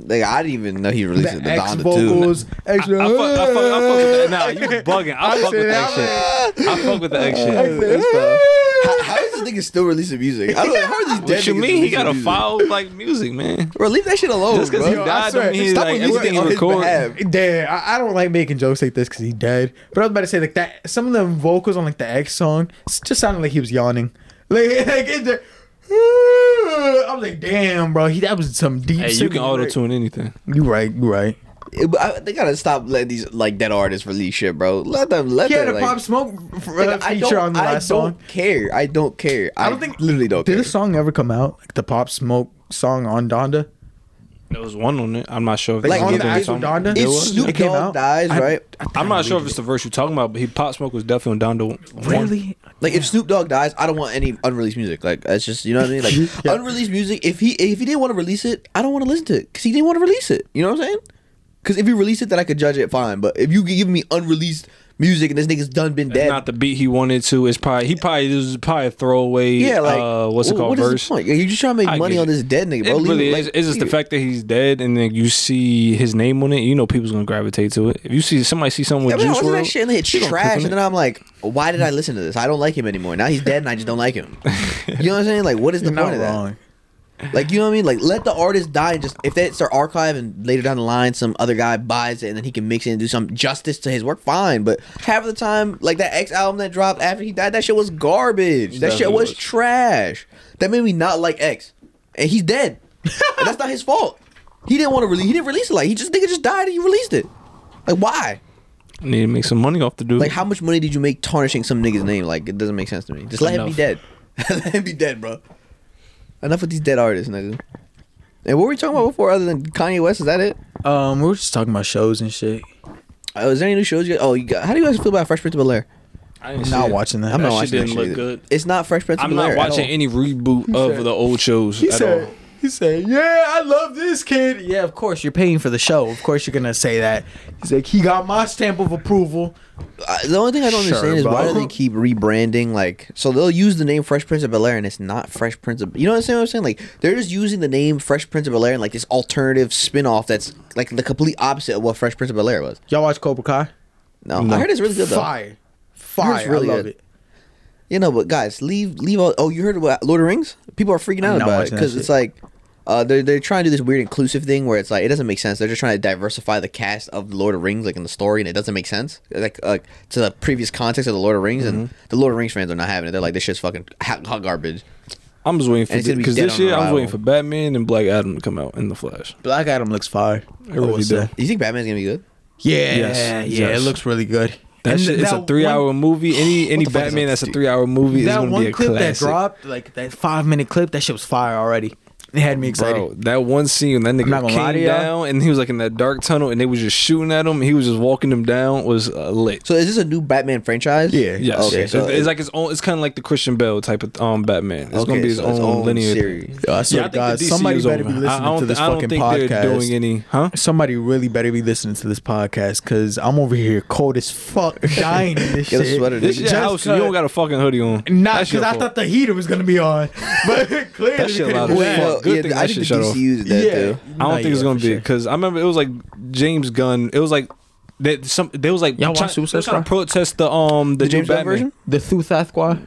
Like I didn't even know he released The the X Donda vocals, too. I, I, extra. fuck, I, fuck, I fuck with that. Nah, you bugging. I, I fuck with that that shit. I fuck with the X shit. How, how is this nigga still releasing music? I don't know. How are these dead What you mean? He got a music? file like music, man. Bro, leave that shit alone, Just because bro. he died, swear, don't mean stop like everything he on his record. behalf. Dead. I, I don't like making jokes like this because he dead. But I was about to say like that. Some of the vocals on like the X song just sounded like he was yawning. Like, like it just, I was like, damn, bro. He that was some deep. Hey, you can auto right? tune anything. You right. You right. It- but I- they gotta stop letting these like dead artists release shit, bro. Let them. Let He had them. a like, Pop Smoke f- Nigga, uh, I feature on the last song. I don't care. I don't care. I, I don't think literally don't Did care. the song ever come out? Like the Pop Smoke song on Donda? There was one on it. I'm not sure if Like, it's on the the actual. Donda? If Snoop It came Dogg out? dies, I- right? I'm not sure if it's the verse you're talking about, but he Pop Smoke was definitely on Donda. one. Really? Like if Snoop Dogg dies, I don't want any unreleased music. Like that's just you know what I mean. Like Yeah. unreleased music. If he if he didn't want to release it, I don't want to listen to it because he didn't want to release it. You know what I'm saying? Because if he released it, then I could judge it fine. But if you give me unreleased music and this nigga's done been It's dead, not the beat he wanted to. It's probably he probably this is probably a throwaway. yeah, like uh, what's it wh- called? What is verse. the point? You just trying to make I money on this dead nigga, bro. It really like, is. It's just the fact that he's dead, and then you see his name on it. You know, people's gonna gravitate to it. If you see somebody see something I with mean, I Juice listen to WRLD, that shit and it's you gonna click trash, and then I'm like, why did I listen to this? I don't like him anymore. Now he's dead, and I just don't like him. You know what I'm saying? Like, what is the You're not point of that? Like you know what I mean? Like let the artist die and just if that's their archive and later down the line some other guy buys it and then he can mix it and do some justice to his work, fine. But half of the time, like that X album that dropped after he died, that shit was garbage. That shit was was. trash. That made me not like X. And he's dead. and that's not his fault. He didn't want to release he didn't release it like he just nigga just died and you released it. Like why? I need to make some money off the dude. Like how much money did you make tarnishing some nigga's name? Like it doesn't make sense to me. Just let him be dead. let him be dead, bro. Enough with these dead artists, nigga. And what were we talking about before other than Kanye West? Is that it? Um, we were just talking about shows and shit. Uh, is there any new shows? You oh, you got, how do you guys feel about Fresh Prince of Bel Air? I didn't see Not watching that. I'm That not watching that didn't shit look either. good. It's not Fresh Prince of I'm Bel not Air. at watching any reboot of the old shows He at said, all. he said, yeah, I love this kid. Yeah, of course you're paying for the show. Of course you're gonna say that. He's like, he got my stamp of approval. Uh, the only thing I don't Sure, understand is why do they keep rebranding? Like, so they'll use the name Fresh Prince of Bel Air, and it's not Fresh Prince of. You know what I'm saying? I'm saying like they're just using the name Fresh Prince of Bel Air and like this alternative spin-off that's like the complete opposite of what Fresh Prince of Bel Air was. Y'all watch Cobra Kai? No, I heard it's really good though. Fire, fire. really I love good. it. You know, but guys, leave leave all. Oh, you heard about Lord of the Rings? People are freaking out about it because it's like. Uh, they're, they're trying to do this weird inclusive thing where it's like it doesn't make sense. They're just trying to diversify the cast of the Lord of the Rings, like in the story, and it doesn't make sense, like like to the previous context of the Lord of the Rings. And Mm-hmm. the Lord of the Rings fans are not having it. They're like, this shit's fucking hot, hot garbage. I'm just waiting for And it's gonna be because dead this year I was arrival. waiting for Batman and Black Adam to come out in the Flash. Black Adam looks fire. I really will do. You think Batman's gonna be good? Yeah, Yes, yeah, yes. it looks really good. That And shit is that a three hour movie. Any any is Batman that's a three hour movie is That gonna be a classic. That one clip that dropped, like that five minute clip, that shit was fire already. It had me excited. Bro, that one scene when that nigga gonna lie to came down and he was like in that dark tunnel and they was just shooting at him. He was just walking them down. Was uh, lit. So is this a new Batman franchise? Yeah. Yes, Okay, it's, so it's like his own. It's kind of like the Christian Bale type of um Batman. It's okay, gonna be his so own, linear series. Yo, I swear Yeah, I to think God, the DC somebody is better over. be I- listening I don't, to this I don't fucking think podcast. they're doing any, huh? Somebody really better be listening to this podcast because I'm over here cold as fuck, dying in this Get a shit. sweater, This nigga. your Just house. You don't got a fucking hoodie on. Not That's because I thought the heater was gonna be on, but clearly That shit couldn't loud do as that. fuck. Well, Good yeah, thing I that think shit the shut DC off. used that Yeah. too. I don't Nah, think it's yeah, gonna for be sure. because I remember it was like James Gunn. It was like that. Some they was like Y'all watch trying, Suicide they was trying to Squad? protest the um the, The new James Gunn Batman. version? The Suicide Squad.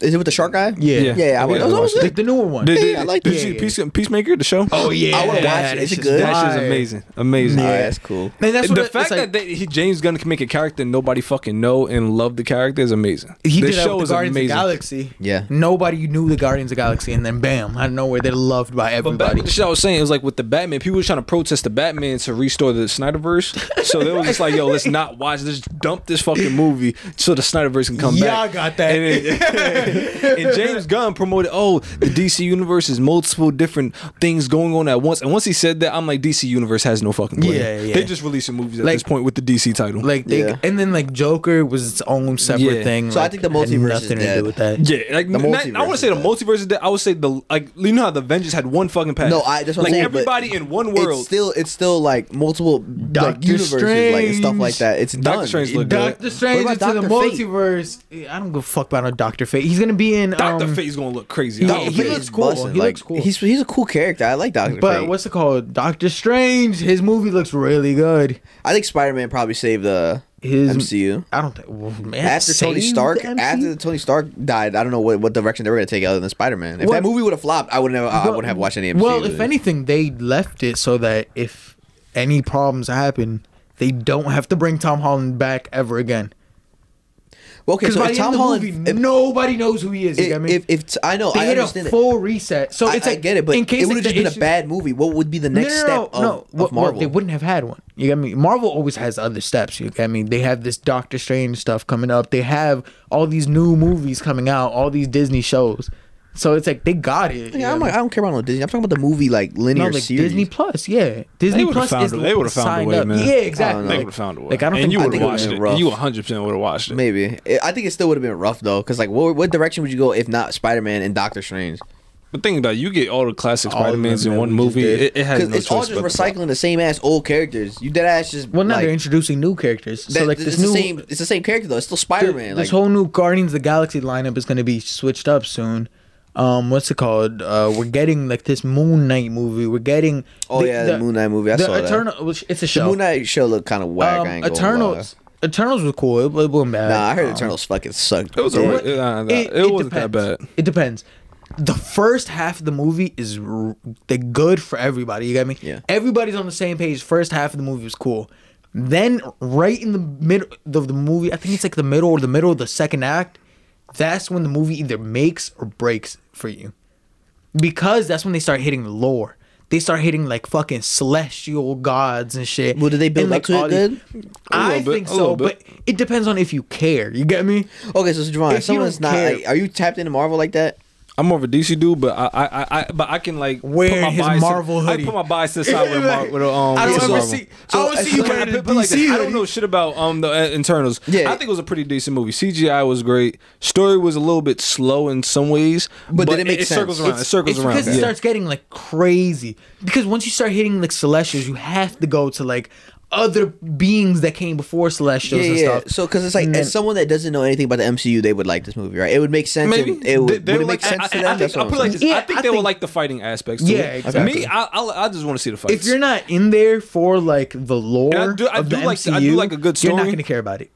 Is it with the shark guy? Yeah, Yeah. Yeah, yeah. I, oh, Yeah, was, I was, I was The, the newer one. Did, Yeah, did, I like did that. you see Yeah, Peace, Peacemaker the show? oh yeah, I wanna watch that it. Is it shit's good? that shit's amazing, amazing. All right, Yeah. that's cool. Man, that's what the it- fact like, that they, he, James Gunn can make a character nobody fucking know and love the character is amazing. he this did that show with is the Guardians amazing. of the Galaxy. Yeah. Nobody knew the Guardians of the Galaxy, and then bam, out of nowhere, they're loved by everybody. to the shit I was saying, it was like with the Batman, people were trying to protest the Batman to restore the Snyderverse. so they was just like, yo, let's not watch, let's dump this fucking movie so the Snyderverse can come back." Yeah. I got that. And, James Gunn promoted, oh, the DC universe is multiple different things going on at once. And once he said that, I'm like, DC universe has no fucking play. Yeah, yeah. They just releasing movies at Like- this point with the DC title. Like they, Yeah. and then like Joker was its own separate Yeah. thing. So I like, think the had multiverse is nothing to dead. do with that. yeah, like The not- I multiverse want to say the is multiverse is dead. I would say the like you know how the Avengers had one fucking path. No, I that's what like I'm saying. but everybody in one world. It's still it's still like multiple like Doctor universes like and stuff like Strange. that. It's Doctor done. Strange look good. Doctor Strange What into about the Dr. Fate? multiverse. I don't give a fuck about no Doctor Fate. He's gonna be in. Doctor um, Fate's gonna look crazy. Yeah, he looks cool. He like, looks cool. He's he's a cool character. I like Doctor But Fate. what's it called? Doctor Strange. His movie looks really good. I think Spider Man probably saved the His MCU. I don't think. Well, man, After Tony saved Stark, the after Tony Stark died, I don't know what, what direction they were gonna take other than Spider Man. If Well- that movie would have flopped, I would never. I wouldn't have watched any MCU. Well, if anything, they left it so that if any problems happen, they don't have to bring Tom Holland back ever again. Well, okay, so by if the Tom end of the Holland, movie, if, nobody knows who he is. You get me? if, if I know, they I hit a understand it. full reset. So I, it's I like get it, but in case it would have just the been a bad movie. What would be the next no, step no, of, no. of well, Marvel? they wouldn't have had one. You get me? Marvel always has other steps. You get me? They have this Doctor Strange stuff coming up. They have all these new movies coming out. All these Disney shows. So it's like they got it. yeah, I'm like. I don't care about no Disney. I'm talking about the movie like no, linear like series. Disney Plus, yeah. Disney would've Plus found is a- they would've found a signed way, up. man. Yeah, exactly. They Like- would have found a way. Like I don't and think you I would think have it would've watched been it. rough. You 100 percent would have watched it. Maybe It- I think it still would have been rough though, because like, what, what direction would you go if not Spider Man and Doctor Strange? But think about it, you get all the classic All of Spider Mans them in that one we just movie. did. It, it has Because no it's all choice just but to recycling the same ass old characters. You dead ass just Well, now like, they're introducing new characters. So like it's this the new same. It's the same character though. It's still Spider Man. Like this whole new Guardians of the Galaxy lineup is going to be switched up soon. Um, what's it called? Uh, we're getting like this Moon Knight movie. We're getting. oh yeah, the, Moon Knight movie. I the saw that. Eternal. Which, it's a The show. Moon Knight show looked kind of whack. um, I ain't Eternals. Eternals was cool. It, it wasn't lie. bad. Nah, I heard Um, Eternals fucking sucked. It was Yeah. alright. It, nah, nah, It, it wasn't that bad. It depends. the first half of the movie is r- the good for everybody. You get me? Yeah. Everybody's on the same page. First half of the movie was cool. Then right in the middle of the movie, I think it's like the middle or the middle of the second act. That's when the movie either makes or breaks for you, because that's when they start hitting the lore. They start hitting like fucking celestial gods and shit. Well, did they build And, up to it all these- good? I bit, think so, but it depends on if you care. You get me? Okay, so Javon, If if someone's not, don't care- like, are you tapped into Marvel like that? I'm more of a DC dude, but I, I, I, I but I can like Wear put my his Marvel I hoodie. put my bias to the side with, a with a, um. I don't ever see. I don't see you I wearing a like DC this? I don't know shit about um the uh, Eternals. Yeah. I think it was a pretty decent movie. CGI was great. Story was a little bit slow in some ways, But did it make circles sense? around. it circles it's around. because it yeah. starts getting like crazy. Because once you start hitting like celestials, you have to go to like other beings that came before celestials Yeah, and yeah. stuff. So, because it's like, And then- as someone that doesn't know anything about the MCU, they would like this movie, right? It would make sense. Maybe and It would, They- they would it make sense I, to I, them? I think I'll put like this. Yeah, I think I they will think- like the fighting aspects. To Yeah, it. exactly. Me, I, I, I just want to see the fights. if you're not in there for like the lore And I do- I of do the like- MCU, I do like a good You're not gonna care about it.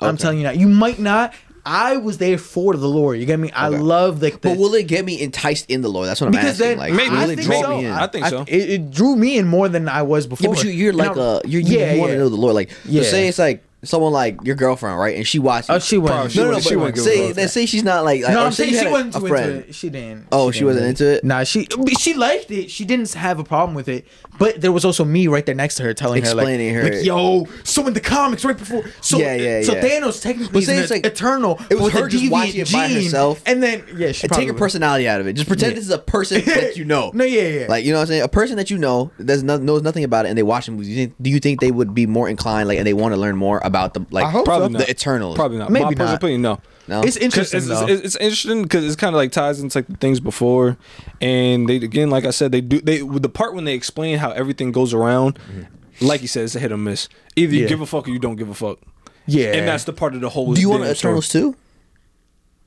I'm telling you now. You might not. I was there for the lore. You get me? I love like the. But will it get me enticed in the lore? That's what I'm because asking. then like, Maybe. will I it think draw so. me in? I think so. It, it drew me in more than I was before. Yeah, but you, you're like Now- uh, you're, you yeah, want to know the lore. Like, Yeah. so say it's like someone like your girlfriend, right? And she watches. Oh, she wasn't. She no, no, no. wouldn't- she but wouldn't give a say, fuck. let's say she's not like. like No, or I'm say saying you she had wasn't a too friend. into it. She didn't. Oh, she wasn't didn't. into it? Nah, she she liked it. She didn't have a problem with it. But there was also me right there next to her, telling Explaining her her- like, like, "Yo, so in the comics, right before, so Yeah, yeah, so yeah. Thanos technically But is an it's like- eternal. it was her just deviant watching it by gene. herself. and then yeah, she And take your personality out of it. Just pretend Yeah. this is a person that you know. No, yeah, yeah. Like you know what I'm saying? A person that you know that no, knows nothing about it, and they watch the movies. You think, do you think they would be more inclined, like, and they want to learn more about the like I hope Probably so. not. the Eternals? Probably not. Maybe My personal not. opinion, no. No. It's 'Cause interesting It's, it's, it's interesting because it's kind of like ties into like the things before, and they again, like I said, they do they with the part when they explain how everything goes around. Mm-hmm. Like you said, it's a hit or miss. Either you Yeah. give a fuck or you don't give a fuck, yeah, and that's the part of the whole. do you want damn story. Eternals too?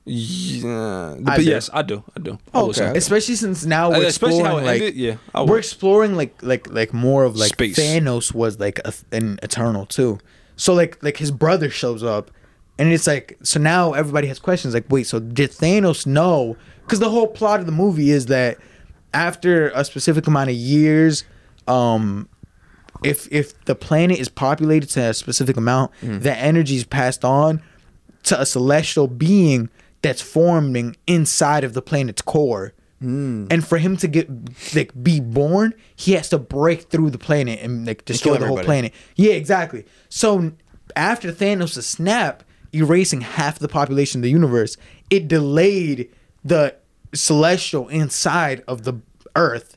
Yeah, I but do. yes, I do. I do. I will say. especially since now we're especially exploring it like ended, yeah, we're exploring like like like more of like Space. Thanos was like a, an eternal too. So like like his brother shows up, and it's like so now everybody has questions like wait so did Thanos know? Because the whole plot of the movie is that after a specific amount of years, um, if if the planet is populated to a specific amount, the energy is passed on to a celestial being that's forming inside of the planet's core. And for him to get like be born, he has to break through the planet and like destroy the whole planet. Yeah, exactly. So after Thanos' snap, erasing half the population of the universe, it delayed the celestial inside of the Earth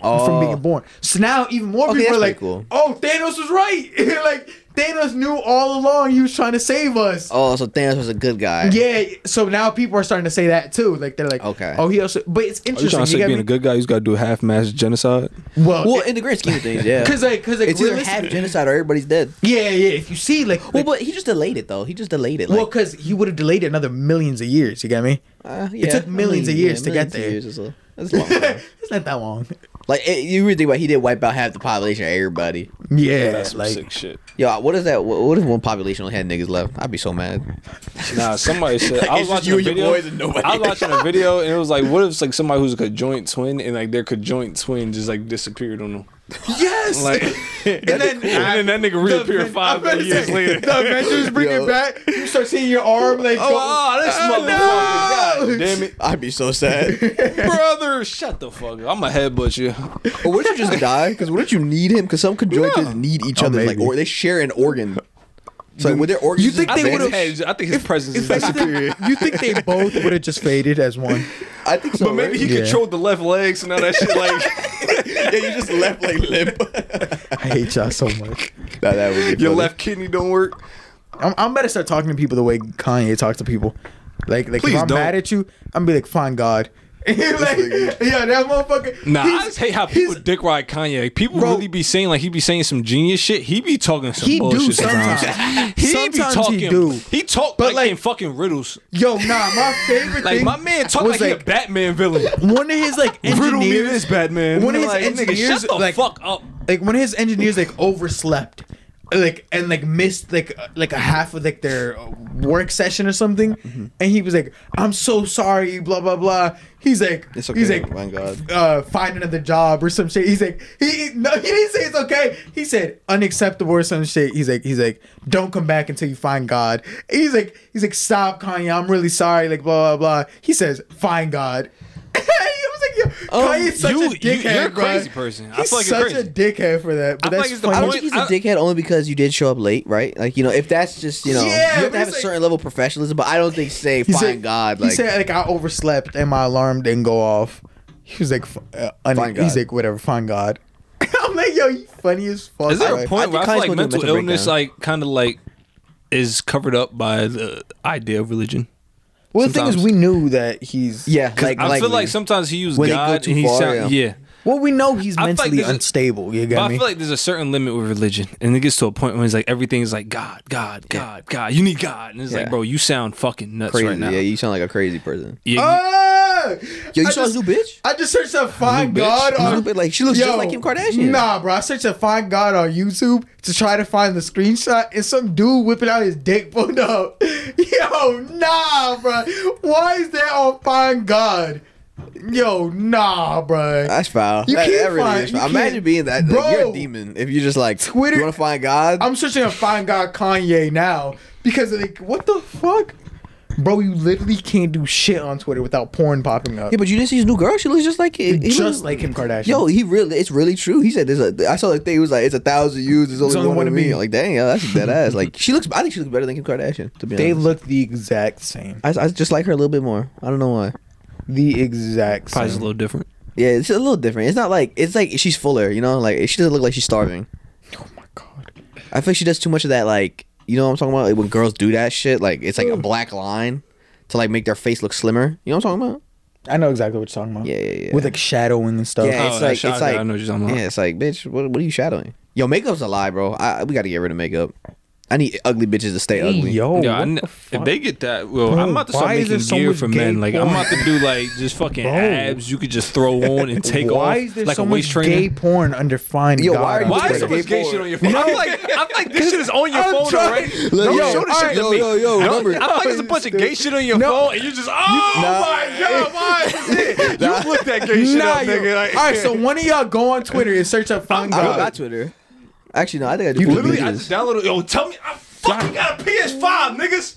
from being born. So now even more Oh. Okay, people are like, cool. "Oh, Thanos was right! like Thanos knew all along he was trying to save us." Oh, so Thanos was a good guy. Yeah, so now people are starting to say that too. Like they're like, Okay. oh, he also, but it's Are you interesting. trying to You say being me? a good guy, he's got to do half mass genocide? well, Well, in the grand scheme of things, yeah. because like, because like, it's either half genocide or everybody's dead. Yeah, yeah. If you see, like, Well, like- but he just delayed it though. He just delayed it. Like, well, because he would have delayed it another millions of years. You get me? uh, it took I millions of mean, years to get there. years is a- That's a long time. it's not that long. Like it, you really think about, it, he did wipe out half the population of everybody. Yeah, That's some like sick shit. Yo, what is that? What, what if one population only had niggas left? I'd be so mad. Nah, somebody said I was watching you a and your video. boys and nobody I was watching a video and it was like, what if it's like somebody who's like a joint twin and like their conjoint twin just like disappeared on them? Yes. Like, and then and then that nigga reappeared five I'm years say, later. The Avengers bring Yo. it back. You start seeing your arm like Oh, go. Ah, oh, this Oh, motherfucker! no. God damn it, I'd be so sad. brother! Shut the fuck up! I'm a headbutt you. or what if you just die? Because what if you need him? Because some conjoined Yeah. twins need each Oh, other. Like, or they share an organ. So like, would their organs? You think they I think, vanish? his head, I think his presence is If they- that superior. you think they both would have just faded as one? I think so. But maybe he? Yeah. controlled the left leg, so now that shit like yeah, you just left like limp. I hate y'all so much. Nah, that would be your funny. left kidney don't work. I'm, I'm better start talking to people the way Kanye talks to people. Like, like Please if I'm don't. mad at you, I'm gonna be like, "Fine, God." like, yeah, that motherfucker. Nah, I just hate how people he's- dick ride Kanye. People Bro. really be saying like he be saying some genius shit. He be talking some He do bullshit sometimes. He Sometimes be he talking. do. He talk But, like, like- in fucking riddles. Yo, nah, my favorite Like thing. my man talk was like, he a Batman villain. one of his like Riddle me engineers. this, Batman. One of his like, nigga, engineers, shut the like- fuck up. like one of his engineers like overslept like and like missed like like a half of like their work session or something, Mm-hmm. and he was like, "I'm so sorry," blah blah blah. He's like, It's okay. he's like, my God. uh, find another job or some shit. He's like, he- no, he didn't say it's okay. He said unacceptable or some shit. He's like, he's like, don't come back until you find God. He's like, he's like, stop, Kanye. I'm really sorry. Like blah blah blah. He says, find God. I was like, Kanye's such you, a dickhead, you, are a bro. crazy person. I He's feel like you're such crazy. a dickhead for that. But I feel that's like it's the I don't think he's a I- dickhead only because you did show up late, right? Like you know, if that's just you know, Yeah, you have but to have a it's like- certain level of professionalism. But I don't think say He find said- God He like said like I overslept and my alarm didn't go off. He was like, f- uh, un- Find he's God. like, whatever, find God. I'm like, yo, you funny as fuck. Is there bro. a point where I I feel think like gonna do a mental mental illness, breakdown. like, kind of like, is covered up by the idea of religion? Well, the thing is, sometimes. we knew that he's. yeah. like I feel like sometimes he used When they go God too and he far, sound, yeah. yeah. Well, we know he's I feel like mentally there's a- unstable. You But get I me? feel like there's a certain limit with religion, and it gets to a point where it's like everything is like God, God, God, God. You need God, and it's Yeah. like, bro, you sound fucking nuts crazy. right now. Yeah, you sound like a crazy person. Yeah, you- Ah! Yo, you I saw his just- new bitch? I just searched up Find New bitch? God His on. new bitch, like she looks just like Kim Kardashian. Nah, bro. I searched up Find God on YouTube to try to find the screenshot, and some dude whipping out his dick pulled up. Yo, nah, bro. Why is that on Find God? Yo, nah, bro. That's foul. You that, can't that really find- is foul. Imagine being that. Like, Bro. you're a demon if you just like Twitter- You want to find God? I'm searching to Find God Kanye now because like, what the fuck, bro? You literally can't do shit on Twitter without porn popping up. yeah, but you didn't see his new girl. She looks just like he just like Kim Kardashian. Yo, he really, it's really true. He said, "There's a." I saw the thing. He was like, "It's a thousand views. There's only, one, of me." I'm like, dang, yeah, that's dead ass. Like, she looks. I think she looks better than Kim Kardashian. To be they honest, look the exact same. I, I just like her a little bit more. I don't know why. The exact probably just a little different. Yeah, it's a little different. It's not like it's like she's fuller. You know, like she doesn't look like she's starving. Oh my god. I feel like she does too much of that. Like, you know what I'm talking about? Like when girls do that shit, like it's like a black line to like make their face look slimmer. You know what I'm talking about? I know exactly what you're talking about. Yeah, yeah, yeah. With like shadowing and stuff. Yeah, Oh, it's that like shot it's guy, like I know what you're talking about. Yeah, it's like, bitch, what, what are you shadowing? Yo, makeup's a lie, bro. I, we got to get rid of makeup. I need ugly bitches to stay Hey, ugly. yo, Yeah, I what kn- the if they get that, well, Bro, I'm about to start why is making there so gear much for gay men. Like I'm about to do like just fucking Bro. abs you could just throw on and take off. why off is there like so a waist much trainer. gay porn under Find Yo, God? why are you Why is so much gay shit on your phone? I'm like, I'm like, this shit is on your I'm phone trying- already. Look, Don't yo, show this shit yo, to me. yo, yo, Don't- remember- I'm like, there's a bunch of gay shit on your No. phone, and you just, oh Nah. my god, why is it? You look that gay shit up, nigga. All right, so one of y'all go on Twitter and search up Find I don't got Twitter. Actually, no, I think I do. You literally, I just downloaded. Yo, tell me, I fucking got a PS5, niggas.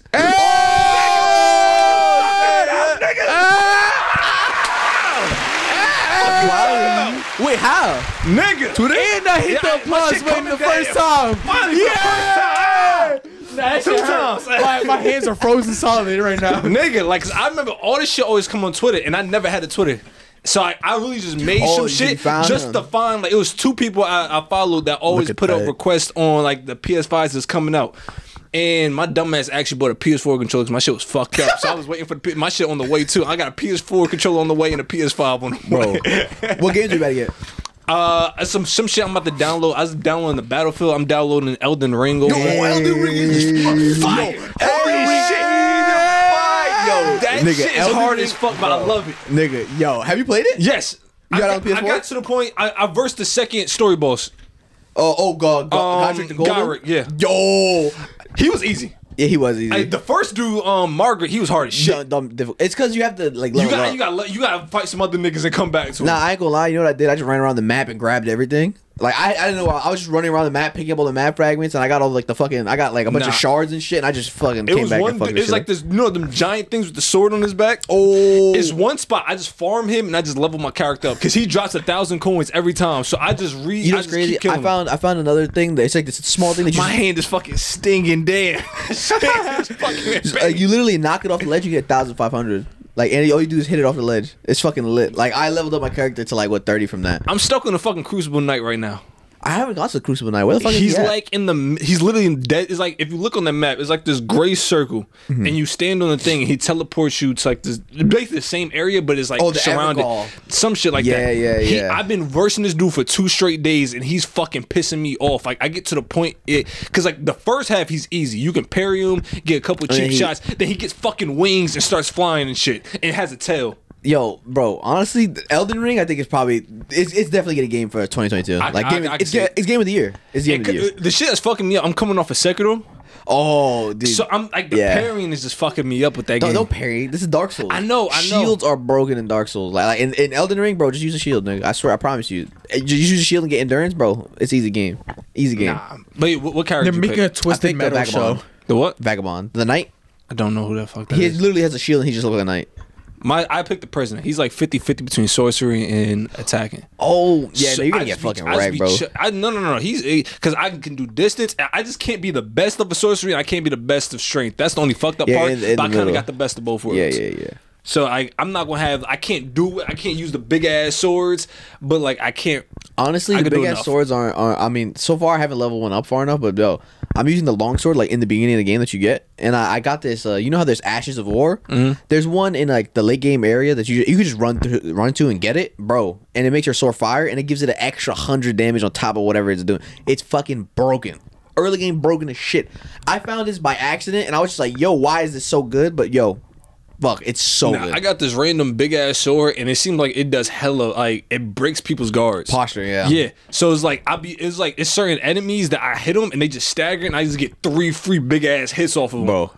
Wow. Wait, how? Nigga, And I hit Yeah, the applause shit the first time. Finally, yeah. That Two shit hurt. times. My, my hands are frozen solid right now. Nigga, like, I remember all this shit always come on Twitter, and I never had a Twitter. So I, I really just made Oh, some shit just him. to find like it was two people I, I followed that always put up requests on like the PS5s that's coming out. And my dumbass actually bought a PS4 controller because my shit was fucked up. so I was waiting for the, my shit on the way too. I got a PS4 controller on the way and a PS5 on the way. Bro, what games you about to get? Uh, some some shit I'm about to download. I was downloading the Battlefield. I'm downloading Elden Ring. Yo, Elden Ring is fire. Holy shit! Yo, that Nigga, shit is Elden hard Ring- as fuck, but I love it. Nigga, yo, have you played it? Yes. You I, got it on I PS4? got to the point. I, I versed the second story boss. Oh, oh, God, God, Um, Godric the Golden. Godric, yeah. Yo, He was easy. yeah, he was easy. Hey, the first dude, um, Margit, he was hard as shit. Dumb- dumb, difficult. It's because you have to like You level got, up. you got, you got to fight some other niggas and come back to it. Nah, him. I ain't gonna lie. You know what I did? I just ran around the map and grabbed everything. Like I, I didn't know. I was just running around the map, picking up all the map fragments, and I got all like the fucking. I got like a bunch Nah. of shards and shit, and I just fucking It came was back one. and fucking. It was shit like up. this, you know, them giant things with the sword on his back. Oh, It's one spot. I just farm him and I just level my character up because he drops a thousand coins every time. So I just read. you know I what's just crazy? keep killing I him. found I found another thing that it's like this small thing that you my hand is fucking stinging. Damn. It's fucking just, like, you literally knock it off the ledge, you get thousand five hundred. Like and all you do is hit it off the ledge. It's fucking lit. Like I leveled up my character to like what thirty from that. I'm stuck on the fucking Crucible Knight right now. I haven't got to the Crucible Knight. Where the fuck is He's he at? like in the. He's literally in dead. It's like if you look on the map, it's like this gray circle, Mm-hmm. and you stand on the thing, and he teleports you to like this, basically the same area, but it's like Oh, the surrounded. Evergaol. Some shit like Yeah, that. yeah, He- yeah. I've been versing this dude for two straight days, and he's fucking pissing me off. Like I get to the point, it because like the first half he's easy. You can parry him, get a couple cheap he- shots, then he gets fucking wings and starts flying and shit, and has a tail. Yo, bro, honestly, Elden Ring, I think is probably it's, it's definitely getting a game for 2022. I- like I- game, I can it's, see it's game of the year. It's game of the year. The, the shit that's fucking me up. I'm coming off a of Sekiro, Oh, dude. so I'm like the Yeah. parrying is just fucking me up with that don't, game. don't parry. This is Dark Souls. I know, I know. Shields are broken in Dark Souls. Like, like in, in Elden Ring, bro, just use a shield, nigga. I swear, I promise you. Eh, Just use a shield and get endurance, bro. It's easy game. Easy game. Nah, but what, what character? They're you making a pick? twisted picked the show. The what? Vagabond. The knight. I don't know who the fuck that He is. literally has a shield and he just looks like a knight. My I picked the prisoner. He's like 50-50 between sorcery and attacking. Oh, yeah, So no, you're gonna get just be- fucking I just wrecked, be bro. ch- I, no, no, no, no. He's because I can do distance. I just can't be the best of a sorcery. and I can't be the best of strength. That's the only fucked up Yeah, part. in- in but I kind of got the best of both worlds. yeah, yeah, yeah. So I I'm not gonna have. I can't do it. I can't use the big ass swords. But like I can't. Honestly, I the big ass enough. swords aren't, aren't. I mean, so far I haven't leveled one up far enough, but yo, I'm using the long sword like in the beginning of the game that you get, and I, I got this. Uh, you know how there's ashes of war? Mm-hmm. There's one in like the late game area that you you can just run through, run to and get it, bro. And it makes your sword fire, and it gives it an extra hundred damage on top of whatever it's doing. It's fucking broken. Early game broken as shit. I found this by accident, and I was just like, yo, why is this so good? But yo, fuck, it's so Nah, good. I got this random big ass sword, and it seems like it does hella like it breaks people's guards. Posture, yeah. Yeah. So it's like I be. It's like it's certain enemies that I hit them and they just stagger, and I just get three free big ass hits off of them. bro.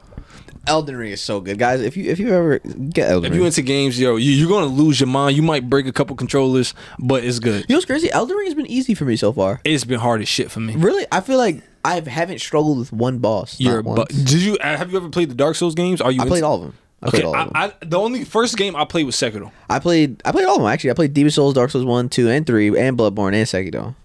Elden Ring is so good, guys. If you if you ever get Elden If Ring, you into games, yo, you, you're gonna lose your mind. You might break a couple controllers, but it's good. You know what's crazy? Elden Ring has been easy for me so far. It's been hard as shit for me. Really, I feel like I haven't struggled with one boss. not You're, a bu- once. did you uh, have you ever played the Dark Souls games? Are you? I played all of them. Okay, I. I, the only first game I played was Sekiro. I played. I played all of them actually. I played Demon Souls, Dark Souls one, two, and three, and Bloodborne and Sekiro.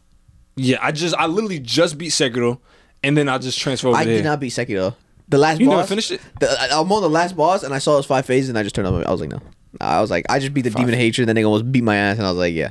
Yeah, I just I literally just beat Sekiro, and then I just transferred over I there. did not beat Sekiro. The last You never boss. finished it? The, I- I'm on the last boss, and I saw those five phases, and I just turned on. I was like, no. I was like, I just beat the demon hatred, then they almost beat my ass, and I was like, yeah.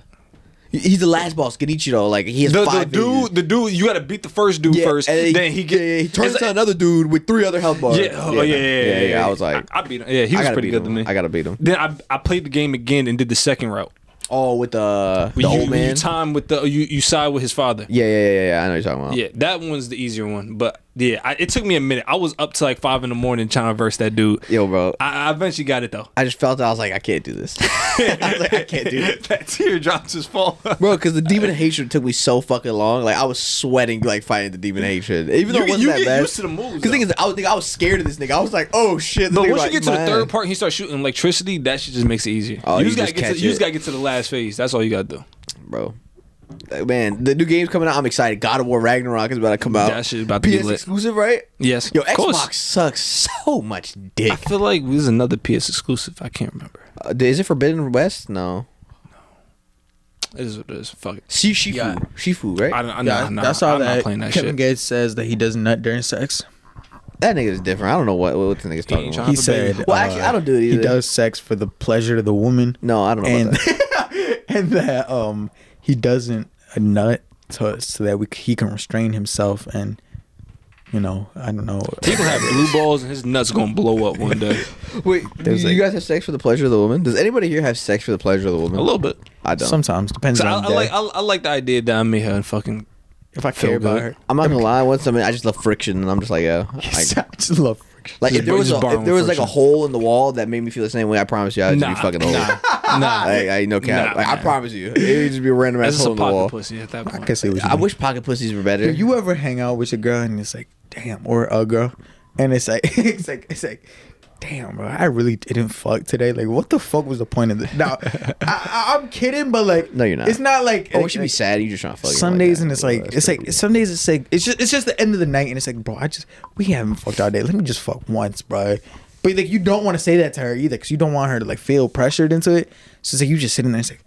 He- He's the last boss, Genichiro. Like he has the, the five phases. dude, the dude, you got to beat the first dude Yeah, first. and then he get yeah, he turns to like- another dude with three other health bars. Yeah, oh, yeah, yeah, yeah, yeah, I was like, I, I beat him. Yeah, he was pretty good to me. I gotta beat him. Then I I played the game again and did the second route. Oh, with the the you, old you man. time with the you you side with his father. yeah, yeah, yeah, yeah. I know what you're talking about. Yeah, that one's the easier one. But yeah, I, it took me a minute. I was up to like five in the morning trying to verse that dude. Yo, bro. I, I eventually got it though. I just felt I was like, I can't do this. I was like, I can't do this. that teardrops his fall. Bro, because the demon hatred took me so fucking long. Like I was sweating, like fighting the demon hatred, even though You it wasn't you that get bad. used to the moves, Because thing is, I was, I was scared of this nigga. I was like, oh shit. But once you get to the third part and he starts shooting electricity, that shit just makes it easier. Oh, you, you just gotta just get to catch you just gotta get to the last phase. That's all you gotta do. bro. Like, Man, the new game's coming out. I'm excited. God of War Ragnarok is about to come out. That shit about to be PS lit. exclusive, right? Yes, Yo, of course. Xbox sucks so much dick. I feel like this is another PS exclusive. I can't remember. Uh, is it Forbidden West? No. No. It is what it is. Fuck it. Shi- Shifu. Yeah. Shifu, right? I, I, Yeah, nah, nah, that's all I'm that, not playing that Kevin shit. Gates says that he doesn't nut during sex. that nigga is different. I don't know what what the nigga's talking ain't about. trying- He said, Well, actually, uh, I don't do it He does sex for the pleasure of the woman, No, I don't know and about that. and that um he doesn't nut to, so that we he can restrain himself and you know I don't know. He gonna have blue balls and his nuts gonna blow up one day. Wait, There's you like- guys have sex for the pleasure of the woman? Does anybody here have sex for the pleasure of the woman? A little bit. I don't. Sometimes depends So I, on I the like day. I, I like the idea that I made her fucking. if I feel care about good. her. I'm not gonna lie. Once I mean, I just love friction, and I'm just like, yeah. I, I just love friction. Like Just if there was a, if there was like a hole in the wall that made me feel the same way, I promise you, I'd Nah, be fucking old. nah, nah. I, I no cap. Nah, like, I promise you, it would just be a random ass hole in the wall. pussy at that I point. can see what you I mean. wish pocket pussies were better. Do you ever hang out with your girl and it's like, damn, or a girl, and it's like, it's like, it's like, damn, bro, I really didn't fuck today. Like, what the fuck was the point of this? Now, I, I, I'm kidding, but like, No, you're not. It's not like, Oh, like, we should be sad. You just trying to fuck. Sundays like and it's like it's like some days it's like it's just it's just the end of the night and it's like bro I just we haven't fucked all day let me just fuck once bro but like you don't want to say that to her either because you don't want her to like feel pressured into it so it's like you just sitting there and it's like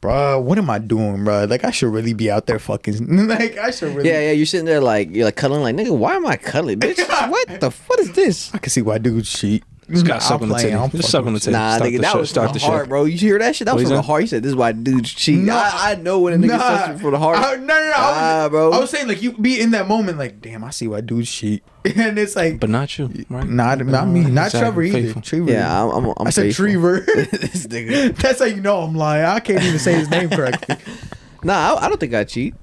bro what am I doing bro like I should really be out there fucking like I should really Yeah, yeah. You're sitting there like you're like cuddling, like nigga. Why am I cuddling, bitch? what the? What is this? I can see why dudes cheat Nah, gotta suck on the titty. Just suck on the titty. Nah, Start nigga, that was start from the the show. heart, bro. You hear that shit? That was from you the heart. He said, "This is why dudes cheat." Nah. I, I know when a nigga Nah. sucks from the heart. I- no, no, no. I was, bro. I was saying like you be in that moment like, damn, I see why dudes cheat, and it's like, But not you, right? not not me, not Exactly. Trevor either. Faithful. Trevor. Yeah, I'm. I'm, I'm I said faithful. Trevor. this nigga. That's how you know I'm lying. I can't even say his name correctly. Nah, I, I don't think I cheat.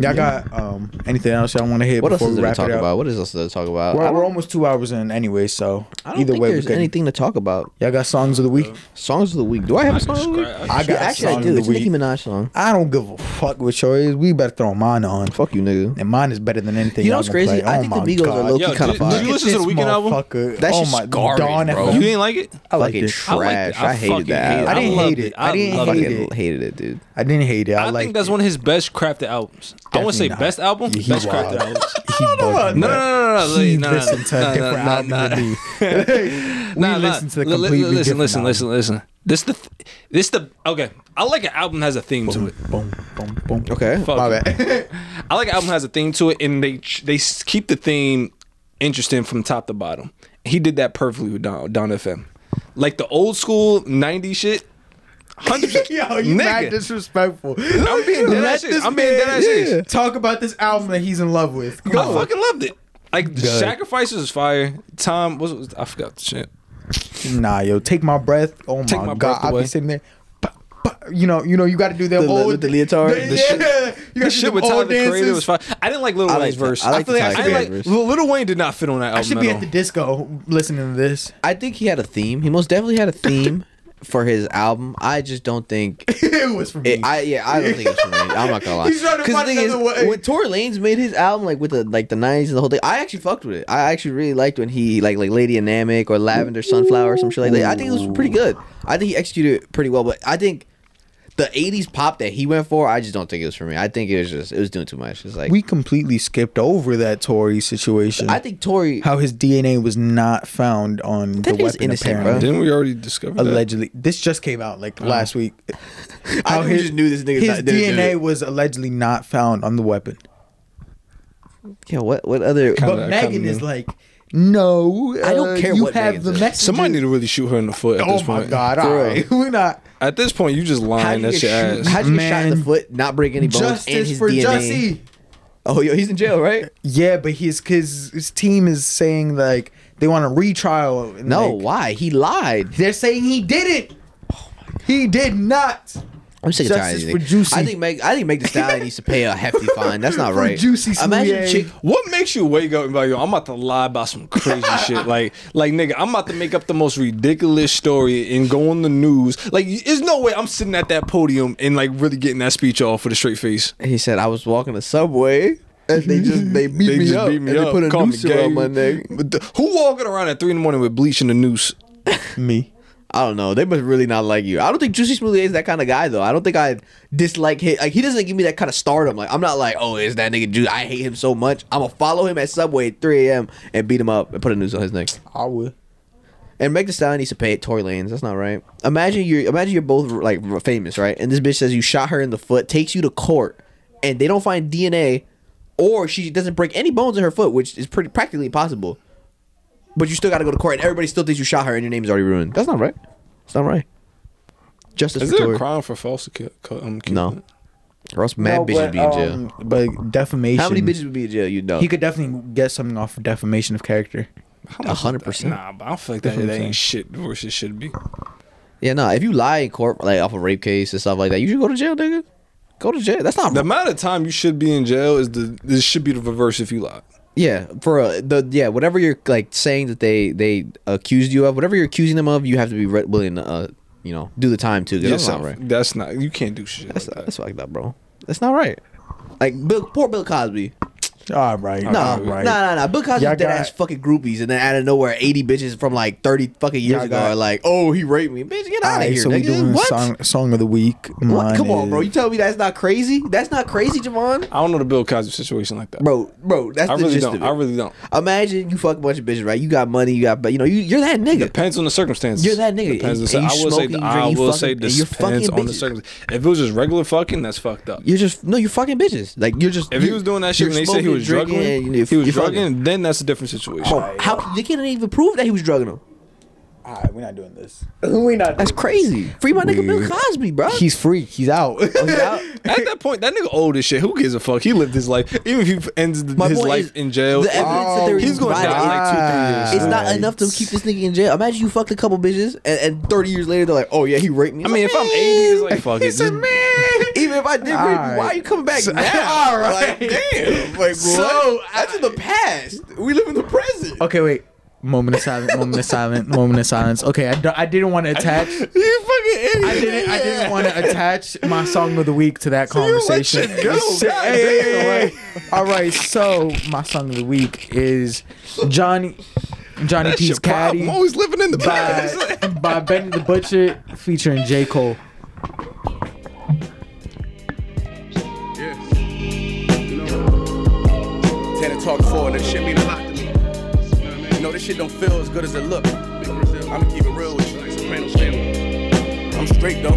Y'all got um anything else y'all want to hit What else is there to talk about? What is else to talk about? We're, we're almost two hours in anyway, so I don't either think way, we there's could. anything to talk about. Y'all got songs of the week? Songs of the week. Do I have a can song of the week? I got Yeah, actually, I do. the It's a Nicki. Minaj song. I don't give a fuck what yours. We better throw mine on. Fuck you, nigga. And mine is better than anything. You know what's crazy? play. I Oh think the my Migos are low-key kinda did- fire. did you listen to the This Weeknd album? motherfucker- That oh shit's garbage, bro. You didn't like it? I like it it. trash. I, hated that. I didn't hate it. I didn't hate fucking it. hated it, dude. I didn't hate it. I, I think that's one of his best crafted albums. I want to say Definitely best album, Yeah, he best crafted wild. albums. He bugged me. No, no, no, no, no. He no, no, listened to no, a different no, album no, than me. we Nah, nah. listened to the Li- li- completely listen, different listen, album. listen, listen. This the this the okay. I like an album has a theme to it. Boom, boom, boom. Okay. Fuck My it. bad. I like an album has a theme to it, and they they s- keep the theme interesting from top to bottom. He did that perfectly with Dawn, Dawn FM, like the old school '90s shit. Hundred percent. Yo, you mad Nigga. disrespectful. I'm being dead Let ass serious. I'm being man- dead ass serious. yeah. Talk about this album that he's in love with. I Go. fucking loved it. Like Good. Sacrifices is fire. Tom was, was I forgot the shit. Nah, yo, take my breath. Oh Take my, My god, I'll Away. be sitting there. But, but, you know, you know, you got to do that The- old with the leotard? The, The yeah, shit- you got The to shit do with the Tyler old the Creator dances. was fire. I didn't like Lil I Wayne's like- verse. I like feel like the I Tyler should I be Creator like verse. Lil, Lil Wayne did not fit on that album. I should be at at the all. disco listening to this. I think he had a theme. He most definitely had a theme for his album. I just don't think. it was for me. It, I yeah, I don't think it's for me. I'm not gonna lie. He's trying to find the thing another way. when Tory Lanez made his album like with the like the '90s and the whole thing, I actually fucked with it. I actually really liked when he like like Lady Anamic or Lavender Sunflower or some shit like that. I think it was pretty good. I think he executed it pretty well. But I think the '80s pop that he went for, I just don't think it was for me. I think it was just it was doing too much. It's like we completely skipped over that Tory situation. I think Tory. how his DNA was not found on the That is weapon. innocent, bro. apparently, Didn't we already discover that? allegedly, this just came out like last week. I How think we just knew this nigga his not, DNA was allegedly not found on the weapon. Yeah, what what other? Kinda- But kinda Megan is like, no, I don't uh, care you what have the message. Somebody need to really shoot her in the foot at Oh this my point. god! For All real. we're not At this point, you just How lying. That's your shoot- ass. How'd you get shot in the Man. foot, not break any bones, and justice his for DNA? Jussie. Oh, yo, he's in jail, right? Yeah, but his his his team is saying like they want a retrial. and, No, like, why? He lied. they're saying he didn't. He did not. I'm sick of tired of Justice these for. Jussie. I think Meg. I think Meg Thee Stallion needs to pay a hefty fine. That's not right. Jussie Imagine Smollett. chick. What makes you wake up and be like, yo, I'm about to lie about some crazy shit? Like, like nigga, I'm about to make up the most ridiculous story and go on the news. Like, there's no way I'm sitting at that podium and like really getting that speech off with a straight face. He said I was walking the subway. And they just they beat They me just up. beat me and up, They put a call me noose around my neck. But the- who walking around at three in the morning with bleach and a noose? Me. I don't know. They must really not like you. I don't think Jussie Smollett is that kind of guy though. I don't think I dislike him. Like he doesn't give me that kind of stardom. Like I'm not like, oh, is that nigga Jussie? I hate him so much. I'm gonna follow him at Subway at 3 a.m. and beat him up and put a noose on his neck. I would. And Meg Thee Stallion needs to pay at Tory Lanez. That's not right. Imagine you're imagine you're both like famous, right? And this bitch says you shot her in the foot, takes you to court, and they don't find DNA, or she doesn't break any bones in her foot, which is pretty practically impossible. But you still got to go to court, and everybody still thinks you shot her, and your name's already ruined. That's not right. It's not right. Justice Is for there Tory. a crime for false ac- um, No. Or else mad No, bitches but, be in jail. um, but defamation. How many bitches would be in jail? You know, He could definitely get something off of defamation of character. a hundred percent. Nah, but I don't feel like that, what I'm that ain't shit worse it should be. Yeah, no. If you lie in court, like off a rape case and stuff like that, you should go to jail, nigga. Go to jail. That's not The amount of time you should be in jail is the this should be the reverse if you lie. Yeah, for uh, the yeah, whatever you're like saying that they they accused you of, whatever you're accusing them of, you have to be re- willing to uh, you know do the time too. 'cause That's not right. That's not you can't do shit. That's like not, that. that's fucked up, bro. That's not right. Like Bill, poor Bill Cosby. All right. No, all no, no, no. Bill Cosby's dead ass fucking groupies, and then out of nowhere, eighty bitches from like thirty fucking years ago got- are like, "Oh, he raped me, bitch, get out of right, here, so we doing what? song song of the week. what? Mine Come on, bro. You tell me that's not crazy? That's not crazy, Javon. I don't know the Bill Cosby situation like that. Bro, bro, that's I the really gist don't. of it. I really don't. Imagine you fuck a bunch of bitches, right? You got money, you got, but you know, you, you're that nigga. Depends on the circumstances. You're that nigga. Depends And- on the, and I you will say. smoking, I will fucking- say and depends on the circumstances. If it was just regular fucking, that's fucked up. You're just no, you're fucking bitches. Like you're just. If he was doing that shit you're they said he smoking, was drugging, drinking, and you're- he was you're fucking. drugging, then that's a different situation. Bro, how they can't even prove that he was drugging him. All right, we're not doing this. we not. That's crazy. Free my nigga Bill Cosby, bro. He's free. He's out. Oh, he's out? At that point, that nigga old as shit. Who gives a fuck? He lived his life. Even if he ends My his life in jail, the evidence that they're he's gonna die in like two, three years. It's not Right. enough to keep this nigga in jail. Imagine you fucked a couple bitches, and, and 30 years later they're like, "Oh yeah, he raped me." I mean, if I'm 80, it's like fuck it. He said, Just- "Man." If I did you, right. why are you coming back So- now? all right. Like, damn. Like, So, what? That's in the past. We live in the present. Okay, wait. Moment of silence. Moment of silence. Moment of silence. Okay, I, d- I didn't want to attach. You fucking idiot. I didn't. I didn't want to attach my song of the week to that you let conversation. shit go. Shit, hey, hey, hey, hey. All right. So my song of the week is Johnny Johnny That's P's. Caddy I'm always living in the past. by, by Benny the Butcher featuring J Cole. Talk forward, that shit mean a lot to me. You know, this shit don't feel as good as it look. I'ma keep it real with you. Like Sopranos family. I'm straight though.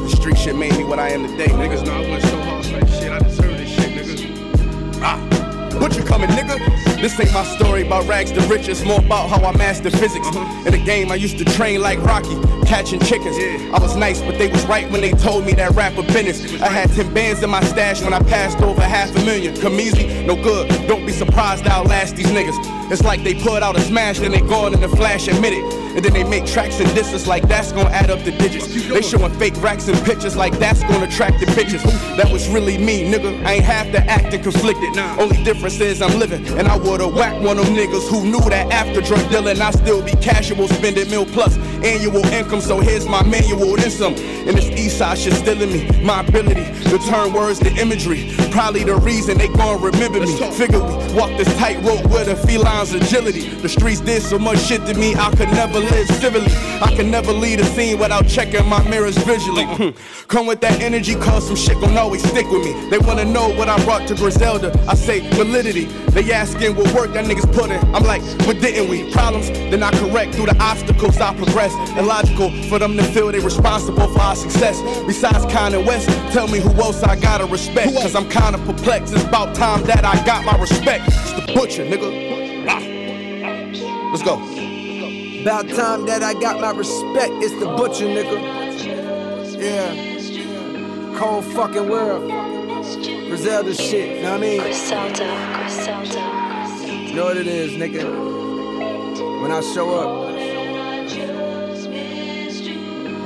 The street shit made me what I am today. Niggas know I went so hard, like shit, I deserve this shit, nigga. Ah. What you coming, nigga? This ain't my story about rags to riches, more about how I mastered physics. Mm-hmm. In the game, I used to train like Rocky, catching chickens. I was nice, but they was right when they told me that rapper business. I had 10 bands in my stash when I passed over half a million. Come easy, no good. Don't be surprised I'll last these niggas. It's like they put out a smash, then they go in the flash, admit it. And then they make tracks and disses like that's gonna add up the digits. They showing fake racks and pictures like that's gonna attract the bitches. That was really me, nigga. I ain't half the acting conflicted. Only difference is I'm living, and I would've whacked one of them niggas who knew that after drug dealing, I still be casual, spending mil plus annual income. So here's my manual, then some. And this east side shit still in me. My ability to turn words to imagery. Probably the reason they gon' remember me. Figure we walk this tightrope with a feline's agility. The streets did so much shit to me, I could never live civilly. I can never lead a scene without checking my mirrors visually. Come with that energy, cause some shit gon' always stick with me. They wanna know what I brought to Griselda. I say validity. They asking what work that niggas put in. I'm like, what didn't we? Problems, then I correct through the obstacles I progress. Illogical for them to feel they responsible for our success. Besides Kanye West, tell me who else I gotta respect. Cause I'm kinda perplexed. It's about time that I got my respect. It's the butcher, nigga. Let's go. About time that I got my respect. It's the butcher, nigga. Yeah. Cold fucking world. Griselda shit, you know what I mean? Griselda, Griselda, Griselda. Know what it is, nigga. When I show up,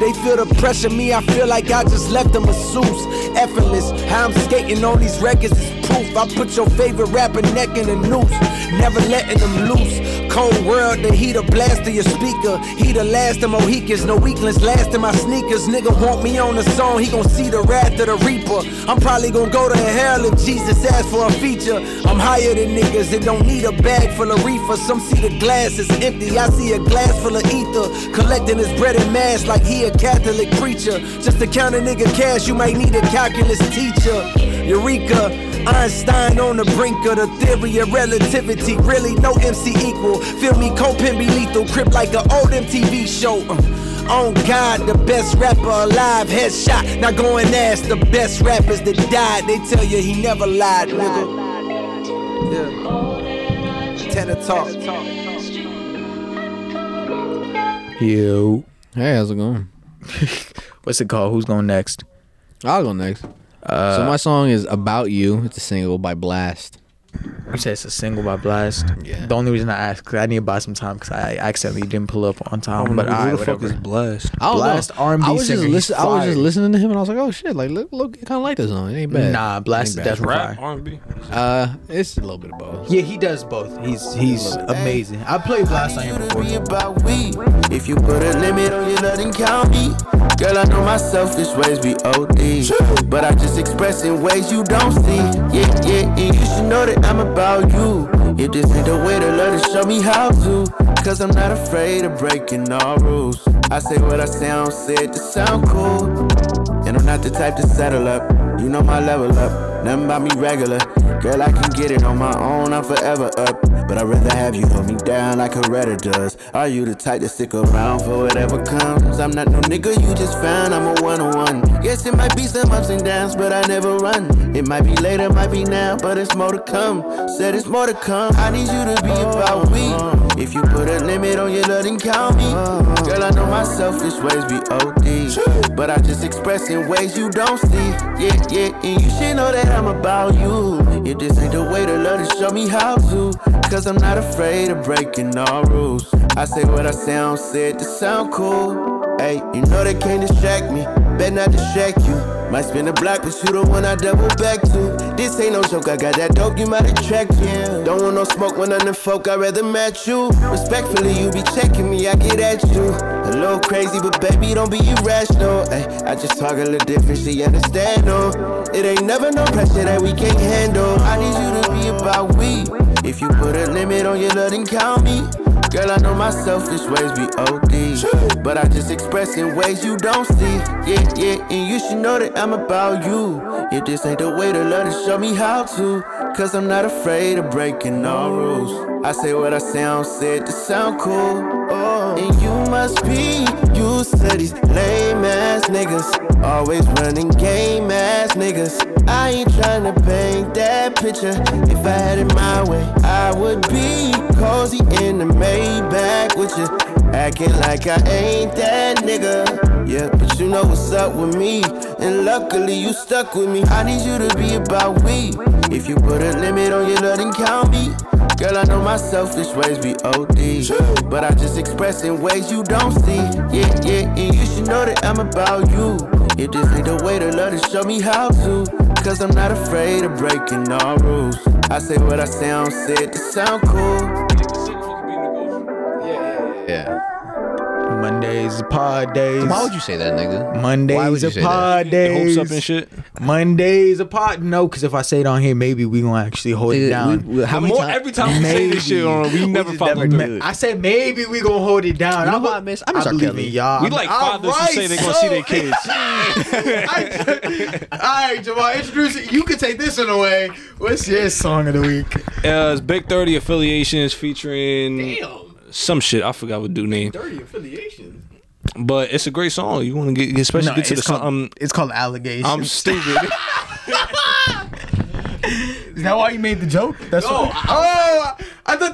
They feel the pressure, me, I feel like I just left them a masseuse. Effortless, how I'm skating on these records is proof. I put your favorite rapper neck in a noose, never letting them loose. Cold world, the heat a blast to your speaker. He the last of Mohicans, no weaklings last in my sneakers. Nigga want me on the song, he gon' see the wrath of the reaper. I'm probably gon' go to hell if Jesus asks for a feature. I'm higher than niggas that don't need a bag full of reefer. Some see the glass is empty, I see a glass full of ether. Collecting his bread and mass like he a Catholic preacher. Just to count a nigga cash, you might need a calculus teacher. Eureka, Einstein on the brink of the theory of relativity. Really, no MC equal. Feel me, Compton be lethal. Crip like an old MTV show. Uh, on God, the best rapper alive, headshot. Now go and ask the best rappers that died. They tell you he never lied, nigga. Yeah. Ten to talk. Yo, Hey, how's it going? what's it called? Who's going next? I'll go next. So my song is "About You." It's a single by Blxst. You said it's a single by Blxst. Yeah. The only reason I asked because I need to buy some time because I accidentally didn't pull up on time. But who I the fuck is whatever. blessed? I don't Blxst know. R&B I was just singer, he's listen, I was just listening to him and I was like, oh shit, like look, look, kind of like this song. It ain't bad. Nah, Blxst is Ain't definitely Rap. R&B. Uh, it's a little bit of both. Yeah, he does both. He's he's amazing. I played Blxst on here before. About we. If you put a limit on your love, then count me. Girl, I know my selfish ways be OD. But I just express in ways you don't see. Yeah, yeah, yeah. You should know that I'm about you. If this ain't the way to love, then show me how to. Cause I'm not afraid of breaking all rules. I say what I say, I don't say it to sound cool. And I'm not the type to settle up. You know my level up. Nothing about me regular. Girl, I can get it on my own, I'm forever up. But I'd rather have you hold me down like Coretta does. Are you the type to stick around for whatever comes? I'm not no nigga you just found, I'm a one on one. Yes, it might be some ups and downs, but I never run. It might be later, might be now, but it's more to come. Said it's more to come. I need you to be about me. If you put a limit on your love, then count me. Girl, I know my selfish ways be OD. But I just express in ways you don't see. Yeah, yeah, and you should know that I'm about you. If this ain't the way to love, then show me how to. Cause I'm not afraid of breaking all rules. I say what I sound, said to sound cool. Hey, you know they can't distract me. better not distract you. Might spin the block, but you the one I double back to. This ain't no joke, I got that dope, you might attract you. Don't want no smoke when the folk, I'd rather match you. Respectfully, you be checking me, I get at you. A little crazy, but baby, don't be irrational. Hey, I just talk a little different, she understand, no. It ain't never no pressure that we can't handle. I need you to be about we. If you put a limit on your love, then count me. Girl, I know my selfish ways be OD. But I just express in ways you don't see. Yeah, yeah, and you should know that I'm about you. If this ain't the way to love, then show me how to. Cause I'm not afraid of breaking all rules. I say what I sound, said to sound cool. Oh, and you must be used to these lame ass niggas. Always running game ass niggas. I ain't trying to paint that picture. If I had it my way, I would be cozy in the Maybach with you. Acting like I ain't that nigga. Yeah, but you know what's up with me. And luckily you stuck with me. I need you to be about we. If you put a limit on your love, then count me. Girl, I know my selfish ways be OD. But I just express in ways you don't see. Yeah, yeah, and you should know that I'm about you. If this ain't the way to love, then show me how to. Cause I'm not afraid of breaking all rules. I say what I sound, said to sound cool. Yeah. Mondays are pod days. Why would you say that, nigga? Why Mondays would you are say that? pod days. Hopes up and shit. Mondays are pod. No, because if I say it on here, maybe we gonna actually hold it Nigga, down. we- we- how many More, times? every time we say this shit on, we never just follow never through. do it. I said maybe we gonna hold it down. You know I'm what a- I miss? I miss R. believe Kelly. in y'all. We like All fathers who right, say they gonna see their so- kids. All right, Jamal, introduce it. You can take this one away. What's your song of the week? Uh, it's Big 30 affiliations featuring some shit. I forgot what dude name. Dirty affiliation. But it's a great song. You want to get, especially No, get to the it's song. Um, it's called Allegations. I'm stupid. Is that why you made the joke? That's no, what, oh, I, I thought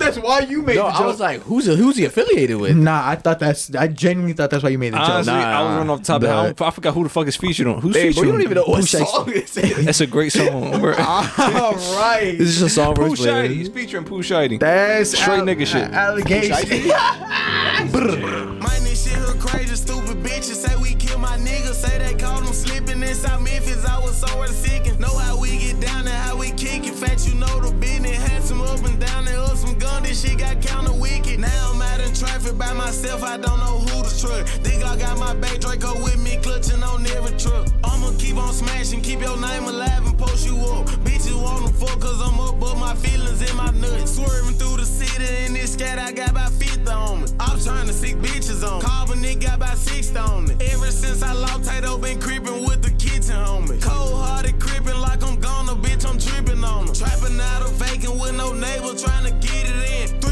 that's why you made No, the joke. I was like, who's who's he affiliated with? nah, I thought that's. I genuinely thought that's why you made the Honestly, joke. I was running off the top of the head. I, I forgot who the fuck is featured on. Who's Hey, bro, featured? you don't even know what Pusha song this is. That's a great song. bro. All right, This is a song for Pooh his He's featuring Pooh Shiesty. that's Straight al- nigga shit. Allegation. Man, this shit look crazy, stupid bitches say we kill my niggas. Say they called them slipping in South Memphis. I was somewhere seeking. Know how we get down and how we it. Fact, you know the business. Had some up and down and up some gun. This shit got counter wicked. Now I'm out in traffic by myself. I don't know who to truck. Think I got my back Draco with me, clutching on every truck. I'ma keep on smashing, keep your name alive and post you up. Bitches wanna fuck cause I'm up, but my feelings in my nuts. Swerving through the city in this scat, I got about 50 on me. I'm trying to sick bitches on me. Nigga got about 60 on me. Ever since I lost Tato, been creeping with the kitchen homie. Cold hearted creeping I'm tripping on them. Trapping out of vacant with no neighbor, trying to get it in.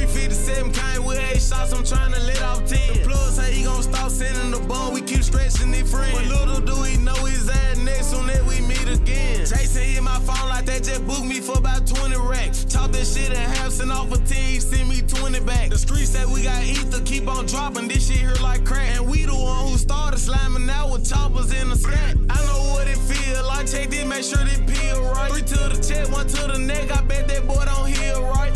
357 came with eight shots, I'm trying to let off 10. The plug say he gon' stop sending the ball, we keep stretching it friends. But little do he know his ass next soon that we meet again. Jason hit my phone like that, just booked me for about 20 racks. Talk that shit in half, send off a 10, he send me 20 back. The streets say we got ether, keep on dropping this shit here like crack. And we the one who started slamming out with choppers in the stack. I know what it feel like, check this, make sure this pill right. Three to the chest, one to the neck, I bet that boy don't heal right.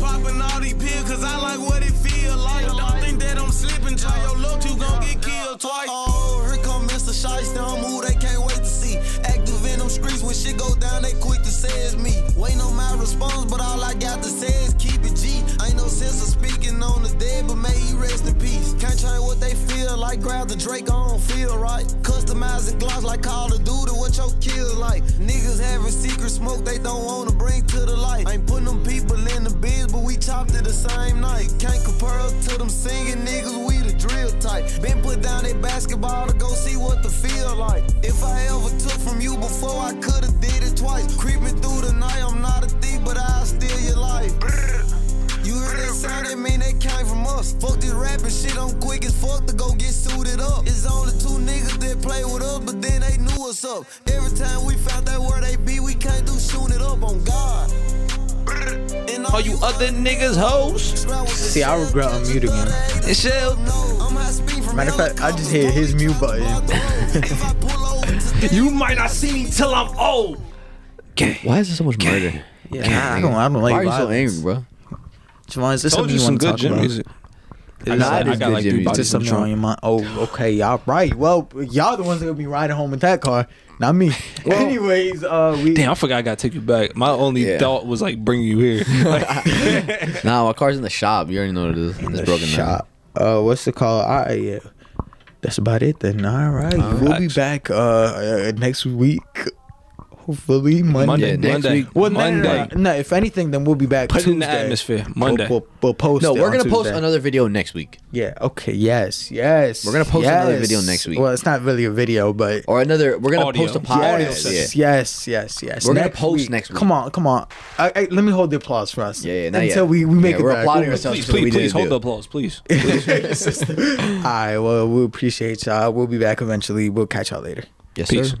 Popping all these pills, cause I like what it feel like. Don't think that I'm slipping, try your luck, you gon' get killed twice. Oh, here come Mr. Shiesty, I'm who they can't wait to see. Active in them streets, when shit go down, they quick to say it's me. Waiting on my response, but all I got to say is keep it G. No sense of speaking on the dead, but may he rest in peace. Can't change what they feel like, grab the Drake, I don't feel right. Customizing gloss like Call of Duty, what your kills like. Niggas having secret smoke they don't wanna bring to the light. Ain't putting them people in the biz, but we chopped it the same night. Can't compare to them singing niggas, we the drill type. Been put down that basketball to go see what the feel like. If I ever took from you before, I could've did it twice. Creeping through the night, I'm not a thief. Us. Fuck this rapping shit, I'm quick as fuck to go get suited up. It's only two niggas that play with us, but then they knew us up. Every time we found out where they be, we can't do shooting it up on God. And All you other niggas hoes. See, I regret unmuting him. It's shell. Matter of fact, I just hit his mute button. You might not see me till I'm old. Why is there so much murder? Yeah, I don't, I don't like Why are you so angry, bro? Javon, is this Told something you you some want to good talk gym about? music. I Nah, got, it is I got good like gym three music. bodies just in something on your mind. Oh, okay, y'all right. Well, y'all the ones that gonna be riding home in that car, not me. Anyways, uh, we Damn, I forgot I gotta take you back. My only Yeah. thought was like bring you here. Like, Nah, my car's in the shop. You already know what it is. It's broken down. shop. Uh, what's it called? All right, yeah. That's about it then. All right, we'll be back uh, uh next week. Hopefully Monday. Monday, next Monday, week. Well, no, no, no, no, no. If anything, then we'll be back. Put it in the atmosphere. Monday. We'll, we'll, we'll post. No, we're on gonna post Tuesday. another video next week, Yeah. Okay. Yes. Yes. We're gonna post another video next week. Well, it's not really a video, but or another. We're gonna Audio. post a podcast. yes, Yeah. yes, yes, yes. We're gonna post next week. Come on, come on. I, I, let me hold the applause for us. Yeah, yeah, Until yet. we, we make Yeah, it we're back. applauding We'll- ourselves. please, That's what we please, please hold the applause, please. All right. Well, we appreciate y'all. We'll be back eventually. We'll catch y'all later. Yes, Peace. sir.